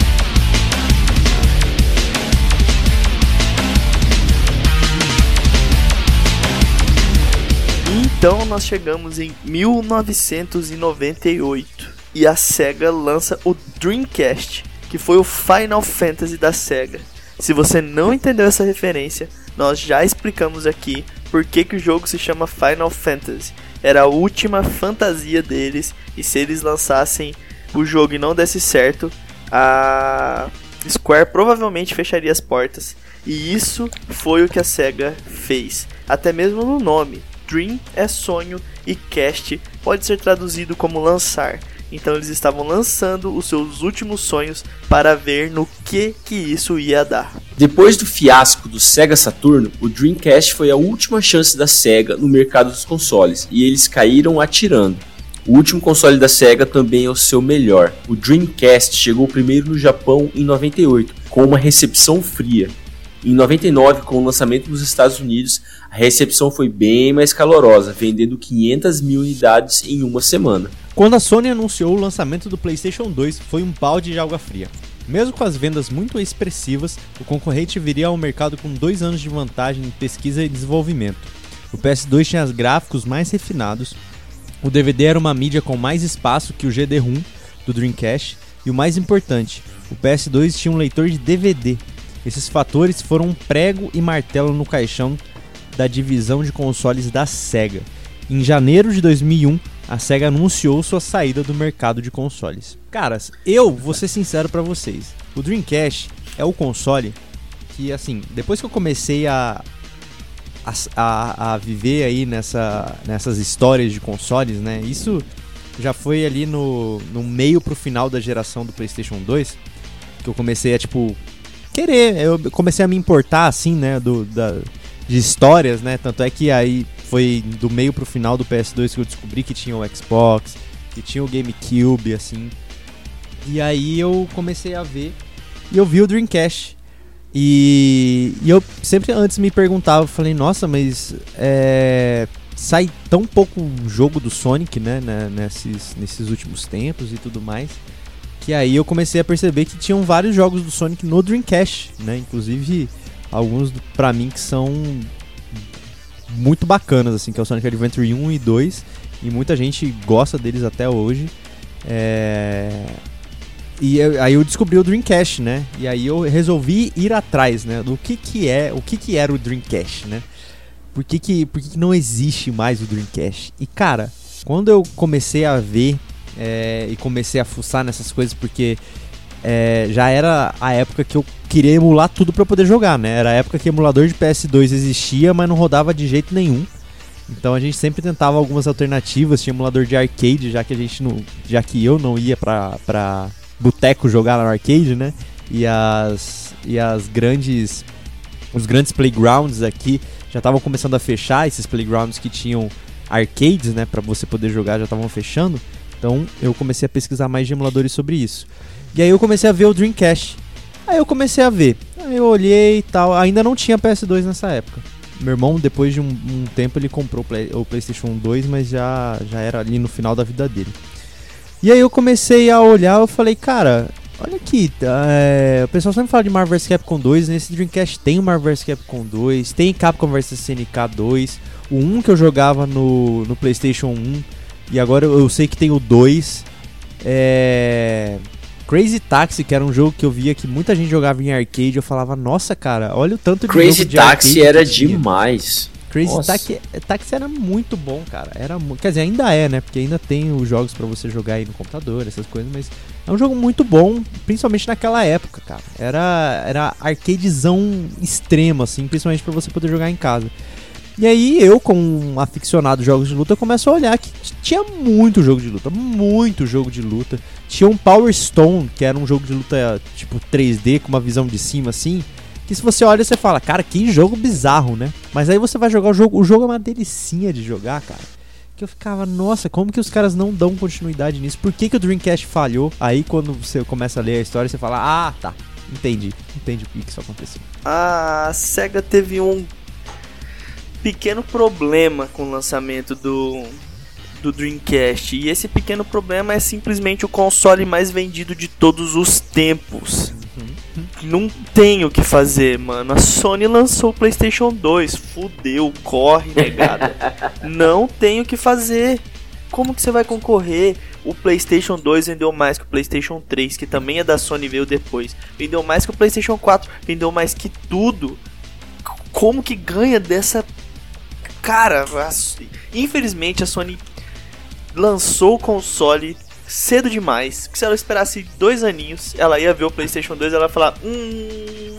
Então nós chegamos em 1998 e a SEGA lança o Dreamcast, que foi o Final Fantasy da SEGA. Se você não entendeu essa referência, nós já explicamos aqui por que, que o jogo se chama Final Fantasy. Era a última fantasia deles e se eles lançassem o jogo e não desse certo, a Square provavelmente fecharia as portas. E isso foi o que a SEGA fez. Até mesmo no nome. Dream é sonho e cast pode ser traduzido como lançar. Então eles estavam lançando os seus últimos sonhos para ver no que que isso ia dar. Depois do fiasco do Sega Saturno, o Dreamcast foi a última chance da Sega no mercado dos consoles e eles caíram atirando. O último console da Sega também é o seu melhor. O Dreamcast chegou primeiro no Japão em 98, com uma recepção fria. Em 99, com o lançamento nos Estados Unidos, a recepção foi bem mais calorosa, vendendo 500 mil unidades em uma semana. Quando a Sony anunciou o lançamento do PlayStation 2, foi um balde de água fria. Mesmo com as vendas muito expressivas, o concorrente viria ao mercado com dois anos de vantagem em pesquisa e desenvolvimento. O PS2 tinha os gráficos mais refinados, o DVD era uma mídia com mais espaço que o GD-ROM do Dreamcast, e o mais importante, o PS2 tinha um leitor de DVD. Esses fatores foram um prego e martelo no caixão da divisão de consoles da Sega. Em janeiro de 2001, a SEGA anunciou sua saída do mercado de consoles. Caras, eu vou ser sincero pra vocês. O Dreamcast é o console que, assim, depois que eu comecei a, a, a, a viver aí nessa, nessas histórias de consoles, né? Isso já foi ali no, no meio pro final da geração do PlayStation 2, que eu comecei a, tipo, querer. Eu comecei a me importar, assim, né? Do, da, de histórias, né? Tanto é que aí foi do meio pro final do PS2 que eu descobri que tinha o Xbox, que tinha o GameCube, assim. E aí eu comecei a ver e eu vi o Dreamcast. E, e eu sempre antes me perguntava, falei, nossa, mas é, sai tão pouco jogo do Sonic, né, né, nesses, nesses últimos tempos e tudo mais, que aí eu comecei a perceber que tinham vários jogos do Sonic no Dreamcast, né, inclusive alguns pra mim que são muito bacanas, assim, que é o Sonic Adventure 1 e 2, e muita gente gosta deles até hoje. É... E eu- aí eu descobri o Dreamcast, né? E aí eu resolvi ir atrás, né? Do que que é, o que que era o Dreamcast, né? Por que que, por que que não existe mais o Dreamcast? E cara, quando eu comecei a ver é, e comecei a fuçar nessas coisas, porque é, já era a época que eu queria emular tudo pra poder jogar, né? Era a época que emulador de PS2 existia, mas não rodava de jeito nenhum. Então a gente sempre tentava algumas alternativas, tinha emulador de arcade, já que a gente não, já que eu não ia pra, pra boteco jogar no arcade, né? E as e as grandes os grandes playgrounds aqui já estavam começando a fechar, esses playgrounds que tinham arcades, né, para você poder jogar já estavam fechando. Então eu comecei a pesquisar mais de emuladores sobre isso. E aí eu comecei a ver o Dreamcast. Aí eu comecei a ver. Aí eu olhei e tal. Ainda não tinha PS2 nessa época. Meu irmão, depois de um, um tempo, ele comprou o, Play, o, PlayStation 2, mas já, já era ali no final da vida dele. E aí eu comecei a olhar, eu falei, cara, olha aqui, é, o pessoal sempre fala de Marvel vs Capcom 2, nesse Dreamcast tem o Marvel vs Capcom 2, tem Capcom vs SNK 2, o 1 que eu jogava no, no PlayStation 1, e agora eu, eu sei que tem o 2. É... Crazy Taxi, que era um jogo que eu via que muita gente jogava em arcade, eu falava, nossa cara, olha o tanto de Crazy Taxi era demais. Crazy Taxi, Taxi, era muito bom, cara. Era, quer dizer, ainda é, né? Porque ainda tem os jogos para você jogar aí no computador, essas coisas, mas é um jogo muito bom, principalmente naquela época, cara. Era era arcadezão extremo assim, principalmente para você poder jogar em casa. E aí eu, como um aficionado de jogos de luta, começo a olhar que tinha muito jogo de luta, muito jogo de luta. Tinha um Power Stone, que era um jogo de luta tipo 3D com uma visão de cima assim, que se você olha você fala, cara, que jogo bizarro, né? Mas aí você vai jogar o jogo, o jogo é uma delicinha de jogar, cara. Que eu ficava, nossa, como que os caras não dão continuidade nisso? Por que, que o Dreamcast falhou? Aí quando você começa a ler a história, você fala, ah, tá, entendi, entendi por que isso aconteceu. A SEGA teve um pequeno problema com o lançamento do, do Dreamcast. E esse pequeno problema é simplesmente o console mais vendido de todos os tempos. Não tem o que fazer, mano. A Sony lançou o PlayStation 2. Fudeu, corre, negada. Não tem o que fazer. Como que você vai concorrer? O PlayStation 2 vendeu mais que o PlayStation 3, que também é da Sony, veio depois. Vendeu mais que o PlayStation 4, vendeu mais que tudo. Como que ganha dessa Cara, infelizmente a Sony lançou o console cedo demais. Que se ela esperasse dois aninhos, ela ia ver o PlayStation 2 e ela ia falar: Hum,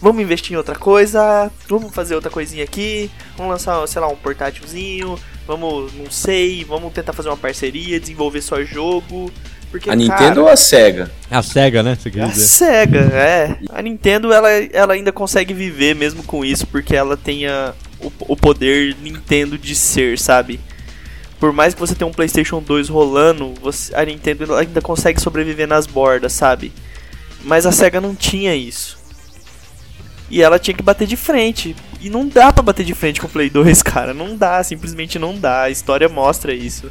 vamos investir em outra coisa, vamos fazer outra coisinha aqui, vamos lançar, sei lá, um portátilzinho, vamos, não sei, vamos tentar fazer uma parceria, desenvolver só jogo. Porque, a Nintendo cara, ou a Sega? A Sega, né? Você a dizer. Sega, é. A Nintendo ela, ela ainda consegue viver mesmo com isso, porque ela tem a, o, o poder Nintendo de ser, sabe? Por mais que você tenha um PlayStation 2 rolando, você, a Nintendo ainda consegue sobreviver nas bordas, sabe? Mas a Sega não tinha isso. E ela tinha que bater de frente. E não dá para bater de frente com o Play 2, cara. Não dá, simplesmente não dá. A história mostra isso.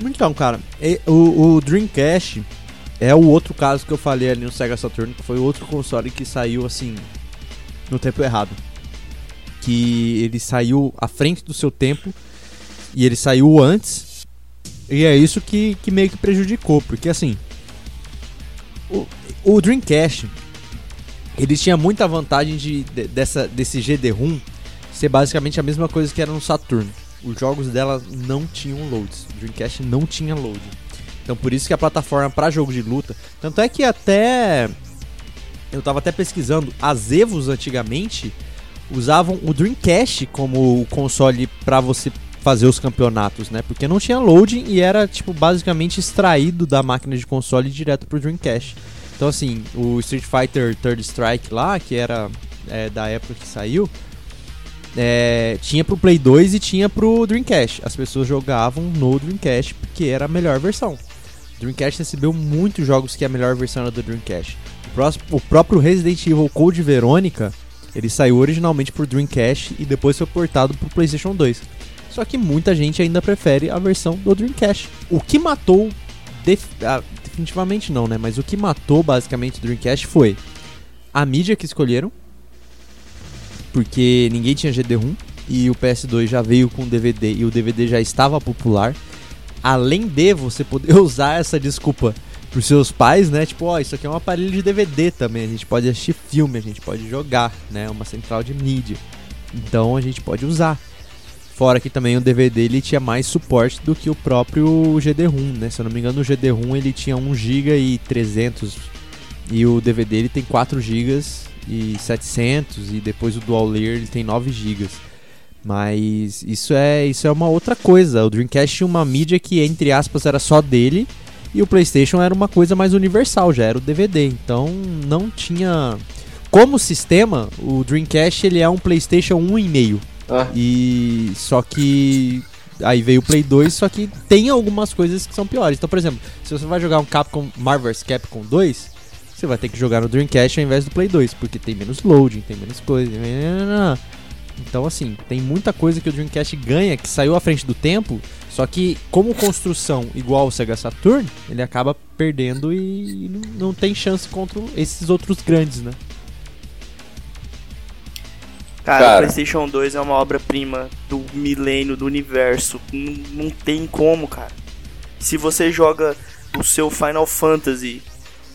Então, cara, o, o Dreamcast é o outro caso que eu falei ali no Sega Saturn, que foi outro console que saiu assim no tempo errado que ele saiu à frente do seu tempo e ele saiu antes. E é isso que, que meio que prejudicou, porque assim, o, o Dreamcast ele tinha muita vantagem de, de, dessa, desse GD-ROM ser basicamente a mesma coisa que era no Saturn. Os jogos dela não tinham loads. O Dreamcast não tinha load. Então por isso que a plataforma para jogo de luta. Tanto é que até. Eu tava até pesquisando. As Evos antigamente usavam o Dreamcast como console para você fazer os campeonatos, né? Porque não tinha loading e era tipo basicamente extraído da máquina de console direto pro Dreamcast. Então assim, o Street Fighter Third Strike lá, que era é, da época que saiu, é, tinha pro Play 2 e tinha pro Dreamcast. As pessoas jogavam no Dreamcast porque era a melhor versão. O Dreamcast recebeu muitos jogos que a melhor versão era do Dreamcast. O, próximo, o próprio Resident Evil Code Verônica ele saiu originalmente por Dreamcast e depois foi portado para o PlayStation 2. Só que muita gente ainda prefere a versão do Dreamcast. O que matou def ah, definitivamente não, né? Mas o que matou basicamente o Dreamcast foi a mídia que escolheram, porque ninguém tinha GD-ROM e o PS2 já veio com DVD e o DVD já estava popular. Além de você poder usar essa desculpa pros seus pais, né? Tipo, ó, isso aqui é um aparelho de DVD também. A gente pode assistir filme, a gente pode jogar, né? Uma central de mídia. Então a gente pode usar. Fora que também o DVD ele tinha mais suporte do que o próprio GD-ROM, né? Se eu não me engano, o GD-ROM ele tinha 1 GB e 300 e o DVD ele tem 4 GB e 700 e depois o Dual Layer ele tem 9 GB. Mas isso é, isso é uma outra coisa. O Dreamcast tinha uma mídia que, entre aspas, era só dele. E o PlayStation era uma coisa mais universal, já era o DVD. Então não tinha. Como sistema, o Dreamcast ele é um PlayStation 1,5. Ah, E só que aí veio o Play 2, só que tem algumas coisas que são piores. Então, por exemplo, se você vai jogar um Capcom Marvel's Capcom 2, você vai ter que jogar no Dreamcast ao invés do Play 2, porque tem menos loading, tem menos coisa. Então, assim, tem muita coisa que o Dreamcast ganha que saiu à frente do tempo, só que como construção igual o Sega Saturn, ele acaba perdendo e não- não tem chance contra esses outros grandes, né? Cara, Cara. o PlayStation 2 é uma obra-prima do milênio, do universo. Não, não tem como, cara. Se você joga o seu Final Fantasy,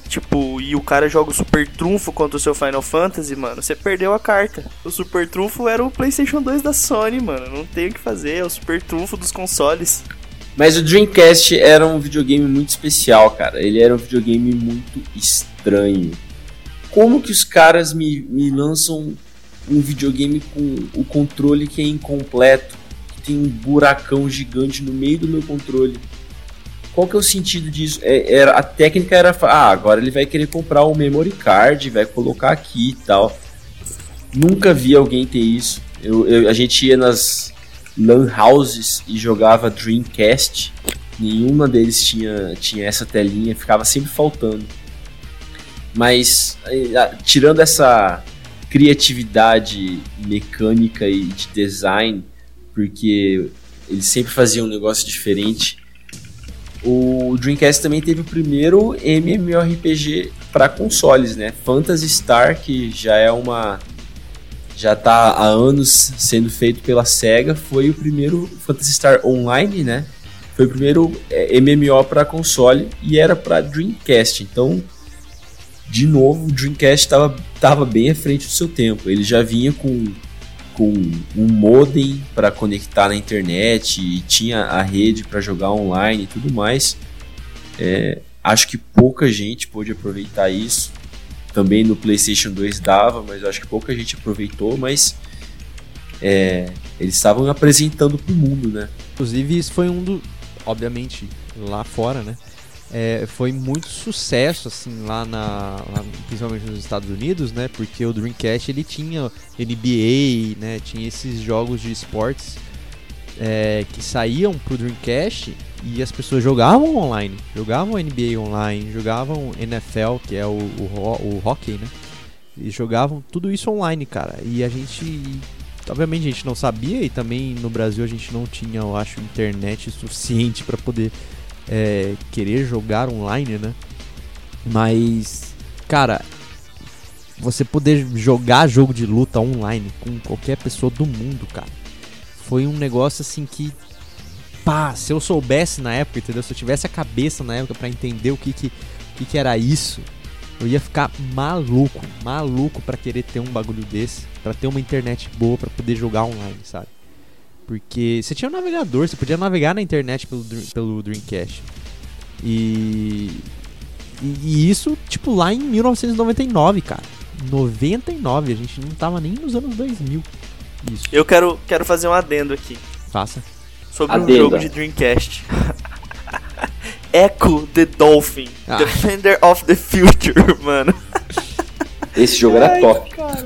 tipo, e o cara joga o Super Trunfo contra o seu Final Fantasy, mano, você perdeu a carta. O Super Trunfo era o PlayStation 2 da Sony, mano. Não tem o que fazer, é o Super Trunfo dos consoles. Mas o Dreamcast era um videogame muito especial, cara. Ele era um videogame muito estranho. Como que os caras me, me lançam um videogame com o controle que é incompleto, que tem um buracão gigante no meio do meu controle? Qual que é o sentido disso? É- era, a técnica era, ah, agora ele vai querer comprar um memory card, vai colocar aqui e tal. Nunca vi alguém ter isso. Eu, eu- a gente ia nas lan houses e jogava Dreamcast. Nenhuma deles tinha, tinha essa telinha, ficava sempre faltando. Mas eh, tirando essa criatividade mecânica e de design, porque eles sempre faziam um negócio diferente. O Dreamcast também teve o primeiro MMORPG para consoles, né? Phantasy Star, que já é uma já tá há anos sendo feito pela SEGA, foi o primeiro Phantasy Star Online, né? Foi o primeiro é, MMO para console e era para Dreamcast. Então, de novo, o Dreamcast estava tava bem à frente do seu tempo. Ele já vinha com, com um modem para conectar na internet e tinha a rede para jogar online e tudo mais. É, acho que pouca gente pôde aproveitar isso. Também no PlayStation 2 dava, mas acho que pouca gente aproveitou. Mas é, eles estavam apresentando pro mundo, né? Inclusive, isso foi um do. Obviamente, lá fora, né? É, foi muito sucesso, assim, lá na. lá, principalmente nos Estados Unidos, né? Porque o Dreamcast ele tinha NBA, né? Tinha esses jogos de esportes é, que saíam pro Dreamcast e as pessoas jogavam online. Jogavam NBA online, jogavam NFL, que é o, o, o hockey, né? E jogavam tudo isso online, cara. E a gente obviamente a gente não sabia e também no Brasil a gente não tinha, eu acho, internet suficiente para poder é, querer jogar online, né? Mas, cara, você poder jogar jogo de luta online com qualquer pessoa do mundo, cara, foi um negócio assim que, pá, se eu soubesse na época, entendeu? Se eu tivesse a cabeça na época para entender o que que, o que que era isso, eu ia ficar maluco, maluco pra querer ter um bagulho desse, pra ter uma internet boa pra poder jogar online, sabe? Porque você tinha um navegador, você podia navegar na internet pelo, pelo Dreamcast. E, e e isso, tipo, lá em 1999, cara. 99, a gente não tava nem nos anos 2000. Isso, Eu quero, quero fazer um adendo aqui faça. sobre um jogo de Dreamcast. Echo the Dolphin, Ah. Defender of the Future, mano. Esse jogo era top. Cara,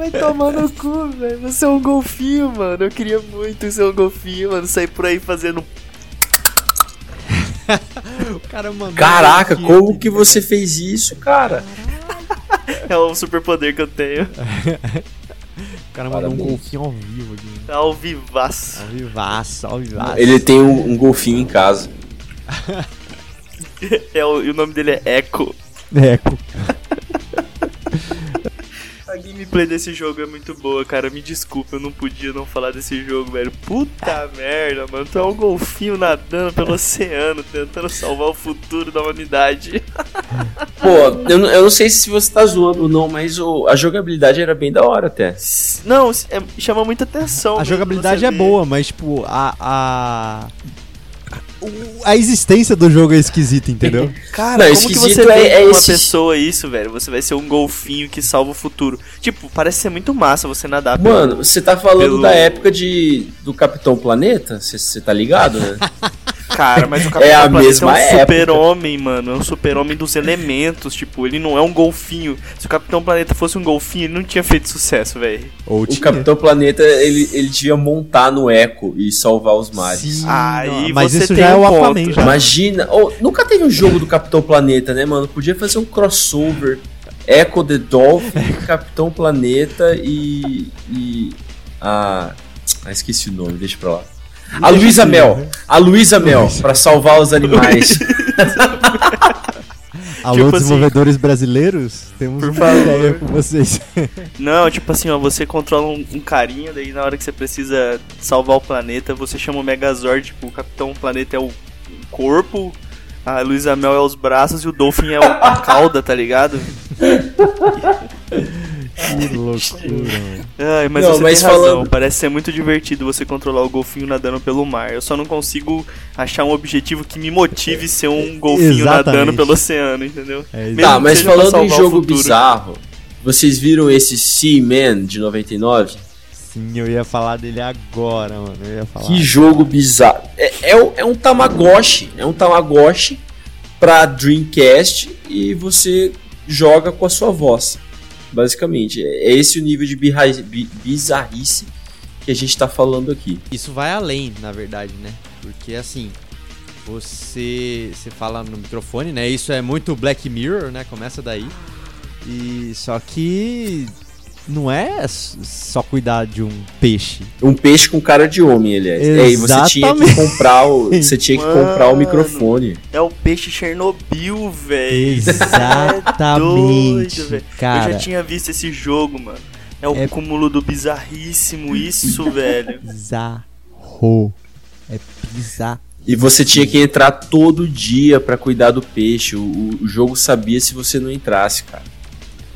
vai tomar no cu, velho. Você é um golfinho, mano. Eu queria muito ser um golfinho, mano. Sair por aí fazendo. O cara mandou. Caraca, aqui, como que você fez isso, cara? É o superpoder que eu tenho. O cara mandou um golfinho ao vivo aqui. né? Ao vivaço. Ao vivaço, ao vivaço. Ele tem um, um golfinho em casa. É o, e o nome dele é Echo. Eco. A gameplay desse jogo é muito boa, cara. Me desculpa, eu não podia não falar desse jogo, velho. Puta merda, mano. Tu é um golfinho nadando pelo oceano, tentando salvar o futuro da humanidade. Pô, eu, não- eu não sei se você tá zoando ou não, mas o- a jogabilidade era bem da hora até. Não, é- chama muita atenção. A mesmo jogabilidade é boa, mas tipo, a. a... a existência do jogo é esquisita, entendeu? Cara, Não, como que você é- é uma esse- pessoa isso, velho? Você vai ser um golfinho que salva o futuro. Tipo, parece ser muito massa você nadar pelo- Mano, você tá falando pelo- da época de do Capitão Planeta? Você tá ligado, né? Cara, mas o É Capitão a Planeta mesma é um super-homem, mano. É um super-homem dos elementos. Tipo, ele não é um golfinho. Se o Capitão Planeta fosse um golfinho, ele não tinha feito sucesso, velho. O tinha. Capitão Planeta, ele, ele devia montar no Echo e salvar os mares. Sim, não, mas você isso tem já é o ponto. Aquaman já. Imagina, oh, nunca teve um jogo do Capitão Planeta, né, mano? Podia fazer um crossover Echo the Dolphin, Capitão Planeta e. e. a. Ah, esqueci o nome, deixa pra lá. A Luísa Mel, a Luísa Mel, pra salvar os animais. Alô, Tipo assim, desenvolvedores brasileiros, temos por uma favor. ideia com vocês. Não, tipo assim, ó, você controla um, um carinha, daí na hora que você precisa salvar o planeta, você chama o Megazord, tipo, o Capitão Planeta é o corpo, a Luísa Mel é os braços e o Dolphin é o- a cauda, tá ligado? que loucura, mano. Ai, mas Não, você mas tem razão, falando- parece ser muito divertido você controlar o golfinho nadando pelo mar. Eu só não consigo achar um objetivo que me motive ser um golfinho Exatamente. nadando pelo oceano, entendeu? É. Mesmo Tá, que mas falando em jogo bizarro, vocês viram esse Seaman de 99? Sim, eu ia falar dele agora, mano. Eu ia falar. Que jogo bizarro. É, é, um- é um Tamagotchi. É um Tamagotchi pra Dreamcast e você joga com a sua voz. Basicamente. É esse o nível de bizarrice que a gente tá falando aqui. Isso vai além, na verdade, né? Porque assim, você, você fala no microfone, né? Isso é muito Black Mirror, né? Começa daí. E só que não é só cuidar de um peixe. Um peixe com cara de homem, aliás. É, e você tinha que comprar o, você tinha que comprar o Mano. microfone. É o peixe Chernobyl, velho. Exatamente, doido, velho. cara. Eu já tinha visto esse jogo, mano. É o É- cúmulo do bizarríssimo, isso, velho. Bizarro. É bizarro. E você tinha que entrar todo dia pra cuidar do peixe. O, o jogo sabia se você não entrasse, cara.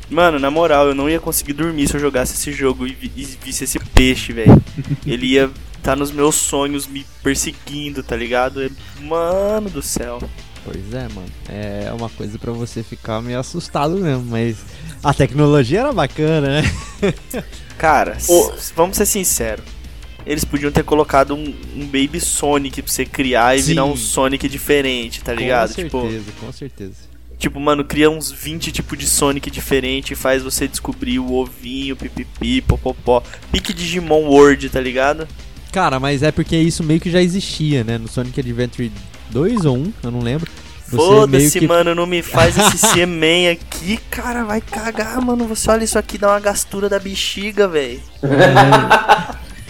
Mano, na moral, eu não ia conseguir dormir se eu jogasse esse jogo e, vi- e visse esse peixe, velho. Ele ia tá nos meus sonhos me perseguindo, tá ligado? É- Mano do céu. Pois é, mano. É uma coisa pra você ficar meio assustado mesmo, mas a tecnologia era bacana, né? Cara, Ô. vamos ser sinceros. Eles podiam ter colocado um, um Baby Sonic pra você criar e Sim. virar um Sonic diferente, tá ligado? Com Tipo, certeza, com certeza. Tipo, mano, cria uns 20 tipos de Sonic diferente e faz você descobrir o ovinho, pipipi, popopó. Pique Digimon World, tá ligado? Cara, mas é porque isso meio que já existia, né? No Sonic Adventure 2 ou 1, eu não lembro. Foda-se, que mano, não me faz esse Seaman aqui, cara, vai cagar, mano. Você olha isso aqui, dá uma gastura da bexiga, velho.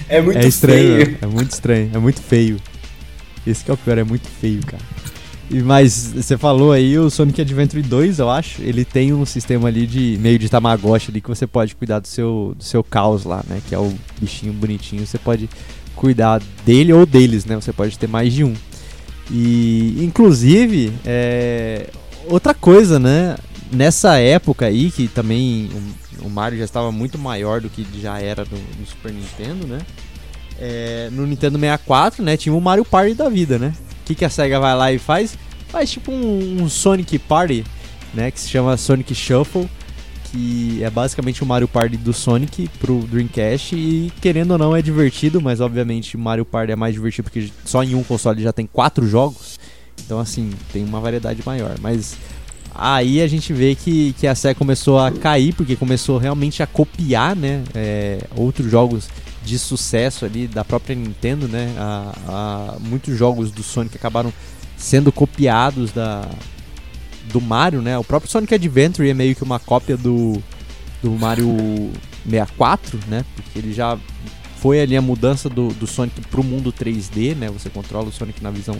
É muito É estranho, feio. é muito estranho, é muito feio. Esse que é o pior, é muito feio, cara. Mas você falou aí, o Sonic Adventure 2, eu acho, ele tem um sistema ali de meio de Tamagotchi ali que você pode cuidar do seu, do seu caos lá, né? Que é o bichinho bonitinho, você pode cuidar dele ou deles, né? Você pode ter mais de um. E, inclusive, é, outra coisa, né? Nessa época aí, que também o, o Mario já estava muito maior do que já era no, no Super Nintendo, né? É, no Nintendo 64, né? Tinha o Mario Party da vida, né? Que, que a SEGA vai lá e faz? Faz tipo um, um Sonic Party, né? Que se chama Sonic Shuffle. Que é basicamente o Mario Party do Sonic pro Dreamcast. E querendo ou não é divertido, mas obviamente Mario Party é mais divertido porque só em um console já tem quatro jogos. Então assim, tem uma variedade maior. Mas aí a gente vê que, que a SEGA começou a cair, porque começou realmente a copiar, né? é, outros jogos de sucesso ali da própria Nintendo, né? A, a- muitos jogos do Sonic acabaram sendo copiados da do Mario, né? O próprio Sonic Adventure é meio que uma cópia do do Mario 64, né? Porque ele já foi ali a mudança do, do Sonic pro mundo 3D, né? Você controla o Sonic na visão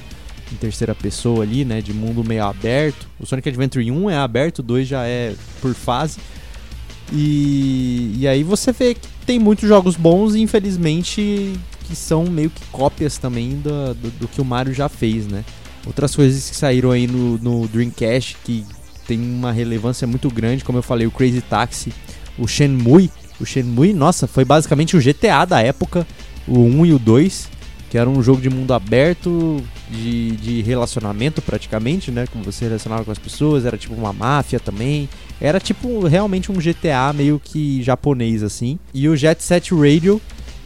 em terceira pessoa ali, né? De mundo meio aberto. O Sonic Adventure 1 é aberto, o 2 já é por fase. E, e aí você vê que tem muitos jogos bons e infelizmente que são meio que cópias também do, do, do que o Mario já fez, né? Outras coisas que saíram aí no, no Dreamcast que tem uma relevância muito grande, como eu falei, o Crazy Taxi, o Shenmue. O Shenmue, nossa, foi basicamente o GTA da época, o 1 e o 2, que era um jogo de mundo aberto, de, de relacionamento praticamente, né? Como você relacionava com as pessoas, era tipo uma máfia também. Era tipo realmente um GTA meio que japonês assim. E o Jet Set Radio,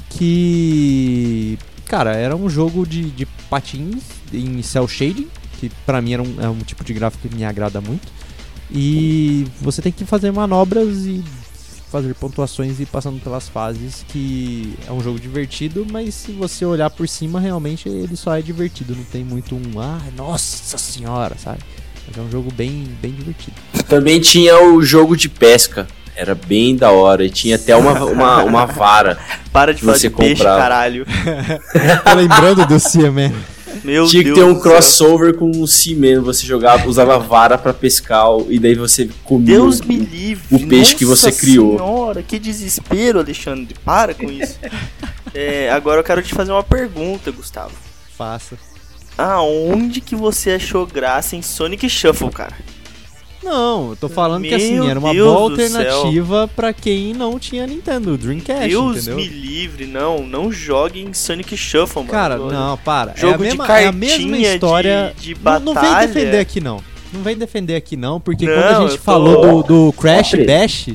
que. Cara, era um jogo de, de patins em cel shading, que pra mim era um, é um tipo de gráfico que me agrada muito. E você tem que fazer manobras e fazer pontuações e passando pelas fases, que é um jogo divertido, mas se você olhar por cima, realmente ele só é divertido, não tem muito um, ah, nossa senhora, sabe? Mas é um jogo bem, bem divertido. Também tinha o jogo de pesca. Era bem da hora. E tinha até uma, uma, uma vara. Para de falar de peixe, caralho. Tô lembrando do Seaman. Meu tinha que Deus ter um do céu. crossover com o Seaman. Você jogava, usava vara pra pescar. E daí você comia. Deus o- me livre. o peixe que Nossa você criou. Senhora, que desespero, Alexandre. Para com isso. É, agora eu quero te fazer uma pergunta, Gustavo. Faça. Aonde que você achou graça em Sonic Shuffle, cara? Não, eu tô falando que assim, Meu era uma Deus boa alternativa pra quem não tinha Nintendo, Dreamcast, Deus entendeu? me livre, não. Não jogue em Sonic Shuffle, mano. Cara, não, para. Jogo é a de mesma, é a mesma história. de- de Não- não, vem batalha. defender aqui não. Não vem defender aqui não, porque Não, quando a eu gente tô- falou do, do Crash Bash,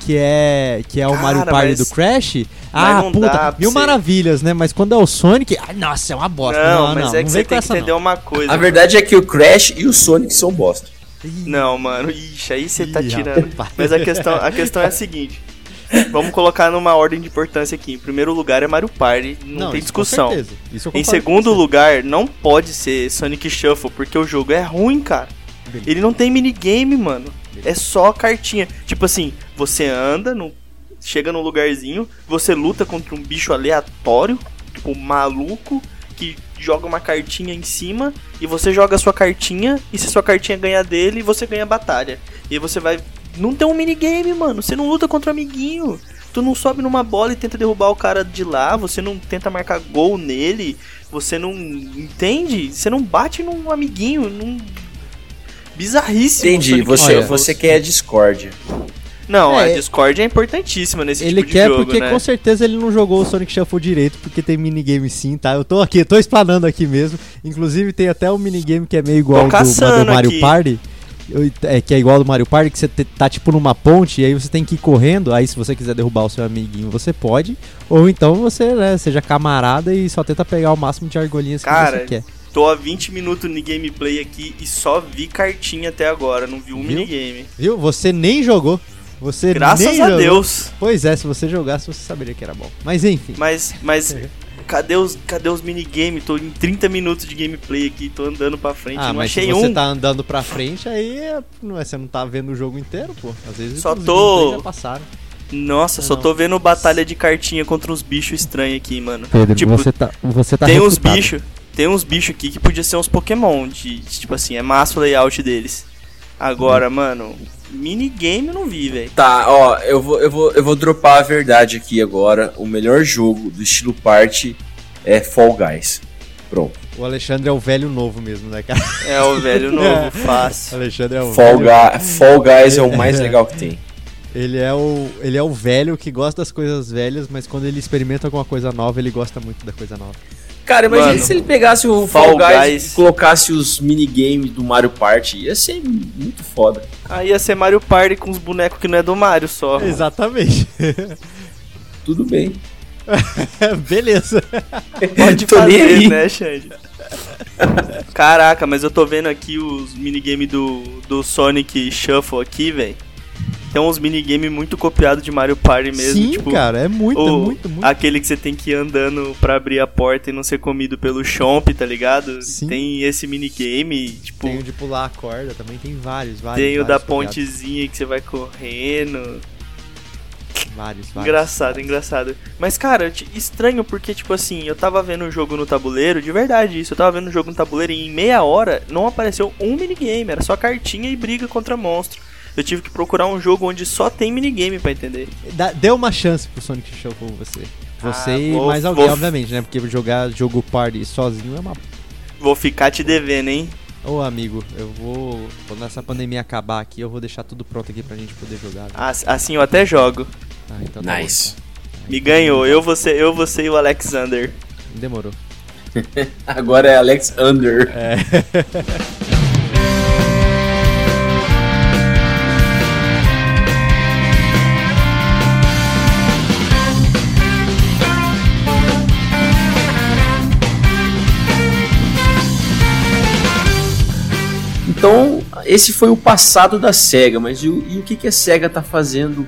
que é que é o Cara, Mario Party mas- do Crash, ah, não puta, dá mil você- maravilhas, né? Mas quando é o Sonic, ai, nossa, é uma bosta. Não, Não, mas não, é não que você tem que entender não. uma coisa. A verdade é que o Crash e o Sonic são bosta. Não, mano, ixi, aí você tá tirando. rapaz. Mas a questão, a questão é a seguinte. Vamos colocar numa ordem de importância aqui. Em primeiro lugar é Mario Party, não, tem isso com discussão. certeza. Isso eu Em segundo lugar, não pode ser Sonic Shuffle, porque o jogo é ruim, cara. Beleza. Ele não tem minigame, mano. É só cartinha. Tipo assim, você anda, no, chega num lugarzinho, você luta contra um bicho aleatório, tipo um maluco, que joga uma cartinha em cima, e você joga a sua cartinha, e se sua cartinha ganhar dele, você ganha a batalha. E aí você vai. Não tem um minigame, mano. Você não luta contra o amiguinho. Tu não sobe numa bola e tenta derrubar o cara de lá, você não tenta marcar gol nele, você não. Entende? Você não bate num amiguinho, num. Bizarríssimo. Entendi. Sonic Você, Olha, você quer a discórdia. Não, a É. Discord é importantíssima nesse Ele tipo de quer jogo, porque né? com certeza ele não jogou o Sonic Shuffle direito, porque tem minigame sim, tá? Eu tô aqui, eu tô explanando aqui mesmo. Inclusive tem até um minigame que é meio igual ao do, do Mario aqui. Party. Eu- É, que é igual ao do Mario Party, que você te- tá tipo numa ponte e aí você tem que ir correndo. Aí se você quiser derrubar o seu amiguinho, você pode. Ou então você, né, seja camarada e só tenta pegar o máximo de argolinhas que Cara, você quer. Tô há 20 minutos de gameplay aqui e só vi cartinha até agora, não vi um Viu? minigame. Viu? Você nem jogou. Você Graças nem a jogou. Deus. Pois é, se você jogasse, você saberia que era bom. Mas enfim. Mas, mas cadê os, cadê os minigames? Tô em 30 minutos de gameplay aqui, tô andando pra frente, Ah, não mas achei se você um. tá andando pra frente, aí é- não é, você não tá vendo o jogo inteiro, pô. Às vezes Só os tô- já passaram. Nossa, só Não. tô vendo batalha de cartinha contra uns bichos estranhos aqui, mano. Pedro, Tipo, você tá, você tá tem uns refutado. bichos, tem uns bichos aqui que podia ser uns Pokémon, de, de, tipo assim, é massa o layout deles. Agora, mano, minigame eu não vi, velho. Tá, ó, eu vou, eu, vou, eu vou dropar a verdade aqui agora. O melhor jogo do estilo party é Fall Guys. Pronto. O Alexandre é o velho novo mesmo, né, cara? É o velho novo. O fácil. Alexandre é o Fall, velho. Ga Fall Guys é o mais legal que tem. Ele é o ele é o velho que gosta das coisas velhas, mas quando ele experimenta alguma coisa nova, ele gosta muito da coisa nova. Cara, imagina Mano, se ele pegasse o Fall Fall Guys, Guys. e colocasse os minigames do Mario Party. Ia ser muito foda. Aí ia ser Mario Party com os bonecos que não é do Mario só. Exatamente. Tudo bem. Beleza. Pode Tô nem fazer, aí. né, Xande? Caraca, mas eu tô vendo aqui os minigame do, do Sonic Shuffle aqui, velho. Tem uns minigame muito copiados de Mario Party mesmo, Sim, tipo, cara, é muito, o- muito, muito. aquele que você tem que ir andando pra abrir a porta e não ser comido pelo Chomp, tá ligado? Sim. Tem esse minigame, tipo, Tem o de pular a corda também, tem vários, vários. tem o da vários copiados. pontezinha que você vai correndo. Vários, vários. Engraçado, engraçado. Mas, cara, estranho porque, tipo assim, eu tava vendo o jogo no tabuleiro, de verdade isso, eu tava vendo o jogo no tabuleiro e em meia hora não apareceu um minigame, era só cartinha e briga contra monstro. Eu tive que procurar um jogo onde só tem minigame pra entender. Dá- Dê uma chance pro Sonic Show com você. Você Ah, e vou- mais alguém, vou- obviamente, né? Porque jogar jogo party sozinho é uma. Vou ficar te devendo, hein? Ô amigo, eu vou. Quando essa pandemia acabar aqui, eu vou deixar tudo pronto aqui pra gente poder jogar. Assim eu até jogo. Ah, então tá Nice. bom. Me ganhou, eu você, eu você e o Alexander. Demorou. Agora é Alex Under. É. Então, esse foi o passado da SEGA, mas e o, e o que, que a SEGA está fazendo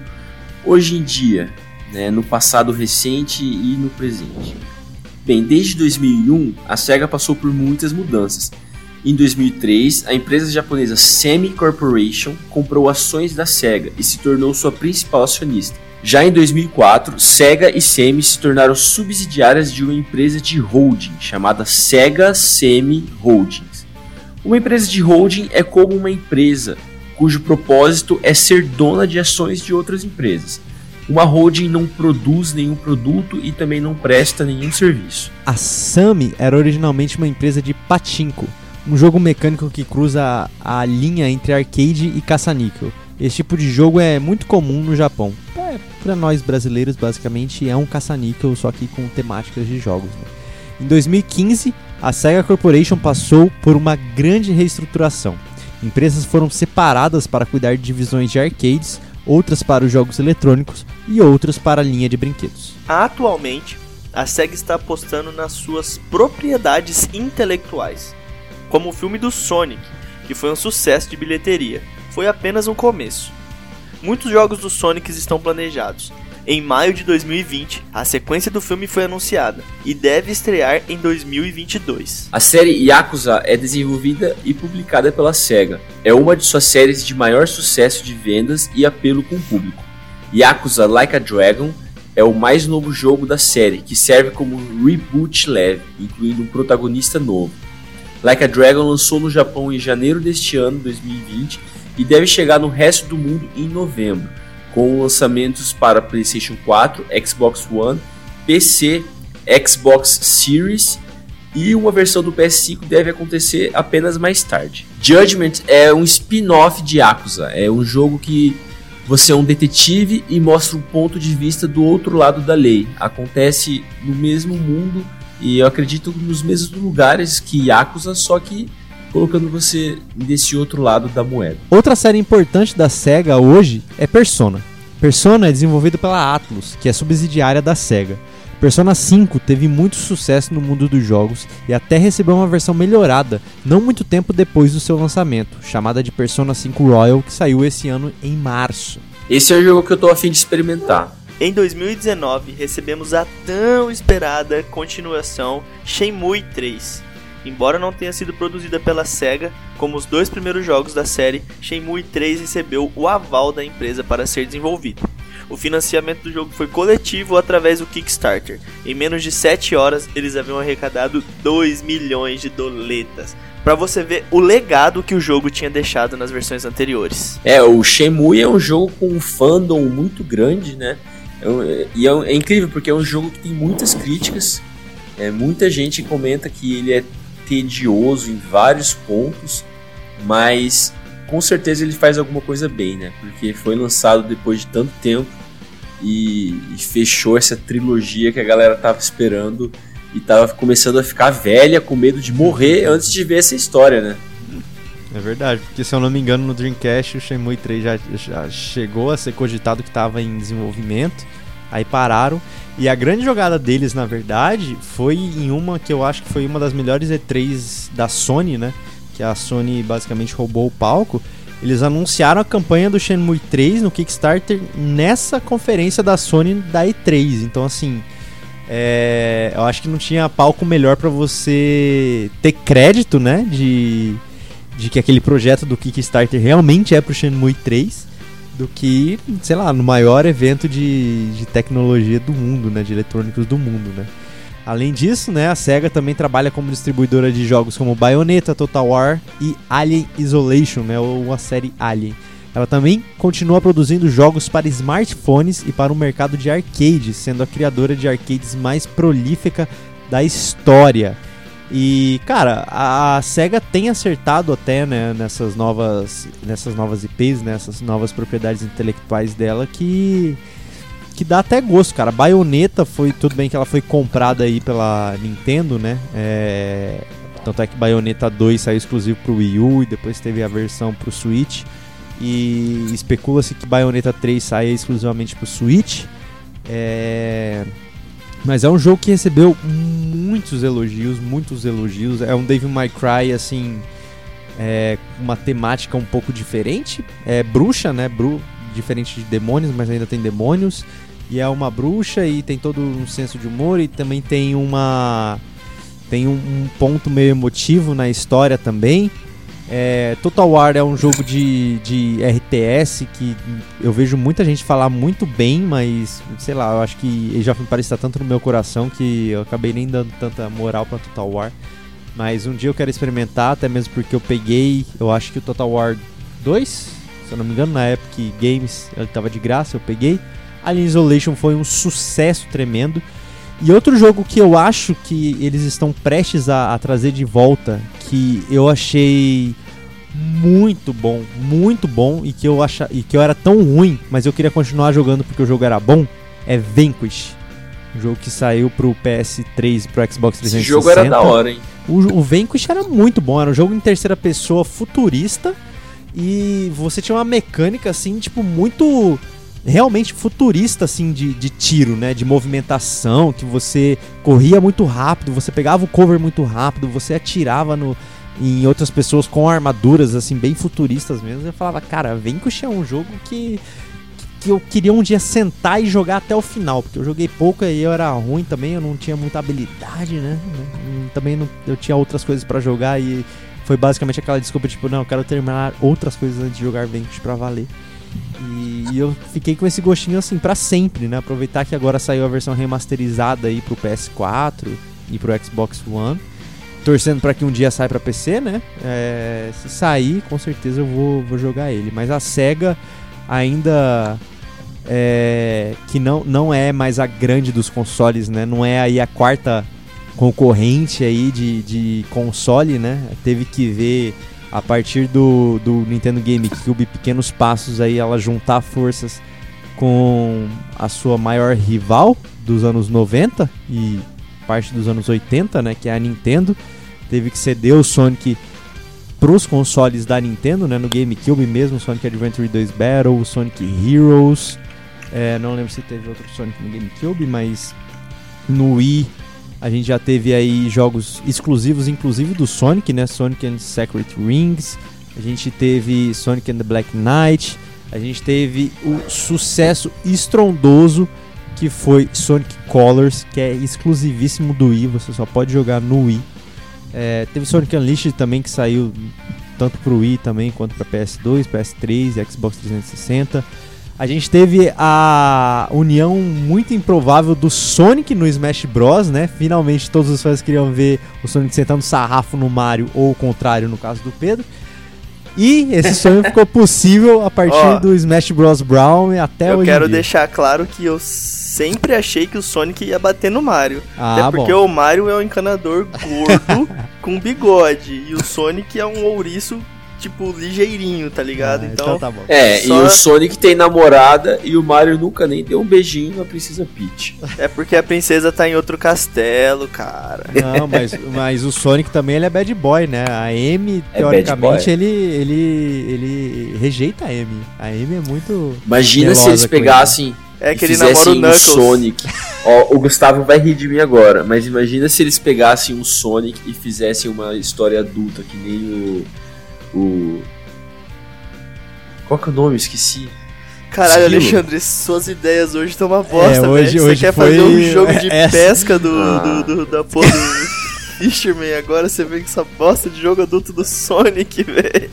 hoje em dia, né, no passado recente e no presente? Bem, desde 2001, a SEGA passou por muitas mudanças. Em 2003, a empresa japonesa Semi Corporation comprou ações da SEGA e se tornou sua principal acionista. Já em 2004, Sega e Semi se tornaram subsidiárias de uma empresa de holding chamada Sega Semi Holdings. Uma empresa de holding é como uma empresa cujo propósito é ser dona de ações de outras empresas. Uma holding não produz nenhum produto e também não presta nenhum serviço. A Sami era originalmente uma empresa de pachinko, um jogo mecânico que cruza a linha entre arcade e caça-níquel. Esse tipo de jogo é muito comum no Japão. É, para nós brasileiros, basicamente, é um caça-níquel, só que com temáticas de jogos. Né? Em 2015, a Sega Corporation passou por uma grande reestruturação. Empresas foram separadas para cuidar de divisões de arcades, outras para os jogos eletrônicos e outras para a linha de brinquedos. Atualmente, a SEGA está apostando nas suas propriedades intelectuais, como o filme do Sonic, que foi um sucesso de bilheteria. Foi apenas um começo. Muitos jogos do Sonic estão planejados, em maio de 2020, a sequência do filme foi anunciada e deve estrear em 2022. A série Yakuza é desenvolvida e publicada pela SEGA. É uma de suas séries de maior sucesso de vendas e apelo com o público. Yakuza Like a Dragon é o mais novo jogo da série, que serve como reboot leve, incluindo um protagonista novo. Like a Dragon lançou no Japão em janeiro deste ano, 2020, e deve chegar no resto do mundo em novembro com lançamentos para PlayStation 4, Xbox One, PC, Xbox Series e uma versão do PS5 deve acontecer apenas mais tarde. Judgment é um spin-off de Yakuza, é um jogo que você é um detetive e mostra um ponto de vista do outro lado da lei. Acontece no mesmo mundo e eu acredito nos mesmos lugares que Yakuza, só que colocando você desse outro lado da moeda. Outra série importante da SEGA hoje é Persona. Persona é desenvolvida pela Atlus, que é subsidiária da SEGA. Persona 5 teve muito sucesso no mundo dos jogos e até recebeu uma versão melhorada não muito tempo depois do seu lançamento, chamada de Persona 5 Royal, que saiu esse ano em março. Esse é o jogo que eu tô afim de experimentar. Em 2019, recebemos a tão esperada continuação Shenmue 3. Embora não tenha sido produzida pela SEGA, como os dois primeiros jogos da série, Shenmue 3 recebeu o aval da empresa para ser desenvolvido. O financiamento do jogo foi coletivo através do Kickstarter. Em menos de 7 horas, eles haviam arrecadado 2 milhões de doletas. Para você ver o legado que o jogo tinha deixado nas versões anteriores. É, o Shenmue é um jogo com um fandom muito grande, né? É e é, é, incrível porque é um jogo que tem muitas críticas. É, muita gente comenta que ele é tedioso em vários pontos, mas com certeza ele faz alguma coisa bem, né? Porque foi lançado depois de tanto tempo e, e fechou essa trilogia que a galera tava esperando e tava começando a ficar velha com medo de morrer antes de ver essa história, né? É verdade, porque se eu não me engano no Dreamcast o Shenmue 3 já, já chegou a ser cogitado que estava em desenvolvimento, aí pararam e a grande jogada deles, na verdade, foi em uma que eu acho que foi uma das melhores E3 da Sony, né? Que a Sony basicamente roubou o palco. Eles anunciaram a campanha do Shenmue 3 no Kickstarter nessa conferência da Sony da E3. Então, assim, é, eu acho que não tinha palco melhor para você ter crédito, né? De, de que aquele projeto do Kickstarter realmente é pro Shenmue 3 do que, sei lá, no maior evento de, de tecnologia do mundo, né, de eletrônicos do mundo, né. Além disso, né, a SEGA também trabalha como distribuidora de jogos como Bayonetta, Total War e Alien Isolation, né, ou a série Alien. Ela também continua produzindo jogos para smartphones e para o mercado de arcade, sendo a criadora de arcades mais prolífica da história. E, cara, a, SEGA tem acertado até, né, nessas novas, nessas novas IPs, nessas novas propriedades intelectuais dela que que dá até gosto, cara. Bayonetta foi, tudo bem que ela foi comprada aí pela Nintendo, né? É, tanto é que Bayonetta 2 saiu exclusivo pro Wii U e depois teve a versão pro Switch. E especula-se que Bayonetta 3 saia exclusivamente pro Switch. É... Mas é um jogo que recebeu muitos elogios, muitos elogios. É um Devil May Cry, assim, é, uma temática um pouco diferente. É bruxa, né? Bru diferente de demônios, mas ainda tem demônios. E é uma bruxa e tem todo um senso de humor e também tem uma tem um, um ponto meio emotivo na história também. É, Total War é um jogo de, de RTS que eu vejo muita gente falar muito bem, mas sei lá, eu acho que of Empires está tanto no meu coração que eu acabei nem dando tanta moral para Total War. Mas um dia eu quero experimentar, até mesmo porque eu peguei, eu acho que o Total War 2, se eu não me engano, na Epic Games, ele estava de graça, eu peguei. Alien Isolation foi um sucesso tremendo. E outro jogo que eu acho que eles estão prestes a, a trazer de volta, que eu achei muito bom, muito bom e que eu acha, e que eu era tão ruim, mas eu queria continuar jogando porque o jogo era bom, é Vanquish. Um jogo que saiu pro PS3 e pro Xbox 360. Esse jogo era da hora, hein? O, o Vanquish era muito bom, era um jogo em terceira pessoa futurista e você tinha uma mecânica assim, tipo, muito realmente futurista, assim, de, de tiro, né? De movimentação, que você corria muito rápido, você pegava o cover muito rápido, você atirava no, em outras pessoas com armaduras, assim, bem futuristas mesmo. Eu falava, cara, Vanquish é um jogo que, que eu queria um dia sentar e jogar até o final, porque eu joguei pouco e eu era ruim também, eu não tinha muita habilidade, né? Também não, eu tinha outras coisas para jogar e foi basicamente aquela desculpa, tipo, não, eu quero terminar outras coisas antes de jogar Vanquish pra valer. E, e, eu fiquei com esse gostinho assim para sempre, né? Aproveitar que agora saiu a versão remasterizada aí pro PS4 e pro Xbox One. Torcendo para que um dia saia para PC, né? É, se sair, com certeza eu vou, vou jogar ele. Mas a SEGA ainda é, que não, não é mais a grande dos consoles, né? Não é aí a quarta concorrente aí de, de console, né? Teve que ver a partir do, do Nintendo GameCube, pequenos passos aí, ela juntar forças com a sua maior rival dos anos 90 e parte dos anos 80, né, que é a Nintendo, teve que ceder o Sonic pros consoles da Nintendo, né, no GameCube mesmo, Sonic Adventure 2 Battle, Sonic Heroes, é, não lembro se teve outro Sonic no GameCube, mas no Wii a gente já teve aí jogos exclusivos, inclusive do Sonic, né? Sonic and Secret Rings. A gente teve Sonic and the Black Knight. A gente teve o sucesso estrondoso que foi Sonic Colors, que é exclusivíssimo do Wii. Você só pode jogar no Wii. É, teve Sonic Unleashed também que saiu tanto para o Wii também quanto para PS2, PS3 e Xbox 360. A gente teve a união muito improvável do Sonic no Smash Bros, né? Finalmente todos os fãs queriam ver o Sonic sentando sarrafo no Mario ou o contrário no caso do Pedro. E esse sonho ficou possível a partir oh, do Smash Bros Brown até hoje. Eu quero deixar claro que eu sempre achei que o Sonic ia bater no Mario. Ah, Até porque bom. o Mario é um encanador gordo com bigode e o Sonic é um ouriço tipo, ligeirinho, tá ligado? Ah, então, então tá bom. É, Só- e o Sonic tem namorada e o Mario nunca nem deu um beijinho na Princesa Peach. é porque a princesa tá em outro castelo, cara. Não, mas, mas o Sonic também ele é bad boy, né? A Amy, É teoricamente, ele, ele, ele rejeita a Amy. A Amy é muito. Imagina se eles pegassem É e que ele namora o fizessem um Knuckles. Sonic. Ó, o Gustavo vai rir de mim agora, mas imagina se eles pegassem um Sonic e fizessem uma história adulta, que nem o. O. Qual que é o nome? Esqueci. Caralho, Esquilo. Alexandre, suas ideias hoje estão uma bosta, É, hoje- velho. Você hoje quer foi- fazer um jogo de essa- pesca do, Ah. do, do- da porra do Fisherman agora, você vê que essa bosta de jogo adulto do Sonic, velho.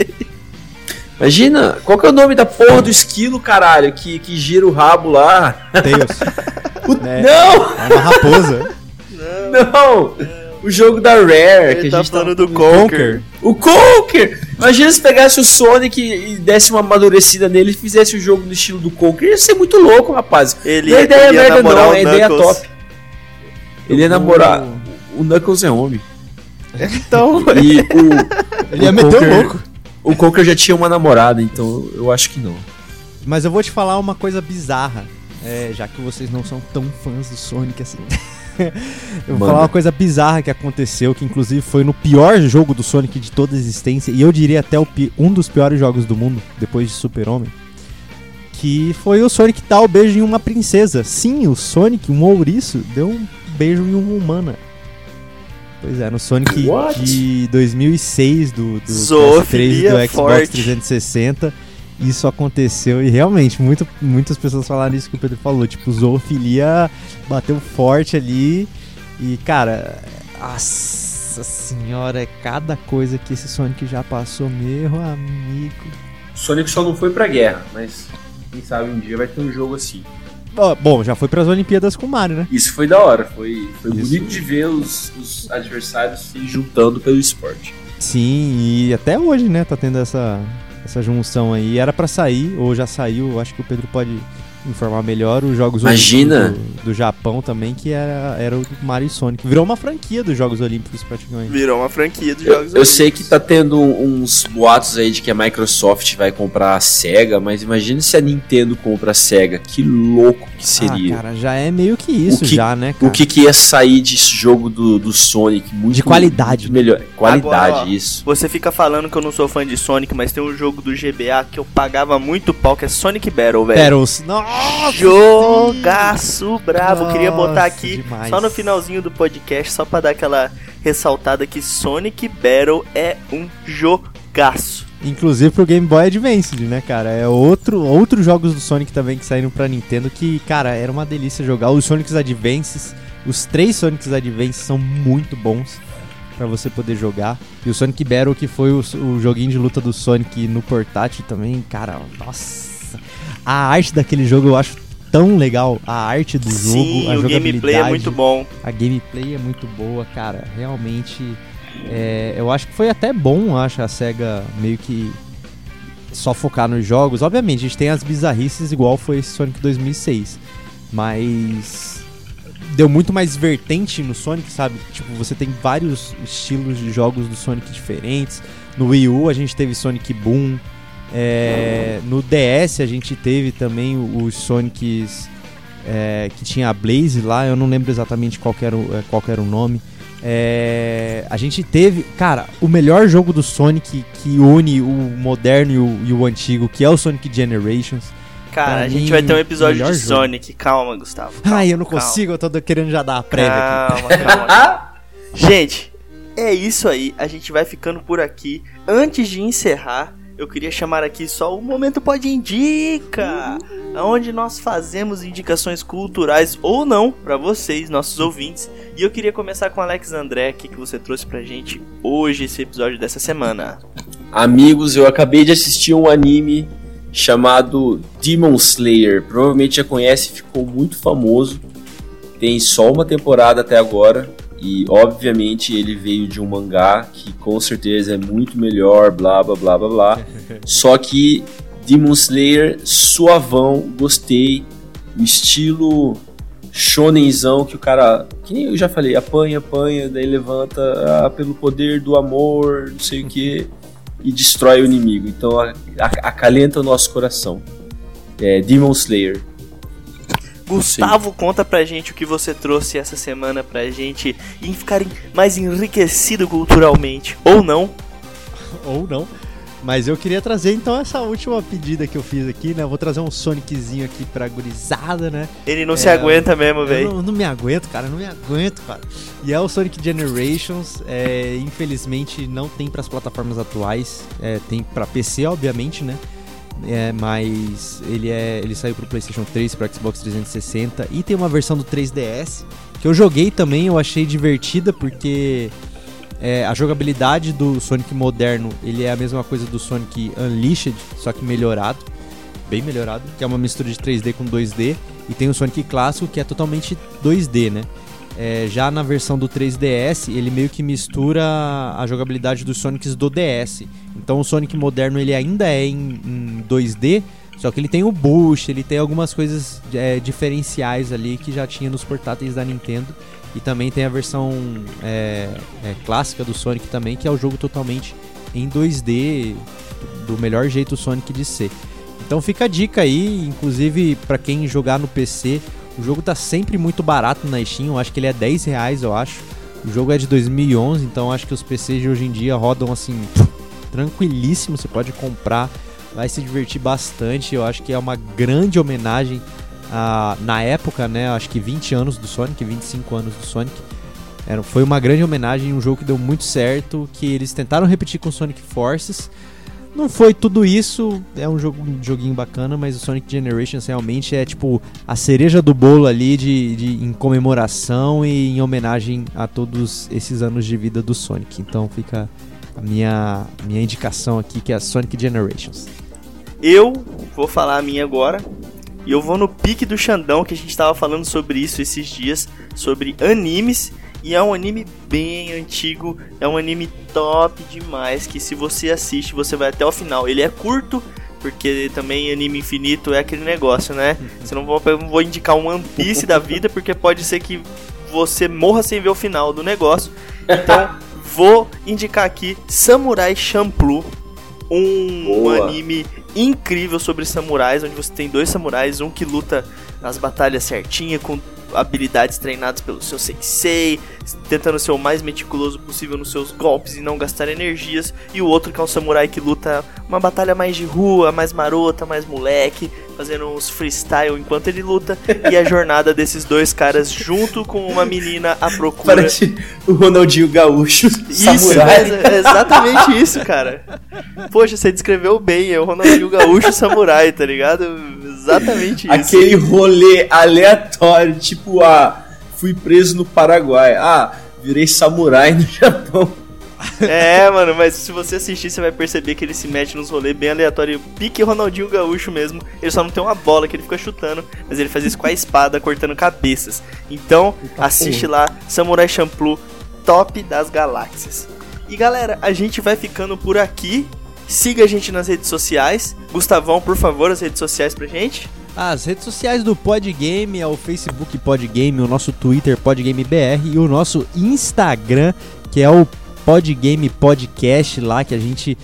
Imagina, qual que é o nome da porra do esquilo, caralho, que, que gira o rabo lá? Tails. O- É. Não! É uma raposa. Não! O jogo da Rare, que Ele a tá gente falando tá... do Conker. O Conker! Imagina se pegasse o Sonic e desse uma amadurecida nele e fizesse o jogo no estilo do Conker. Ia ser muito louco, rapaz. Ele Não é ia, ideia ia merda não, é ideia top. Ele ia namorar... O Knuckles é homem. Então, E o... Ele ia meter o louco. O Conker já tinha uma namorada, então eu acho que não. Mas eu vou te falar uma coisa bizarra. é, já que vocês não são tão fãs do Sonic assim. Eu vou Manda. falar uma coisa bizarra que aconteceu, que inclusive foi no pior jogo do Sonic de toda a existência, e eu diria até o pi- um dos piores jogos do mundo, depois de Super-Homem, que foi o Sonic dar o beijo em uma princesa. Sim, o Sonic, um ouriço, deu um beijo em uma humana. Pois é, no Sonic What? de 2006 do, do Zoofilia PS3 do Xbox forte. 360. Isso aconteceu e realmente muito, muitas pessoas falaram isso que o Pedro falou. Tipo, zoofilia bateu forte ali. E, cara, nossa senhora, é cada coisa que esse Sonic já passou, meu amigo. Sonic só não foi pra guerra, mas quem sabe um dia vai ter um jogo assim. Bom, já foi pras Olimpíadas com o Mario, né? Isso foi da hora, foi, foi Isso. bonito de ver os, os adversários se juntando pelo esporte. Sim, e até hoje, né, tá tendo essa, essa junção aí. Era pra sair, ou já saiu, acho que o Pedro pode informar melhor, os Jogos Imagina. Olímpicos do, do Japão também, que era, era o Mario e Sonic. Virou uma franquia dos Jogos Olímpicos praticamente. Virou uma franquia dos Eu, jogos eu sei que Olímpicos. tá tendo uns boatos aí de que a Microsoft vai comprar a SEGA, mas imagine se a Nintendo compra a SEGA. Que louco que seria. Ah, cara, já é meio que isso que- já, né, cara? o que, que ia sair de jogo do, do Sonic? Muito, De qualidade. muito melhor. Qualidade, Agora, ó, isso. Você fica falando que eu não sou fã de Sonic, mas tem um jogo do GBA que eu pagava muito pau, que é Sonic Battle, velho. Battles. Nossa! Jogaço brabo. Queria botar Nossa, aqui demais. só no finalzinho do podcast, só pra dar aquela ressaltada que Sonic Battle é um jogaço. Inclusive pro Game Boy Advance, né, cara? É outro, outros jogos do Sonic também que saíram pra Nintendo que, cara, era uma delícia jogar. Os Sonics Advances, os três Sonics Advances são muito bons pra você poder jogar. E o Sonic Battle, que foi o, o joguinho de luta do Sonic no portátil também, cara, nossa. A arte daquele jogo eu acho tão legal. A arte do jogo, Sim, a o gameplay é muito bom. A gameplay é muito boa, cara. Realmente, é, eu acho que foi até bom, acho, a SEGA meio que só focar nos jogos. Obviamente, a gente tem as bizarrices igual foi esse Sonic 2006. Mas deu muito mais vertente no Sonic, sabe? Tipo, você tem vários estilos de jogos do Sonic diferentes. No Wii U a gente teve Sonic Boom. É, no DS a gente teve também os Sonics é, que tinha a Blaze lá, eu não lembro exatamente qual era o, é, qual era o nome. É, a gente teve, cara, o melhor jogo do Sonic que une o moderno e o, e o antigo, que é o Sonic Generations. Cara, Pra a gente vai ter um episódio de jogo. Sonic. Calma, Gustavo. calma, Ai, eu não calma. consigo, eu tô querendo já dar a prévia aqui. Calma, calma, calma. Gente, é isso aí. A gente vai ficando por aqui. Antes de encerrar, eu queria chamar aqui só o Momento Pode Indica, onde nós fazemos indicações culturais ou não para vocês, nossos ouvintes. E eu queria começar com Alex André, que, que você trouxe pra gente hoje, esse episódio dessa semana. Amigos, eu acabei de assistir um anime chamado Demon Slayer. Provavelmente já conhece, ficou muito famoso. Tem só uma temporada até agora. E obviamente ele veio de um mangá que com certeza é muito melhor, blá blá blá blá blá. Só que Demon Slayer, suavão, gostei. O estilo shonenzão que o cara, que nem eu já falei, apanha, apanha, daí levanta ah, pelo poder do amor, não sei o que, e destrói o inimigo. Então acalenta o nosso coração. É, Demon Slayer. Gustavo, conta pra gente o que você trouxe essa semana pra gente e ficar mais enriquecido culturalmente, ou não. Ou não. Mas eu queria trazer então essa última pedida que eu fiz aqui, né? Eu vou trazer um Soniczinho aqui pra gurizada, né? Ele não É, se aguenta mesmo, velho. não, não me aguento, cara, não me aguento, cara. E é o Sonic Generations, é, infelizmente não tem para as plataformas atuais, é, tem para PC, obviamente, né? É, mas ele é, ele saiu pro PlayStation 3, pro Xbox 360 e tem uma versão do 3DS que eu joguei também, eu achei divertida porque é, a jogabilidade do Sonic moderno ele é a mesma coisa do Sonic Unleashed, só que melhorado, bem melhorado, que é uma mistura de 3D com 2D. E tem o Sonic clássico que é totalmente 2D, né? É, já na versão do 3DS, ele meio que mistura a jogabilidade dos Sonics do DS. Então o Sonic moderno ele ainda é em, em 2D, só que ele tem o boost, ele tem algumas coisas é, diferenciais ali que já tinha nos portáteis da Nintendo. E também tem a versão é, é, clássica do Sonic também, que é o jogo totalmente em 2D, do melhor jeito o Sonic de ser. Então fica a dica aí, inclusive para quem jogar no PC, o jogo tá sempre muito barato na Steam, eu acho que ele é 10 reais, eu acho. O jogo é de 2011, então acho que os PCs de hoje em dia rodam assim, tranquilíssimo, você pode comprar, vai se divertir bastante. Eu acho que é uma grande homenagem a, na época, né? Acho que 20 anos do Sonic, 25 anos do Sonic. Era, foi uma grande homenagem, um jogo que deu muito certo, que eles tentaram repetir com Sonic Forces. Não foi tudo isso, é um, jogo, um joguinho bacana, mas o Sonic Generations realmente é tipo a cereja do bolo ali de, de, em comemoração e em homenagem a todos esses anos de vida do Sonic. Então fica a minha, minha indicação aqui que é a Sonic Generations. Eu vou falar a minha agora. E eu vou no pique do Xandão, que a gente estava falando sobre isso esses dias, sobre animes. E é um anime bem antigo, é um anime top demais, que se você assiste, você vai até o final. Ele é curto, porque também anime infinito é aquele negócio, né? Você não vou, vou indicar um One Piece da vida, porque pode ser que você morra sem ver o final do negócio. Então, vou indicar aqui Samurai Champloo, um, um anime incrível sobre samurais, onde você tem dois samurais, um que luta nas batalhas certinha, com habilidades treinadas pelo seu sensei, tentando ser o mais meticuloso possível nos seus golpes e não gastar energias, e o outro que é um samurai que luta uma batalha mais de rua, mais marota, mais moleque, fazendo uns freestyle enquanto ele luta, e a jornada desses dois caras junto com uma menina à procura. Parece o Ronaldinho Gaúcho, isso, samurai. É, é exatamente isso, cara. Poxa, você descreveu bem, é o Ronaldinho Gaúcho samurai, tá ligado? Exatamente isso. Aquele rolê aleatório, tipo, ah, fui preso no Paraguai. Ah, virei samurai no Japão. É, mano, mas se você assistir, você vai perceber que ele se mete nos rolês bem aleatórios. Pique Ronaldinho Gaúcho mesmo. Ele só não tem uma bola que ele fica chutando, mas ele faz isso com a espada, cortando cabeças. Então, tá assiste lá, Samurai Champloo, top das galáxias. E galera, a gente vai ficando por aqui. Siga a gente nas redes sociais. Gustavão, por favor, as redes sociais pra gente. As redes sociais do Podgame é o Facebook Podgame, o nosso Twitter PodgameBR e o nosso Instagram, que é o Podgame Podcast lá que a gente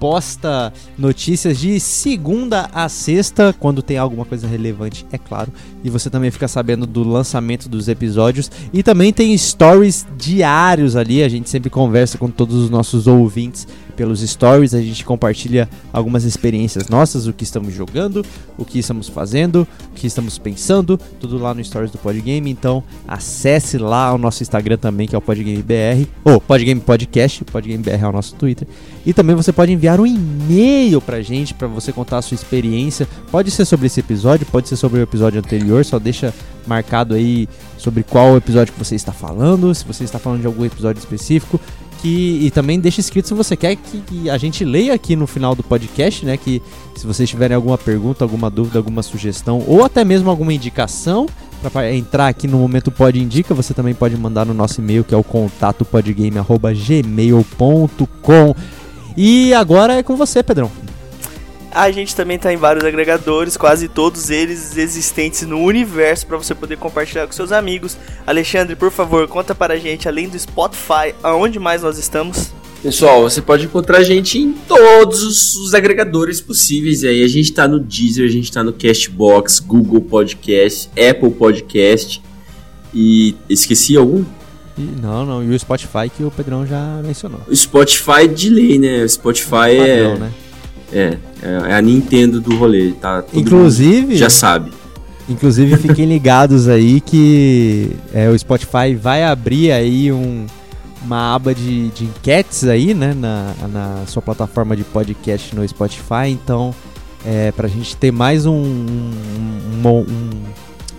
posta notícias de segunda a sexta, quando tem alguma coisa relevante, é claro. E você também fica sabendo do lançamento dos episódios. E também tem stories diários ali. A gente sempre conversa com todos os nossos ouvintes pelos stories, a gente compartilha algumas experiências nossas, o que estamos jogando, o que estamos fazendo, o que estamos pensando, tudo lá no stories do Podgame. Então, acesse lá o nosso Instagram também, que é o PodgameBR, ou Podgame Podcast, PodgameBR é o nosso Twitter. E também você pode enviar um e-mail pra gente, para você contar a sua experiência. Pode ser sobre esse episódio, pode ser sobre o episódio anterior, só deixa marcado aí sobre qual episódio que você está falando, se você está falando de algum episódio específico e também deixa escrito se você quer que, que, a gente leia aqui no final do podcast, né? Que se vocês tiverem alguma pergunta, alguma dúvida, alguma sugestão ou até mesmo alguma indicação para entrar aqui no momento pode indica, você também pode mandar no nosso e-mail que é o contato podgame@gmail.com. E agora é com você, Pedrão. A gente também está em vários agregadores, quase todos eles existentes no universo para você poder compartilhar com seus amigos. Alexandre, por favor, conta para a gente, além do Spotify, aonde mais nós estamos? Pessoal, você pode encontrar a gente em todos os, os agregadores possíveis. Aí a gente está no Deezer, a gente está no Castbox, Google Podcast, Apple Podcast e esqueci algum? Não, não. E o Spotify que o Pedrão já mencionou. O Spotify de lei, né? O Spotify é, padrão, é... né? É, é a Nintendo do rolê, tá? Todo Inclusive, já sabe. Inclusive, fiquem ligados aí que é, o Spotify vai abrir aí um, uma aba de, de enquetes aí, né, na, na sua plataforma de podcast no Spotify. Então, é, pra gente ter mais um, um, um,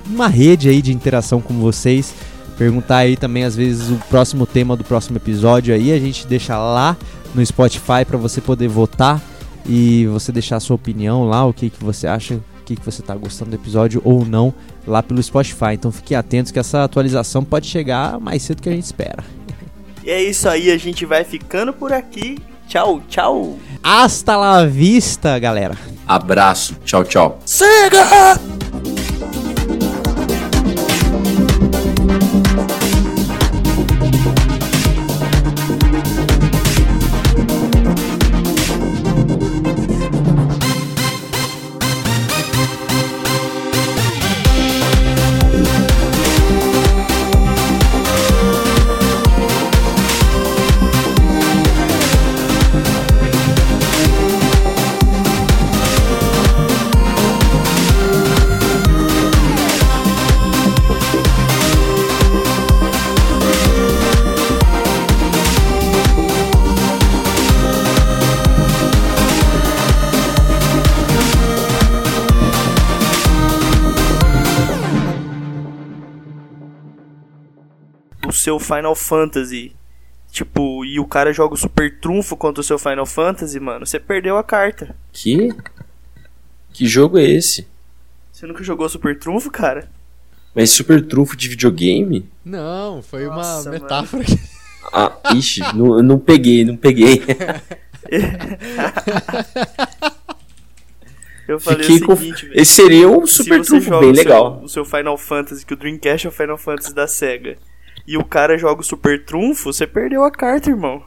uma rede aí de interação com vocês, perguntar aí também às vezes o próximo tema do próximo episódio aí, a gente deixa lá no Spotify para você poder votar e você deixar a sua opinião lá, o que, que você acha, o que, que você está gostando do episódio ou não lá pelo Spotify. Então fiquem atentos que essa atualização pode chegar mais cedo que a gente espera. E é isso aí, a gente vai ficando por aqui. Tchau, tchau. Hasta la vista, galera. Abraço. Tchau, tchau. Siga! Seu Final Fantasy, tipo, e o cara joga o Super Trunfo contra o seu Final Fantasy, mano, você perdeu a carta. Que? Que jogo é esse? Você nunca jogou Super Trunfo, cara? Mas super trunfo de videogame? Não, foi Nossa, uma mano. metáfora. Ah, ixi, não, não peguei, não peguei. Eu falei Fiquei o com. seguinte, velho. Esse seria um super trunfo bem seu- legal. o seu Final Fantasy, que o Dreamcast é o Final Fantasy da SEGA, e o cara joga o Super Trunfo, você perdeu a carta, irmão.